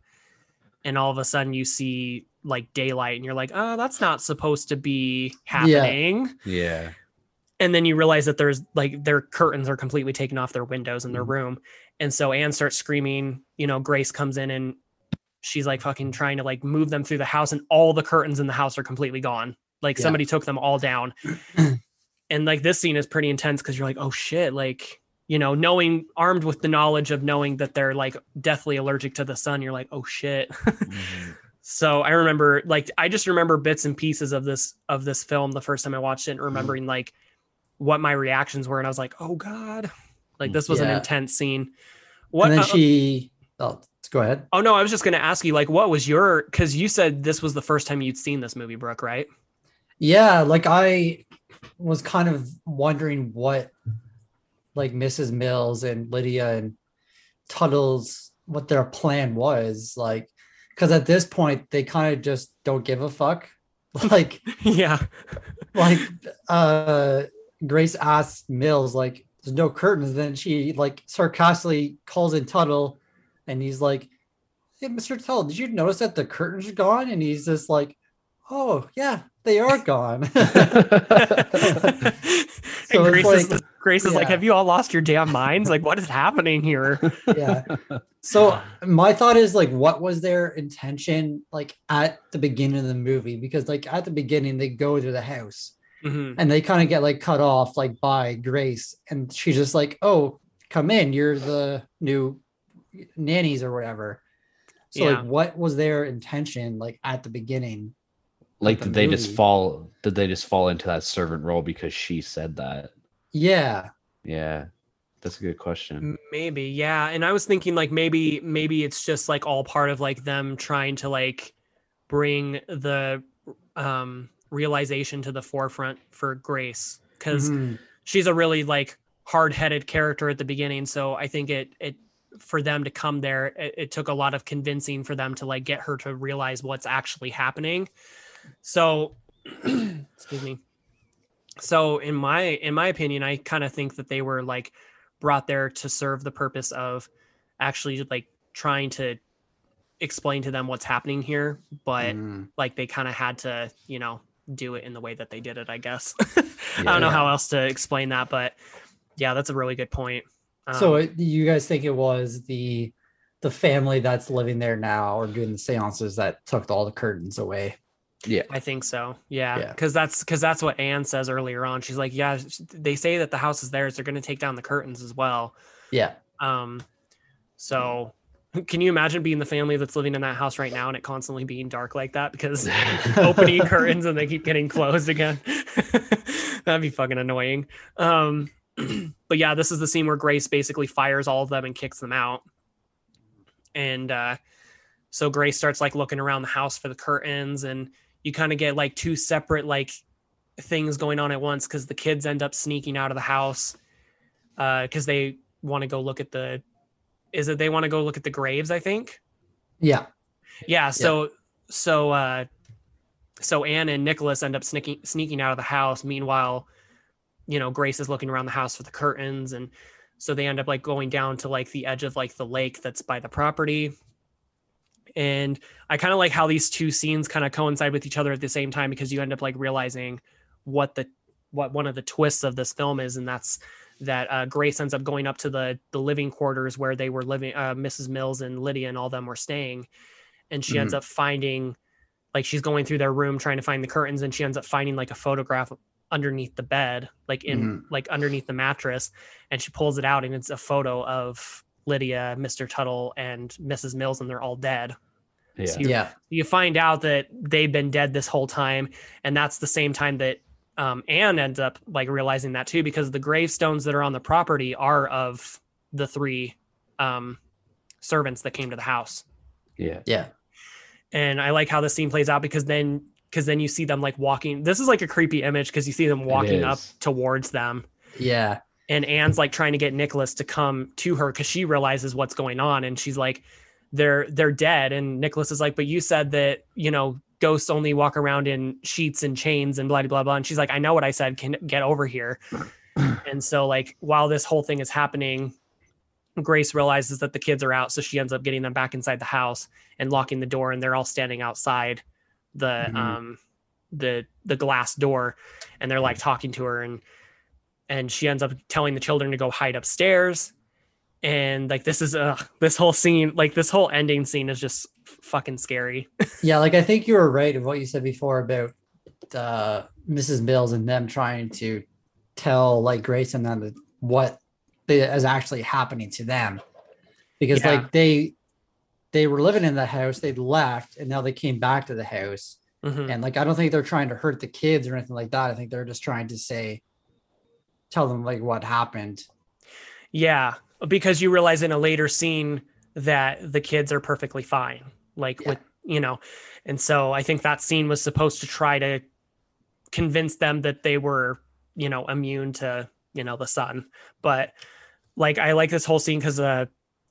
and all of a sudden you see like daylight, and you're like, oh, that's not supposed to be happening. yeah. And then you realize that there's like their curtains are completely taken off their windows in their Mhm. room, and so Anne starts screaming. You know, Grace comes in and she's like fucking trying to like move them through the house, and all the curtains in the house are completely gone. Like Yeah. somebody took them all down. and like this scene is pretty intense because you're like, oh shit, like you know, knowing armed with the knowledge of knowing that they're like deathly allergic to the sun, you're like, oh shit. Mhm. so I remember like I just remember bits and pieces of this of this film the first time I watched it, Mm-hmm. and remembering like what my reactions were, and I was like, oh god, like this was an intense scene. What? and then uh, she. Oh, let's go ahead. oh no, I was just gonna ask you like, what was your? Because you said this was the first time you'd seen this movie, Brooke, right? Yeah, like I was kind of wondering what like Mrs. Mills and Lydia and Tuttle's what their plan was like because at this point they kind of just don't give a fuck. Like yeah. like uh Grace asks Mills like there's no curtains then she like sarcastically calls in Tuttle and he's like hey Mr. Tuttle did you notice that the curtains are gone and he's just like oh yeah they are gone and So it's Grace, is, like- Grace is like, "Have you all lost your damn minds? Like, what is happening here?" yeah so my thought is like what was their intention like at the beginning of the movie because like at the beginning they go to the house Mhm. and they kind of get like cut off like by grace and she's just like oh come in you're the new nannies or whatever so Yeah. like what was their intention like at the beginning Like the did they just fall did they just fall into that servant role because she said that? yeah Yeah. That's a good question. Maybe, yeah. And I was thinking like maybe maybe it's just like all part of like them trying to like bring the um realization to the forefront for Grace because Mhm. she's a really like hard-headed character at the beginning. So I think it it for them to come there, it, it took a lot of convincing for them to like get her to realize what's actually happening. So excuse me. So in my in my opinion, I kind of think that they were like brought there to serve the purpose of actually like trying to explain to them what's happening here, but Mhm. like they kind of had to, you know, do it in the way that they did it, I guess. I don't know Yeah. how else to explain that, but yeah, that's a really good point. so Um, it, you guys think it was the the family that's living there now or doing the seances that took all the curtains away. Yeah. I think so. Yeah, Yeah. because that's because that's what Anne says earlier on. She's like, yeah, they say that the house is theirs. They're going to take down the curtains as well. Yeah. Um, so can you imagine being the family that's living in that house right now and it constantly being dark like that because opening curtains and they keep getting closed again? That'd be fucking annoying. Um, but yeah, this is the scene where Grace basically fires all of them and kicks them out. And uh, so Grace starts like looking around the house for the curtains, and you kind of get like two separate like things going on at once because the kids end up sneaking out of the house because they want to go look at the. Is that they want to go look at the graves? I think. Yeah. Yeah. So so uh so Anne and Nicholas end up sneaking sneaking out of the house. Meanwhile, you know, Grace is looking around the house for the curtains and so they end up like going down to like the edge of like the lake that's by the property. And I kind of like how these two scenes kind of coincide with each other at the same time because you end up like realizing what the what one of the twists of this film is and that's that uh, Grace ends up going up to the the living quarters where they were living uh, Mrs. Mills and Lydia and all them were staying and she ends up finding like she's going through their room trying to find the curtains and she ends up finding like a photograph underneath the bed like in like underneath the mattress and she pulls it out and it's a photo of Lydia, Mr. Tuttle and Mrs. Mills and they're all dead. Yeah. So you, Yeah. you find out that they've been dead this whole time and that's the same time that um, Anne ends up like realizing that too because the gravestones that are on the property are of the three um, servants that came to the house Yeah. Yeah. and I like how the scene plays out because then because then you see them like walking. This is like a creepy image because you see them walking up towards them, Yeah. and Anne's like trying to get Nicholas to come to her because she realizes what's going on, and she's like, "They're they're dead," and Nicholas is like, "But you said that you know ghosts only walk around in sheets and chains and blah blah blah," and she's like, "I know what I said. Can get over here." and so like while this whole thing is happening. Grace realizes that the kids are out, so she ends up getting them back inside the house and locking the door, and they're all standing outside the Mhm. um the the glass door, and they're like talking to her, and and she ends up telling the children to go hide upstairs, and like this is uh this whole scene, like this whole ending scene is just fucking scary. Yeah. Like I think you were right of what you said before about uh, Mrs. Mills and them trying to tell like Grace and them what is actually happening to them. Because Yeah. like they they were living in the house, they left, and now they came back to the house. Mhm. And like I don't think they're trying to hurt the kids or anything like that. I think they're just trying to say tell them like what happened. Yeah, because you realize in a later scene that the kids are perfectly fine, like Yeah. with you know, and so I think that scene was supposed to try to convince them that they were you know immune to you know the sun, but like I like this whole scene because uh,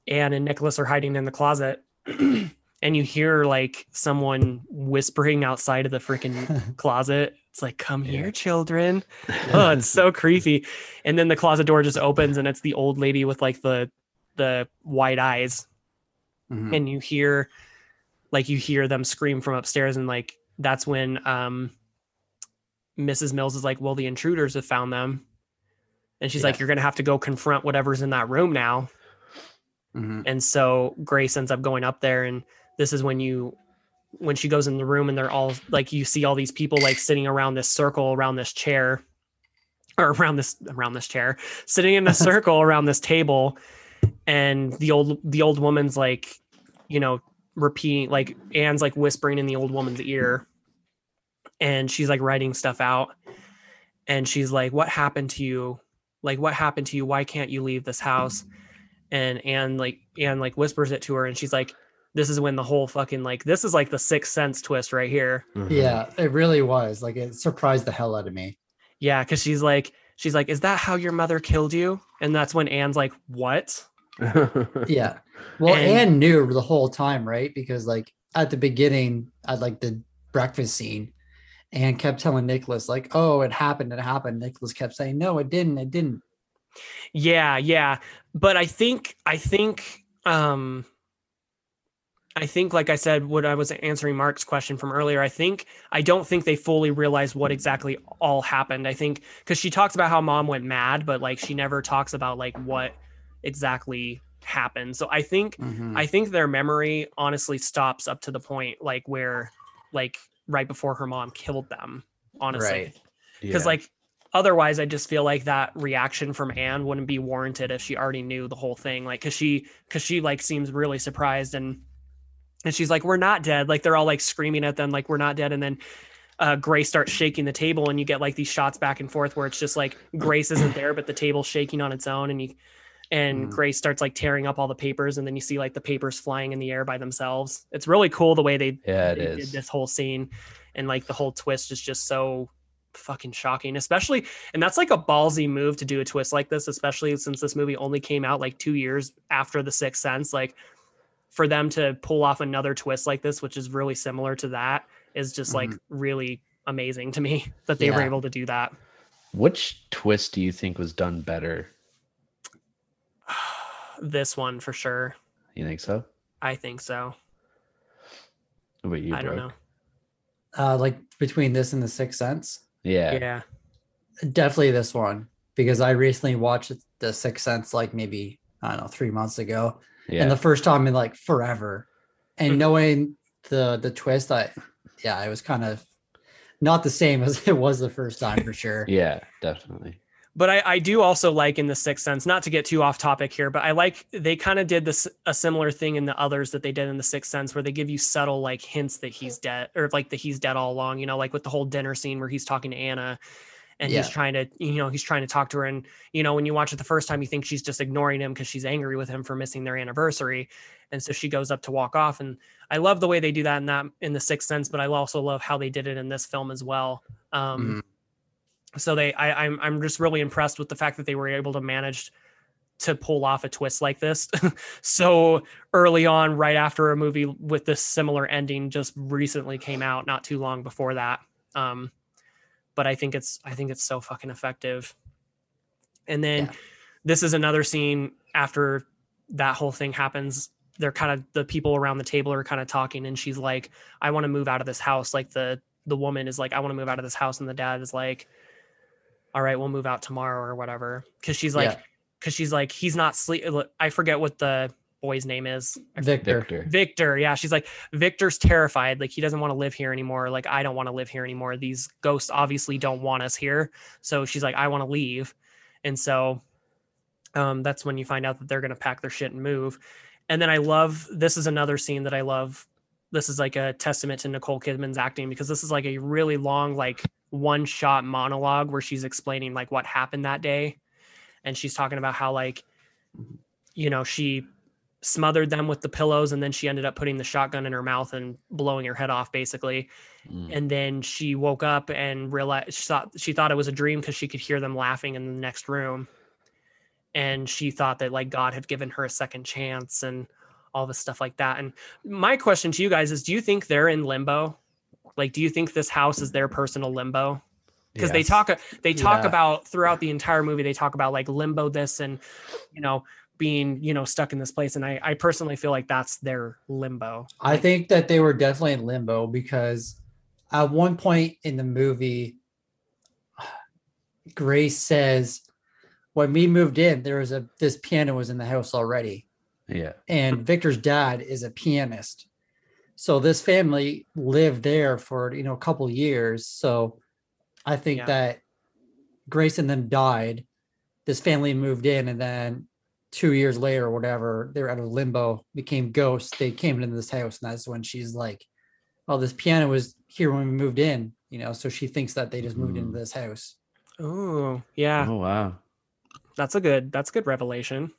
Anne and Nicholas are hiding in the closet. And you hear like someone whispering outside of the freaking closet. It's like, "Come Yeah. here, children." oh, it's so creepy. And then the closet door just opens and it's the old lady with like the the wide eyes. Mhm. And you hear like you hear them scream from upstairs and like that's when um Mrs. Mills is like, Well, the intruders have found them. And she's like, You're gonna have to go confront whatever's in that room now. Mhm. And so Grace ends up going up there, and this is when you when she goes in the room and they're all like you see all these people like sitting around this circle around this chair or around this around this chair sitting in a circle around this table and the old the old woman's like you know repeating like Anne's like whispering in the old woman's ear. And she's like writing stuff out. And she's like what happened to you? Like what happened to you? Why can't you leave this house? And Anne like Anne like whispers it to her. And she's like this is when the whole fucking like this is like the sixth sense twist right here. Mhm. Yeah, it really was. Like it surprised the hell out of me. yeah because she's like she's like is that how your mother killed you? And that's when Anne's like what Yeah. Well, And- Anne knew the whole time, right? Because like at the beginning, at like the breakfast scene, Anne kept telling Nicholas, like, oh, it happened, it happened. Nicholas kept saying, No, it didn't, it didn't. Yeah, yeah. But I think I think um I think like I said when I was answering Mark's question from earlier, I think I don't think they fully realized what exactly all happened. I think cuz she talks about how mom went mad, but like she never talks about like what exactly happen. So I think Mhm. I think their memory honestly stops up to the point like where like right before her mom killed them, honestly. Right. Because like otherwise I just feel like that reaction from Anne wouldn't be warranted if she already knew the whole thing. Like cause she cause she like seems really surprised and and she's like, We're not dead. Like they're all like screaming at them, like we're not dead. And then uh, Grace starts shaking the table, and you get like these shots back and forth where it's just like Grace isn't there, but the table's shaking on its own, and you and Mhm. Grace starts like tearing up all the papers, and then you see like the papers flying in the air by themselves. It's really cool the way they, Yeah, they did this whole scene, and like the whole twist is just so fucking shocking, especially and that's like a ballsy move to do a twist like this, especially since this movie only came out like two years after The Sixth Sense. Like for them to pull off another twist like this, which is really similar to that, is just like really amazing to me that they were able to do that. Which twist do you think was done better? This one for sure. You think so? I think so. What about you, I don't know. Uh, like between this and the Sixth Sense, Yeah. Yeah. definitely this one because I recently watched the Sixth Sense like maybe I don't know three months ago, Yeah. and the first time in like forever, and Mhm. knowing the the twist, I yeah, it was kind of not the same as it was the first time for sure. yeah, definitely. But I, I do also like in the sixth sense, not to get too off topic here, but I like they kind of did this a similar thing in the others that they did in the sixth sense where they give you subtle like hints that he's dead or like that he's dead all along, you know, like with the whole dinner scene where he's talking to Anna and he's trying to, you know, he's trying to talk to her. And, you know, when you watch it the first time, you think she's just ignoring him because she's angry with him for missing their anniversary. And so she goes up to walk off. And I love the way they do that in that in the sixth sense, but I also love how they did it in this film as well. Um, so they I, I'm I'm just really impressed with the fact that they were able to manage to pull off a twist like this so early on, right after a movie with this similar ending just recently came out, not too long before that. Um, but I think it's I think it's so fucking effective. And then Yeah. this is another scene after that whole thing happens. They're kind of the people around the table are kind of talking, and she's like, "I want to move out of this house." Like the the woman is like, "I want to move out of this house," and the dad is like, "All right, we'll move out tomorrow or whatever." Because she's like, Yeah. because she's like, he's not sleep. I forget what the boy's name is. Victor. Victor. Victor. Yeah. She's like, Victor's terrified. Like, he doesn't want to live here anymore. Like, I don't want to live here anymore. These ghosts obviously don't want us here. So she's like, I want to leave. And so um, that's when you find out that they're going to pack their shit and move. And then I love this is another scene that I love. This is like a testament to Nicole Kidman's acting because this is like a really long, like one shot monologue where she's explaining like what happened that day. And she's talking about how, like, you know, she smothered them with the pillows and then she ended up putting the shotgun in her mouth and blowing her head off basically Mm. and then she woke up and realized she thought she thought it was a dream because she could hear them laughing in the next room and she thought that like god had given her a second chance and all this stuff like that and my question to you guys is do you think they're in limbo like do you think this house is their personal limbo? Because they talk they talk Yeah. about throughout the entire movie they talk about like limbo this and you know being you know stuck in this place and i i personally feel like that's their limbo. I think that they were definitely in limbo because at one point in the movie, Grace says, "When we moved in, there was a this piano was in the house already, Yeah. and Victor's dad is a pianist, so this family lived there for you know a couple years. So I think Yeah. that Grace and them died. This family moved in, and then two years later, or whatever, they were out of limbo, became ghosts. They came into this house, and that's when she's like, "Oh, this piano was here when we moved in." You know, so she thinks that they just moved into Mhm. this house. oh yeah Oh wow. that's a good that's a good revelation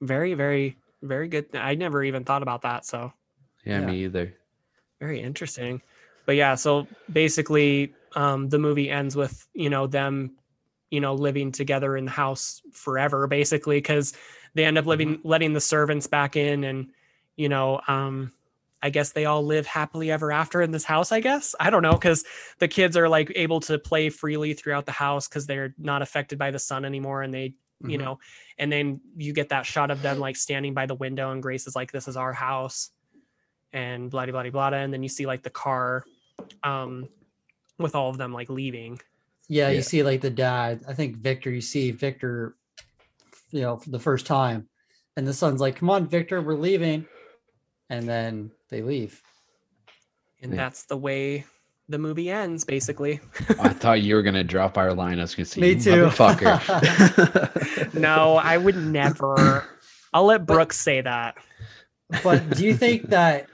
very very very good i never even thought about that so Yeah, Yeah. me either. very interesting but yeah so basically um the movie ends with you know them you know living together in the house forever basically because they end up living letting the servants back in and you know um i guess they all live happily ever after in this house i guess i don't know because the kids are like able to play freely throughout the house because they're not affected by the sun anymore and they you Mhm. know and then you get that shot of them like standing by the window and grace is like this is our house and blah blah blah blah and then you see like the car um with all of them like leaving Yeah, Yeah. you see like the dad. I think Victor. You see Victor, you know, for the first time, and the son's like, "Come on, Victor, we're leaving," and then they leave. And Yeah. that's the way the movie ends, basically. I thought you were gonna drop our line. I was gonna say, Me "You too." motherfucker. no, I would never. I'll let Brooks say that. But do you think that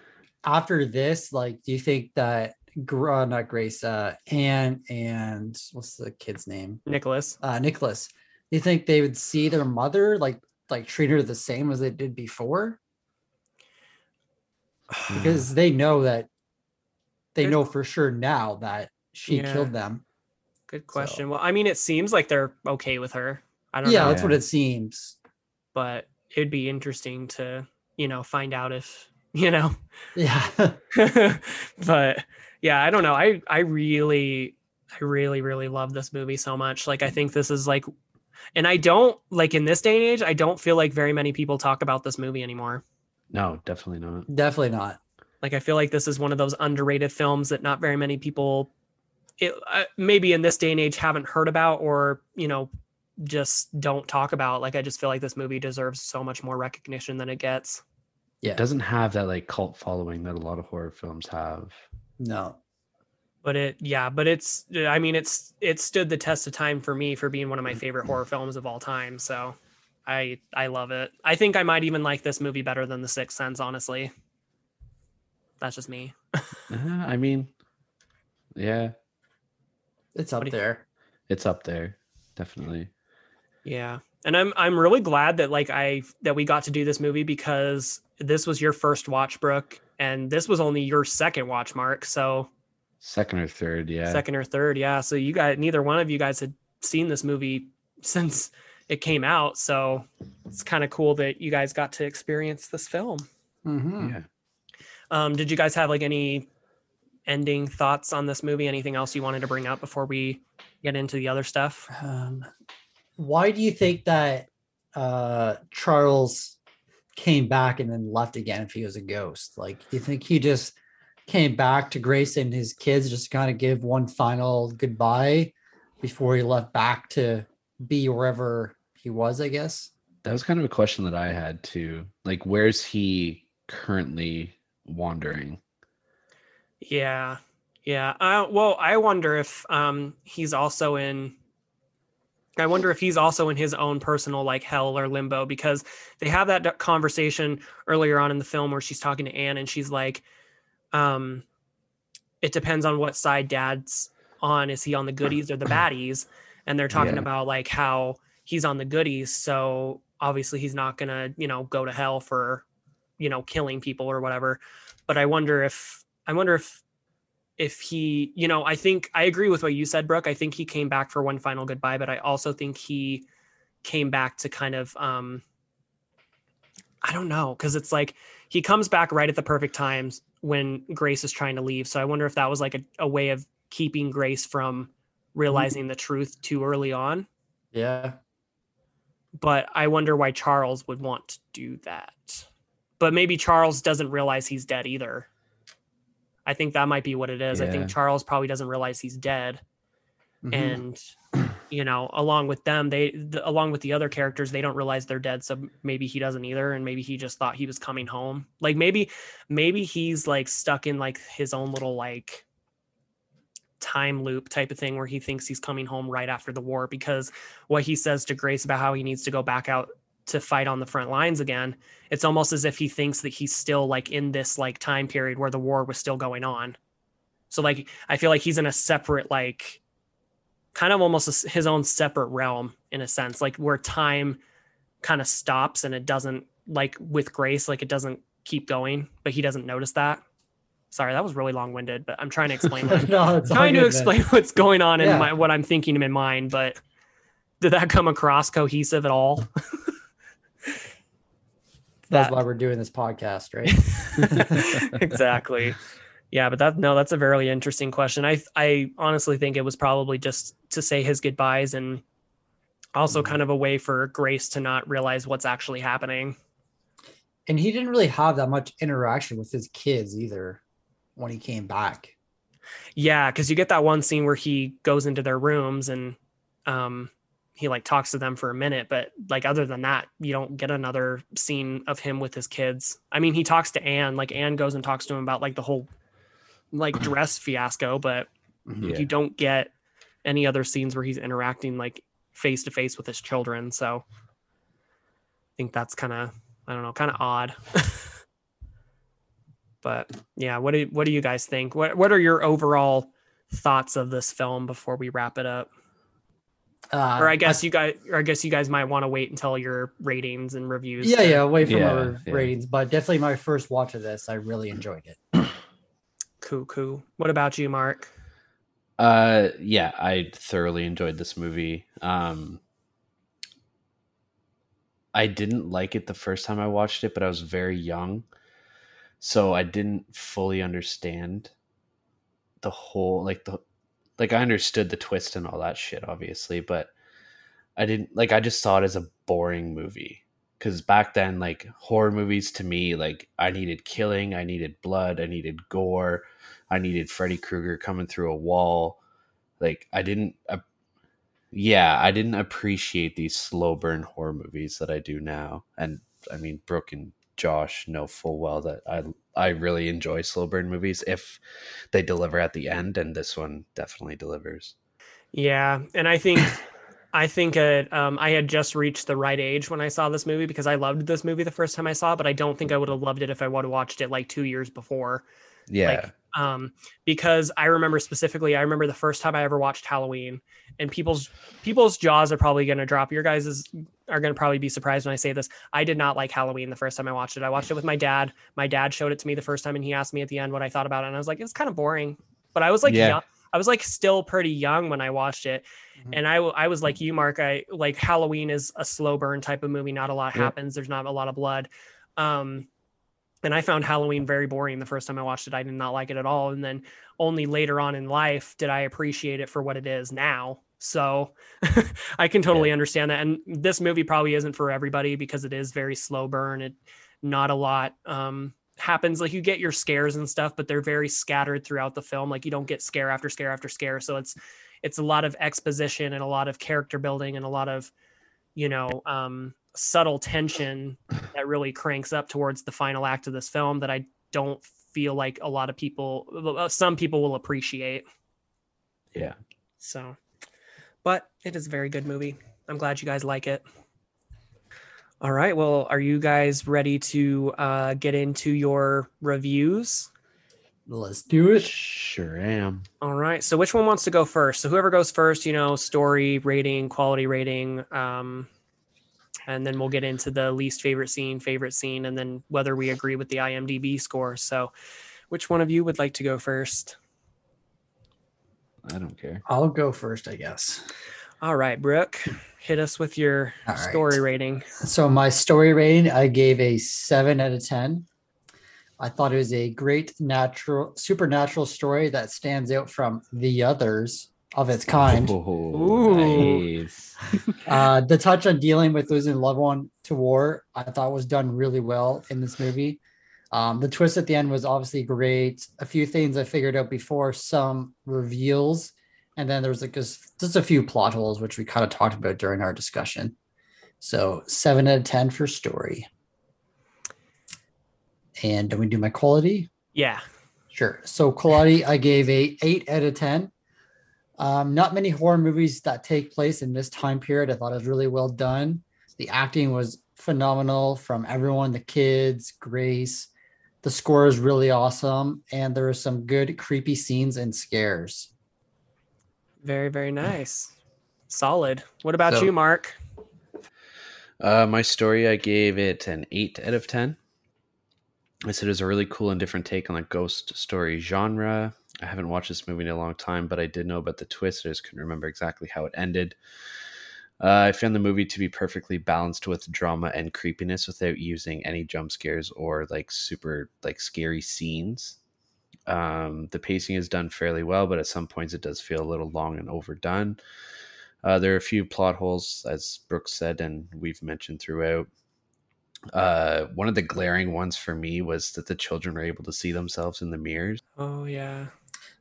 after this, like, do you think that uh, not Grace, uh, Anne and what's the kid's name? Nicholas. Uh, Nicholas. Do you think they would see their mother like like treat her the same as they did before? Because they know that they know for sure now that she Yeah. killed them. Good question. Well, I mean, it seems like they're okay with her. I don't Yeah, know, that's what it seems. but it'd be interesting to, you know, find out if, you know, Yeah. but yeah, I don't know. I I really I really really love this movie so much. Like I think this is like and I don't like in this day and age, I don't feel like very many people talk about this movie anymore. no, definitely not. Definitely not. Like I feel like this is one of those underrated films that not very many people it, uh, maybe in this day and age haven't heard about or, you know, just don't talk about. Like I just feel like this movie deserves so much more recognition than it gets. Yeah. It doesn't have that like cult following that a lot of horror films have. No. but it yeah but it's i mean it's it stood the test of time for me for being one of my favorite horror films of all time so i i love it i think i might even like this movie better than the sixth sense honestly that's just me Uh, I mean, yeah, It's up do you- there. it's up there, definitely. yeah and i'm i'm really glad that like i that we got to do this movie because this was your first watch brooke and this was only your second watch mark so Second or third, yeah. second or third yeah so you guys neither one of you guys had seen this movie since it came out so it's kind of cool that you guys got to experience this film Mhm. Yeah. um did you guys have like any ending thoughts on this movie anything else you wanted to bring up before we get into the other stuff Um, why do you think that uh, Charles came back and then left again if he was a ghost? Like, do you think he just came back to Grace and his kids just to kind of give one final goodbye before he left back to be wherever he was, I guess? That was kind of a question that I had too. Like, where's he currently wandering? yeah yeah uh, well i wonder if um he's also in i wonder if he's also in his own personal like hell or limbo because they have that conversation earlier on in the film where she's talking to anne and she's like um it depends on what side dad's on. Is he on the goodies or the baddies? And they're talking Yeah. about like how he's on the goodies so obviously he's not gonna you know go to hell for you know killing people or whatever. But i wonder if i wonder if if he you know i think i agree with what you said brooke i think he came back for one final goodbye but i also think he came back to kind of um i don't know because it's like he comes back right at the perfect times when grace is trying to leave so i wonder if that was like a, a way of keeping grace from realizing the truth too early on Yeah. but I wonder why Charles would want to do that. But maybe Charles doesn't realize he's dead either. I think that might be what it is. I think Charles probably doesn't realize he's dead, Mhm. and you know, along with them, they the, along with the other characters, they don't realize they're dead. So maybe he doesn't either, and maybe he just thought he was coming home. Like maybe, maybe he's like stuck in like his own little like time loop type of thing where he thinks he's coming home right after the war because what he says to Grace about how he needs to go back out to fight on the front lines again it's almost as if he thinks that he's still like in this like time period where the war was still going on so like i feel like he's in a separate like kind of almost his own separate realm in a sense like where time kind of stops and it doesn't like with grace like it doesn't keep going but he doesn't notice that sorry that was really long-winded but i'm trying to explain what no, it's trying to explain what's going on in Yeah. my what I'm thinking in my mind, but did that come across cohesive at all? That's why we're doing this podcast, right? exactly. Yeah, but that no, that's a very interesting question. I I honestly think it was probably just to say his goodbyes and also Mhm. kind of a way for Grace to not realize what's actually happening. and he didn't really have that much interaction with his kids either when he came back. Yeah, because you get that one scene where he goes into their rooms and um he like talks to them for a minute, but like other than that, you don't get another scene of him with his kids. I mean, he talks to Anne, like Anne goes and talks to him about like the whole like dress fiasco, but mm-hmm. Yeah. you don't get any other scenes where he's interacting like face to face with his children. So I think that's kind of I don't know, kind of odd. but yeah, what do what do you guys think? What what are your overall thoughts of this film before we wrap it up? Uh, or I guess you guys or I guess you guys might want to wait until your ratings and reviews. yeah, to- yeah, away from Yeah, our yeah. ratings, but definitely my first watch of this, I really enjoyed it. Cool, cool. What about you, Mark? Uh, yeah, I thoroughly enjoyed this movie. Um, I didn't like it the first time I watched it, but I was very young, so I didn't fully understand the whole like the like I understood the twist and all that shit, obviously, but I didn't like I just saw it as a boring movie because back then, like horror movies to me, like I needed killing, I needed blood, I needed gore, I needed Freddy Krueger coming through a wall. Like I didn't, uh, yeah, I didn't appreciate these slow burn horror movies that I do now. And I mean, Brooke and Josh know full well that I I really enjoy slow burn movies if they deliver at the end, and this one definitely delivers. Yeah, and I think I think uh, um, I had just reached the right age when I saw this movie because I loved this movie the first time I saw it, but I don't think I would have loved it if I would have watched it like two years before. Yeah, Like, um, because I remember specifically, I remember the first time I ever watched Halloween, and people's people's jaws are probably going to drop. Your guys is, are going to probably be surprised when I say this. I did not like Halloween the first time I watched it. I watched it with my dad. My dad showed it to me the first time, and he asked me at the end what I thought about it, and I was like, it was kind of boring. But I was like, Yeah. young, I was like still pretty young when I watched it, Mhm. and I was like you, Mark. I like Halloween is a slow burn type of movie. Not a lot Yeah. happens. There's not a lot of blood. Um, and I found Halloween very boring the first time I watched it. I did not like it at all. And then only later on in life did I appreciate it for what it is now. So I can totally understand that. And this movie probably isn't for everybody because it is very slow burn. It not a lot um, happens. Like you get your scares and stuff, but they're very scattered throughout the film. Like you don't get scare after scare after scare. So it's it's a lot of exposition and a lot of character building and a lot of you know um, subtle tension that really cranks up towards the final act of this film that I don't feel like a lot of people, some people will appreciate. yeah. So, but it is a very good movie. I'm glad you guys like it. All right. Well, are you guys ready to uh, get into your reviews? Let's do it. Sure am. All right. So, which one wants to go first? So, whoever goes first, you know, story rating, quality rating, um, and then we'll get into the least favorite scene, favorite scene, and then whether we agree with the IMDb score. So, which one of you would like to go first? I don't care. I'll go first, I guess. All right, Brooke, hit us with your All right. story rating. So my story rating, I gave a seven out of ten. I thought it was a great natural, supernatural story that stands out from the others of its kind. Ooh. nice. Uh, the touch on dealing with losing a loved one to war, I thought was done really well in this movie. Um, the twist at the end was obviously great. A few things I figured out before, some reveals, and then there was like just, just a few plot holes, which we kind of talked about during our discussion. So seven out of ten for story. And do we do my quality? Yeah. Sure. So quality, I gave a eight out of ten. Um, not many horror movies that take place in this time period. I thought it was really well done. The acting was phenomenal from everyone, the kids, Grace. The score is really awesome, and there are some good creepy scenes and scares. Very, very nice. Solid. What about So- you, Mark? Uh, my story, I gave it an eight out of ten. I said it was a really cool and different take on the ghost story genre. I haven't watched this movie in a long time, but I did know about the twist. I just couldn't remember exactly how it ended. Uh, I found the movie to be perfectly balanced with drama and creepiness without using any jump scares or like super like scary scenes. Um, the pacing is done fairly well, but at some points it does feel a little long and overdone. Uh, there are a few plot holes, as Brooks said, and we've mentioned throughout. Uh, one of the glaring ones for me was that the children were able to see themselves in the mirrors. Oh yeah.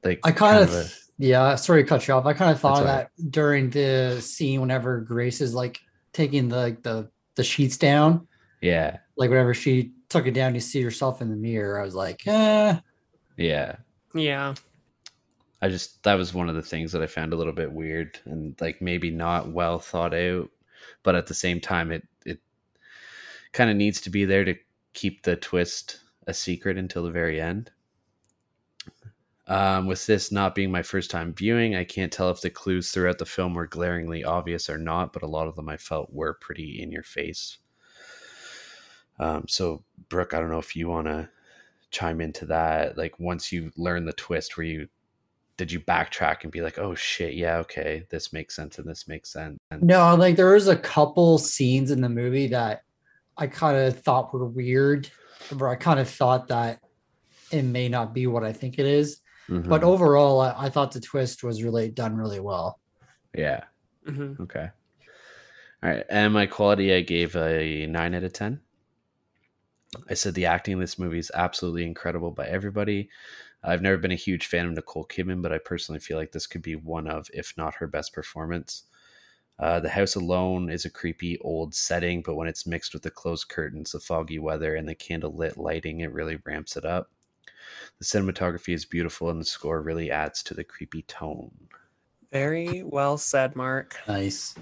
Like I kind of a- Yeah, sorry to cut you off. I kind of thought of That's that during the scene whenever Grace is like taking the like the the sheets down. Yeah. Like whenever she took it down, you see yourself in the mirror. I was like, eh. Yeah. Yeah. I just that was one of the things that I found a little bit weird and like maybe not well thought out, but at the same time it it kind of needs to be there to keep the twist a secret until the very end. Um, with this not being my first time viewing, I can't tell if the clues throughout the film were glaringly obvious or not, but a lot of them I felt were pretty in your face. Um, so, Brooke, I don't know if you want to chime into that. Like, once you learn the twist, where you did you backtrack and be like, oh shit, yeah, okay, this makes sense and this makes sense. No, like there was a couple scenes in the movie that I kind of thought were weird, where I kind of thought that it may not be what I think it is. But Mhm. overall, I, I thought the twist was really done really well. yeah, hmm okay. All right, and my quality, I gave a nine out of ten. I said the acting in this movie is absolutely incredible by everybody. I've never been a huge fan of Nicole Kidman, but I personally feel like this could be one of, if not her best performance. Uh, the house alone is a creepy old setting, but when it's mixed with the closed curtains, the foggy weather, and the candlelit lighting, it really ramps it up. The cinematography is beautiful, and the score really adds to the creepy tone. Very well said, Mark. Nice.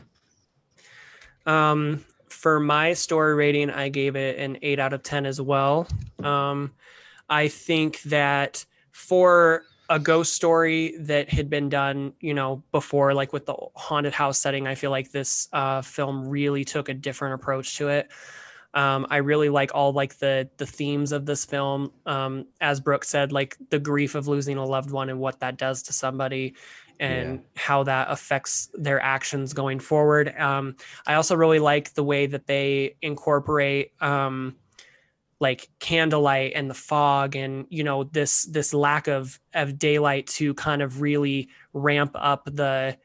Um, for my story rating, I gave it an eight out of 10 as well. Um, I think that for a ghost story that had been done, you know, before, like with the haunted house setting, I feel like this uh, film really took a different approach to it. Um, I really like all like the the themes of this film. Um, as Brooke said, like the grief of losing a loved one and what that does to somebody, and how that affects their actions going forward. Um, I also really like the way that they incorporate um, like candlelight and the fog, and you know this this lack of of daylight to kind of really ramp up the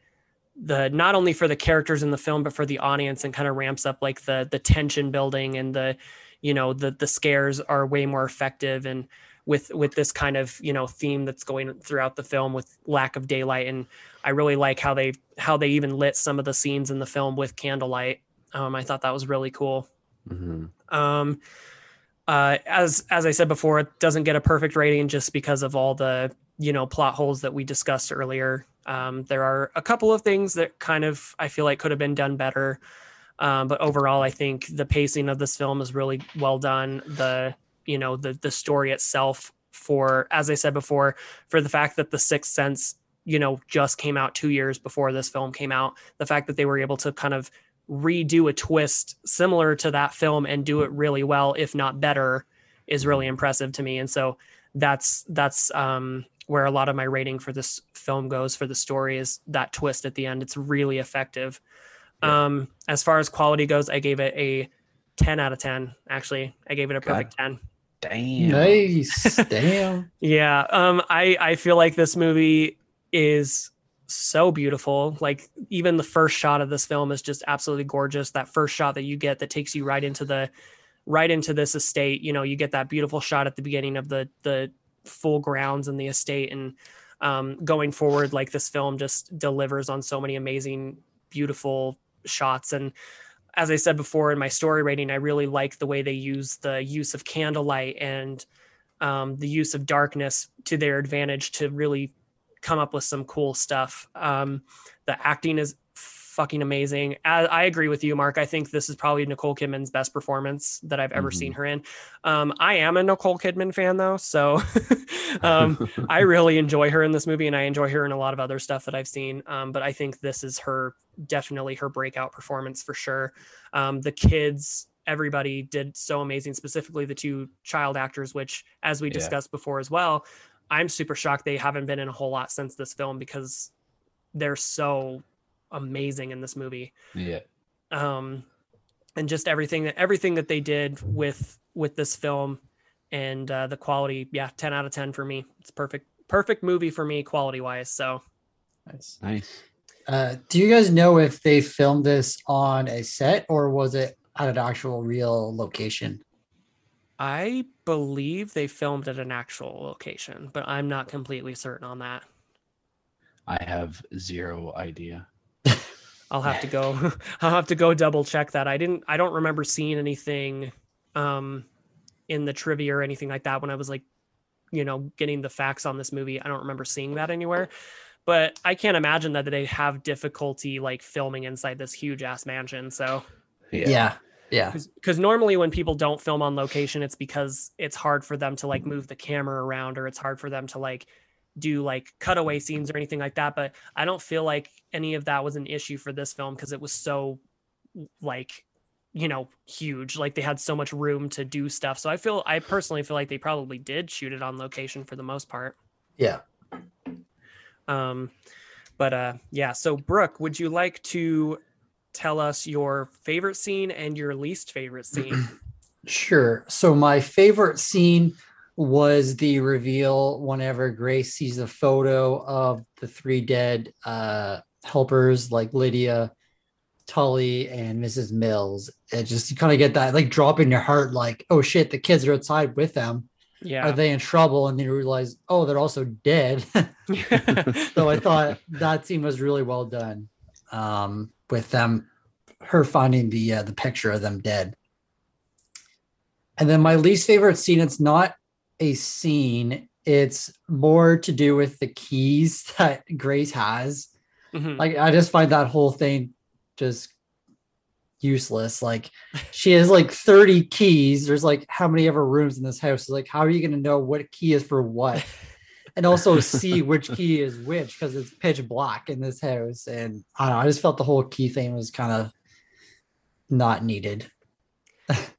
the not only for the characters in the film but for the audience and kind of ramps up like the the tension building and the you know the the scares are way more effective and with with this kind of you know theme that's going throughout the film with lack of daylight and i really like how they how they even lit some of the scenes in the film with candlelight um, i thought that was really cool Mm-hmm. um, uh, as as I said before, it doesn't get a perfect rating just because of all the you know plot holes that we discussed earlier. Um, there are a couple of things that kind of I feel like could have been done better, um, but overall, I think the pacing of this film is really well done. The you know the the story itself, for as I said before, for the fact that the Sixth Sense you know just came out two years before this film came out, the fact that they were able to kind of redo a twist similar to that film and do it really well if not better is really impressive to me and so that's that's um where a lot of my rating for this film goes for the story is that twist at the end it's really effective Yeah. um as far as quality goes i gave it a 10 out of 10 actually i gave it a perfect 10 Damn. Nice. Damn. yeah, um, I I feel like this movie is so beautiful. Like even the first shot of this film is just absolutely gorgeous. That first shot that you get that takes you right into the right into this estate. You know, you get that beautiful shot at the beginning of the the full grounds and the estate, and um, going forward, like this film just delivers on so many amazing, beautiful shots and as I said before in my story rating, I really like the way they use the use of candlelight and um, the use of darkness to their advantage to really come up with some cool stuff. Um, the acting is fucking amazing. I, I agree with you, Mark. I think this is probably Nicole Kidman's best performance that I've ever Mhm. seen her in. Um, I am a Nicole Kidman fan though, so um, I really enjoy her in this movie, and I enjoy her in a lot of other stuff that I've seen. Um, but I think this is her definitely her breakout performance for sure. Um, the kids, everybody did so amazing, specifically the two child actors, which, as we Yeah. discussed before as well, I'm super shocked they haven't been in a whole lot since this film because they're so amazing in this movie yeah. um and just everything that everything that they did with with this film and uh the quality yeah 10 out of 10 for me it's perfect perfect movie for me quality wise so Nice. Nice. Uh, do you guys know if they filmed this on a set or was it at an actual real location? i believe they filmed at an actual location but i'm not completely certain on that I have zero idea. I'll have to go. I'll have to go double check that. I didn't. I don't remember seeing anything um, in the trivia or anything like that when I was like, you know, getting the facts on this movie. I don't remember seeing that anywhere. But I can't imagine that they have difficulty like filming inside this huge ass mansion. So Yeah. Yeah. because normally when people don't film on location it's because it's hard for them to like move the camera around or it's hard for them to like do like cutaway scenes or anything like that but i don't feel like any of that was an issue for this film because it was so like you know huge like they had so much room to do stuff so i feel i personally feel like they probably did shoot it on location for the most part Yeah. um but uh yeah so brooke would you like to tell us your favorite scene and your least favorite scene Sure. So my favorite scene was the reveal whenever Grace sees the photo of the three dead uh, helpers like Lydia, Tully, and Mrs. Mills. It just you kind of get that like drop in your heart, like, oh shit, the kids are outside with them. yeah Are they in trouble? And then you realize, oh, they're also dead. so I thought that scene was really well done. Um, with them, her finding the uh, the picture of them dead. And then my least favorite scene, it's not a scene, it's more to do with the keys that Grace has. Mhm. Like I just find that whole thing just useless. Like she has like 30 keys. There's like how many ever rooms in this house? Like, how are you gonna know what key is for what? And also see which key is which because it's pitch black in this house. And I don't know, I just felt the whole key thing was kind of not needed.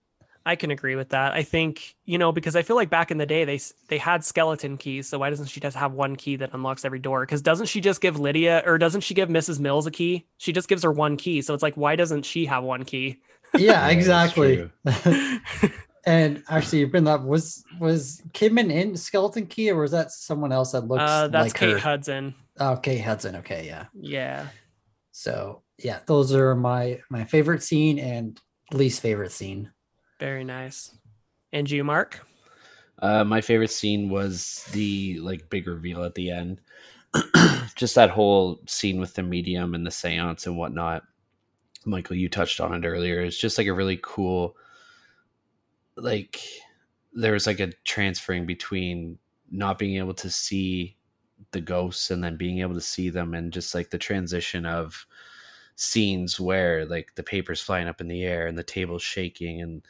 I can agree with that. I think you know because I feel like back in the day they they had skeleton keys, so why doesn't she just have one key that unlocks every door? Because doesn't she just give Lydia or doesn't she give Mrs. Mills a key? She just gives her one key, so it's like why doesn't she have one key? Yeah, Yeah, exactly. and actually, you bring that was was Kidman in Skeleton Key or was that someone else that looks uh, that's like Kate her? Hudson. Okay, Hudson. Okay, yeah. Yeah, So yeah, those are my my favorite scene and least favorite scene. Very nice. And you, Mark? Uh, my favorite scene was the like big reveal at the end. Just that whole scene with the medium and the seance and whatnot. Michael, you touched on it earlier. It's just like a really cool, like, there was like a transferring between not being able to see the ghosts and then being able to see them, and just like the transition of scenes where like the paper's flying up in the air and the table's shaking and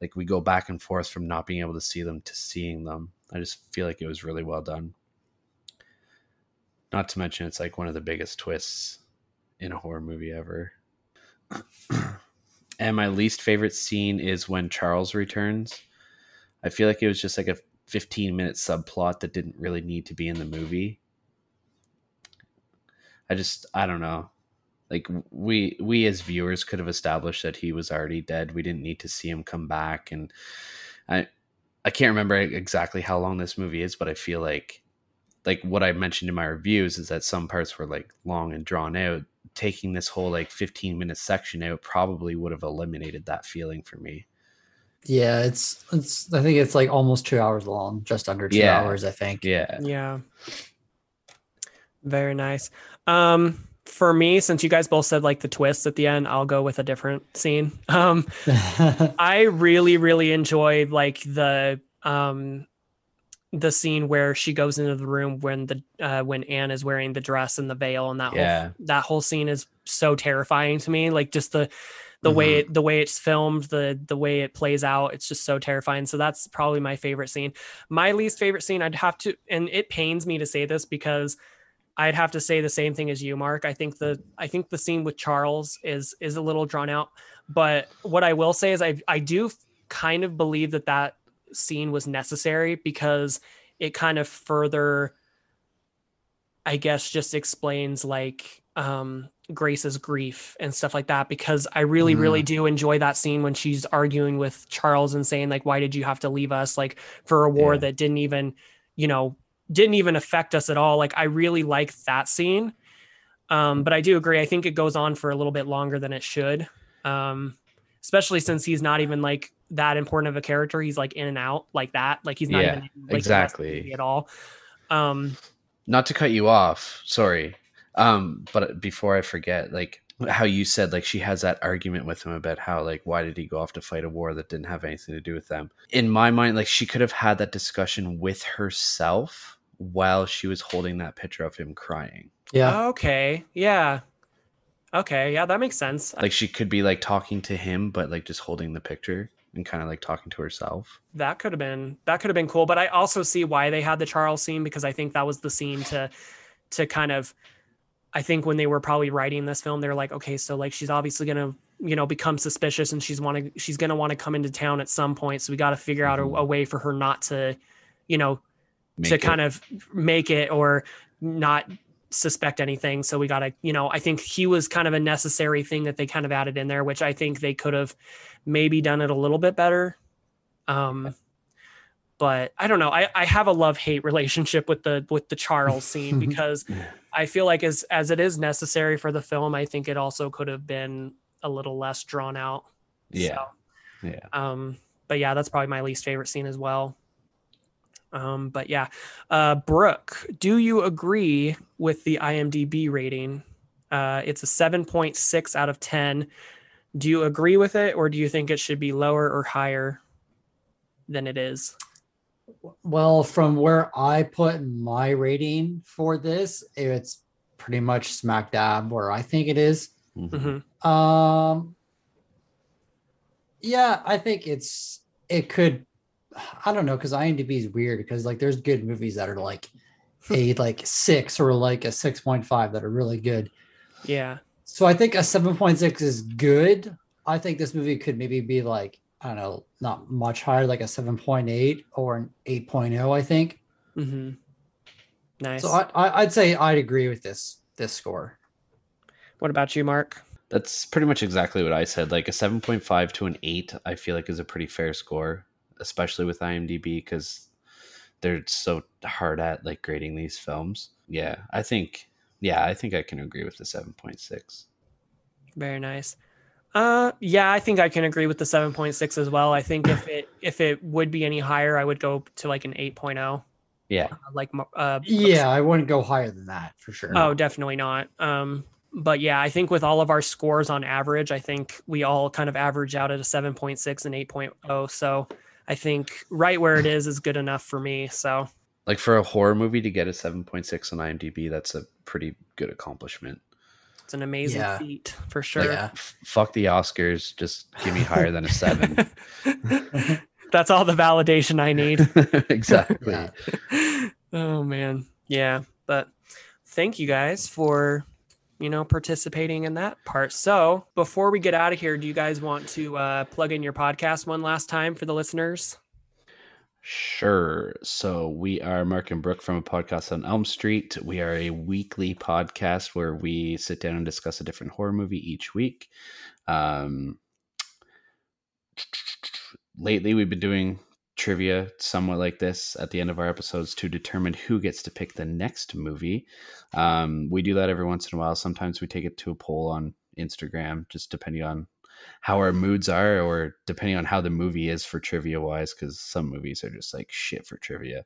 like we go back and forth from not being able to see them to seeing them. I just feel like it was really well done. Not to mention it's like one of the biggest twists in a horror movie ever. and my least favorite scene is when Charles returns. I feel like it was just like a 15 minute subplot that didn't really need to be in the movie. I just I don't know. Like we we as viewers could have established that he was already dead. We didn't need to see him come back and I I can't remember exactly how long this movie is, but I feel like like what I mentioned in my reviews is that some parts were like long and drawn out. Taking this whole like 15 minute section out probably would have eliminated that feeling for me. Yeah, it's it's I think it's like almost two hours long, just under two Yeah. hours, I think. Yeah. Yeah. Very nice. Um, for me, since you guys both said like the twists at the end, I'll go with a different scene. Um, I really, really enjoyed like the um the scene where she goes into the room when the uh when Anne is wearing the dress and the veil and that Yeah. whole that whole scene is so terrifying to me. Like just the the way it, the way it's filmed, the the way it plays out, it's just so terrifying. So that's probably my favorite scene. My least favorite scene, I'd have to, and it pains me to say this because I'd have to say the same thing as you, Mark. I think the I think the scene with Charles is is a little drawn out. But what I will say is I I do kind of believe that that scene was necessary because it kind of further I guess just explains like um Grace's grief and stuff like that because I really really do enjoy that scene when she's arguing with Charles and saying like why did you have to leave us like for a war Yeah. that didn't even you know didn't even affect us at all. Like I really like that scene. Um but I do agree. I think it goes on for a little bit longer than it should. Um especially since he's not even like that important of a character. He's like in and out like that. Like he's not Yeah, even like, the rest of the exactly. at all. Um Not to cut you off, sorry. Um, but before I forget, like how you said, like she has that argument with him about how, like, why did he go off to fight a war that didn't have anything to do with them? In my mind, like she could have had that discussion with herself while she was holding that picture of him crying. Yeah. Okay. Yeah. Okay. Yeah, that makes sense. Like she could be like talking to him, but like just holding the picture and kind of like talking to herself. that could have been that could have been cool but i also see why they had the charles scene because i think that was the scene to to kind of i think when they were probably writing this film they're like okay so like she's obviously gonna you know become suspicious and she's want to she's gonna want to come into town at some point so we got to figure out a, Mhm. a way for her not to you know Make to it- kind of make it or not suspect anything. So we got to, you know, I think he was kind of a necessary thing that they kind of added in there, which I think they could have maybe done it a little bit better. Um, but I don't know. I, I have a love hate relationship with the with the Charles scene because I feel like as as it is necessary for the film, I think it also could have been a little less drawn out. Yeah. So, yeah. um, but yeah, that's probably my least favorite scene as well. Um, but yeah, uh, Brooke, do you agree with the IMDb rating? Uh, it's a 7.6 out of 10. Do you agree with it, or do you think it should be lower or higher than it is? Well, from where I put my rating for this, it's pretty much smack dab where I think it is. Mhm. Mhm. Um yeah, I think it's it could I don't know because IMDb is weird because like there's good movies that are like a like six or like a six point five that are really good. Yeah. So I think a seven point six is good. I think this movie could maybe be like I don't know, not much higher, like a seven point eight or an eight oh, I think. Mm-hmm. Nice. So I, I I'd say I'd agree with this this score. what about you, Marc? That's pretty much exactly what I said. Like a 7.5 to an 8, I feel like is a pretty fair score, especially with IMDb because they're so hard at like grading these films. Yeah, I think yeah, I think I can agree with the 7.6. Very nice. Uh yeah, I think I can agree with the 7.6 as well. I think if it if it would be any higher, I would go to like an 8.0. Yeah. uh, like uh Yeah, I wouldn't go higher than that for sure. Oh, definitely not. Um, but yeah, I think with all of our scores on average, I think we all kind of average out at a 7.6 and 8.0. So I think right where it is is good enough for me. So Like for a horror movie to get a 7.6 on IMDb, that's a pretty good accomplishment. it's an amazing Yeah. feat for sure. Yeah. F- fuck the Oscars, just give me higher than a 7. That's all the validation I need. exactly. Yeah. oh man. Yeah. But thank you guys for you know participating in that part. So before we get out of here, do you guys want to uh, plug in your podcast one last time for the listeners? Sure. So we are Marc and Brooke from a podcast on Elm Street. We are a weekly podcast where we sit down and discuss a different horror movie each week. Um, lately, we've been doing trivia somewhat like this at the end of our episodes to determine who gets to pick the next movie. Um, we do that every once in a while. Sometimes we take it to a poll on Instagram, just depending on how our moods are or depending on how the movie is for trivia wise because some movies are just like shit for trivia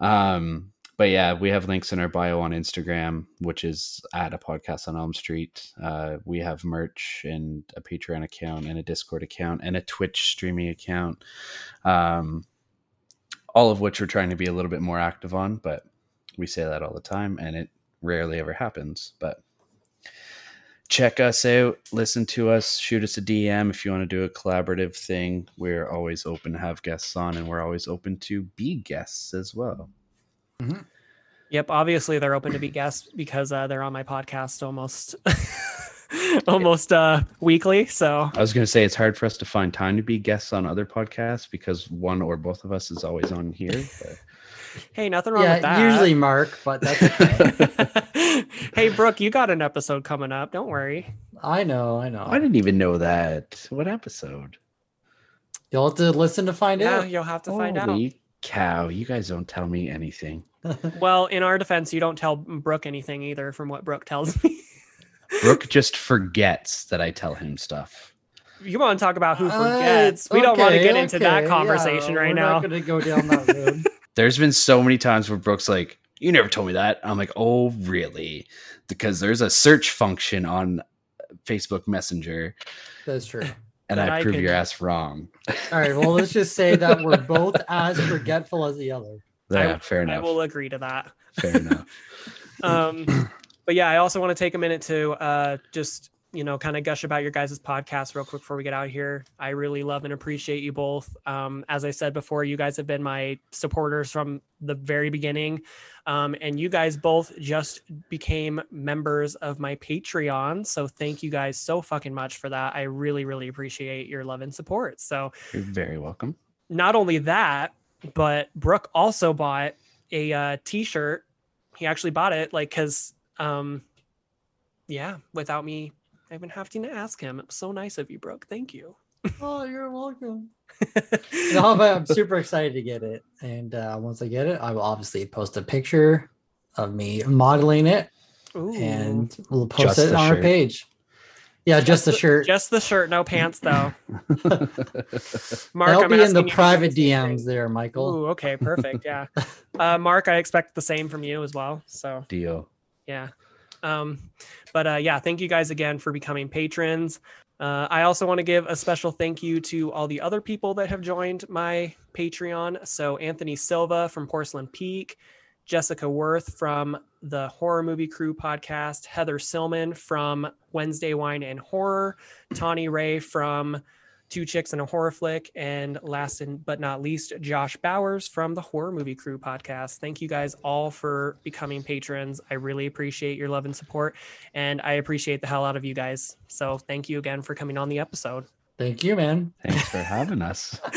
um but yeah we have links in our bio on instagram which is at a podcast on elm street uh, we have merch and a patreon account and a discord account and a twitch streaming account um all of which we're trying to be a little bit more active on but we say that all the time and it rarely ever happens but check us out, listen to us, shoot us a DM if you want to do a collaborative thing. We're always open to have guests on, and we're always open to be guests as well. Yep, obviously they're open to be guests because uh, they're on my podcast almost almost uh weekly. So I was going to say it's hard for us to find time to be guests on other podcasts because one or both of us is always on here. But hey, nothing wrong with that. Yeah, usually Marc, but that's okay. hey Brooke, you got an episode coming up. Don't worry. I know, I know. I didn't even know that. What episode? You'll have to listen to find Yeah, out. you'll have to find out. Holy cow! You guys don't tell me anything. Well, in our defense, you don't tell Brooke anything either from what Brooke tells me. Brooke just forgets that I tell him stuff. you want to talk about who Uh, forgets? we don't want to okay, get into that conversation yeah, right we're now. Not gonna go down that road. There's been so many times where Brooke's like, you never told me that. I'm like, oh, really? Because there's a search function on Facebook Messenger, That's true. And I I prove can- your ass wrong. All right. Well, let's just say that we're both as forgetful as the other. Yeah, I- fair enough. I will agree to that. Fair enough. um but yeah i also want to take a minute to uh just you know kind of gush about your guys' podcast real quick before we get out of here. I really love and appreciate you both. Um as i said before you guys have been my supporters from the very beginning. Um and you guys both just became members of my patreon so thank you guys so fucking much for that. I really really appreciate your love and support. So You're very welcome. not only that, but Brooke also bought a uh, t-shirt. He actually bought it like because um yeah, without me even having to ask him. It was so nice of you, Brooke. Thank you. Oh, you're welcome. No, but I'm super excited to get it. And uh, once I get it, I will obviously post a picture of me modeling it Ooh. and we'll post Just it the on our page. Yeah, just, the, shirt. Just the shirt, no pants though. Marc, That'll I'm be in the you to do private DMs thing. there, Michael. Ooh, okay, perfect. Yeah. Uh, Marc, I expect the same from you as well. So Deal. yeah um but uh yeah thank you guys again for becoming patrons uh, I also want to give a special thank you to all the other people that have joined my Patreon. So, Anthony Silva from Porcelain Peak, Jessica Worth from the Horror Movie Crew podcast, Heather Silmon from Wednesday Wine and Horror, Tawny Ray from Two Chicks and a Horror Flick, and last and but not least, Josh Bowers from the Horror Movie Crew podcast. Thank you guys all for becoming patrons. I really appreciate your love and support, and I appreciate the hell out of you guys. So thank you again for coming on the episode. Thank you, man. Thanks for having us.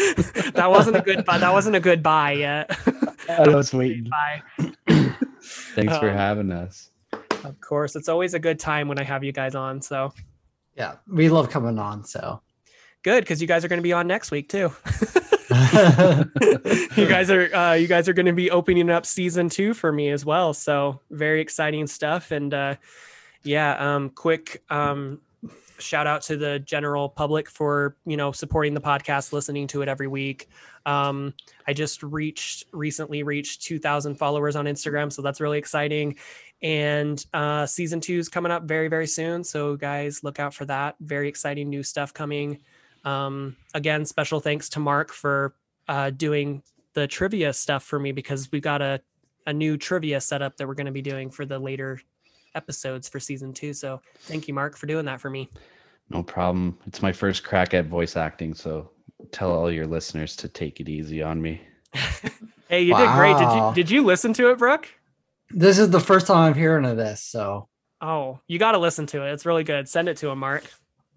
that wasn't a good buy. That wasn't a good buy yet. I was waiting. Bye. Thanks for Um, having us. Of course, it's always a good time when I have you guys on. So Yeah, we love coming on. So good because you guys are going to be on next week too. you guys are uh, you guys are going to be opening up season two for me as well. So very exciting stuff. And uh, yeah, um, quick um, shout out to the general public for you know supporting the podcast, listening to it every week. Um, I just reached recently reached 2,000 followers on Instagram, so that's really exciting. And uh, season two is coming up very very soon, so guys look out for that. Very exciting new stuff coming. Um, again, special thanks to Marc for uh, doing the trivia stuff for me because we got a, a new trivia setup that we're going to be doing for the later episodes for season two. So thank you, Marc, for doing that for me. No problem. It's my first crack at voice acting, so tell all your listeners to take it easy on me. Hey, you did great. Did you did you listen to it, Brooke? this is the first time I'm hearing of this. So Oh, you got to listen to it. It's really good. Send it to him, Marc.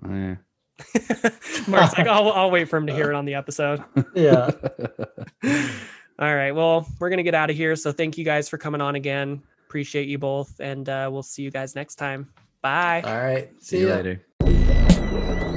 Eh. Marc's like, I'll, I'll wait for him to hear it on the episode. yeah, All right. Well, we're going to get out of here. So thank you guys for coming on again. Appreciate you both. And uh, we'll see you guys next time. Bye. all right. See you ya. later.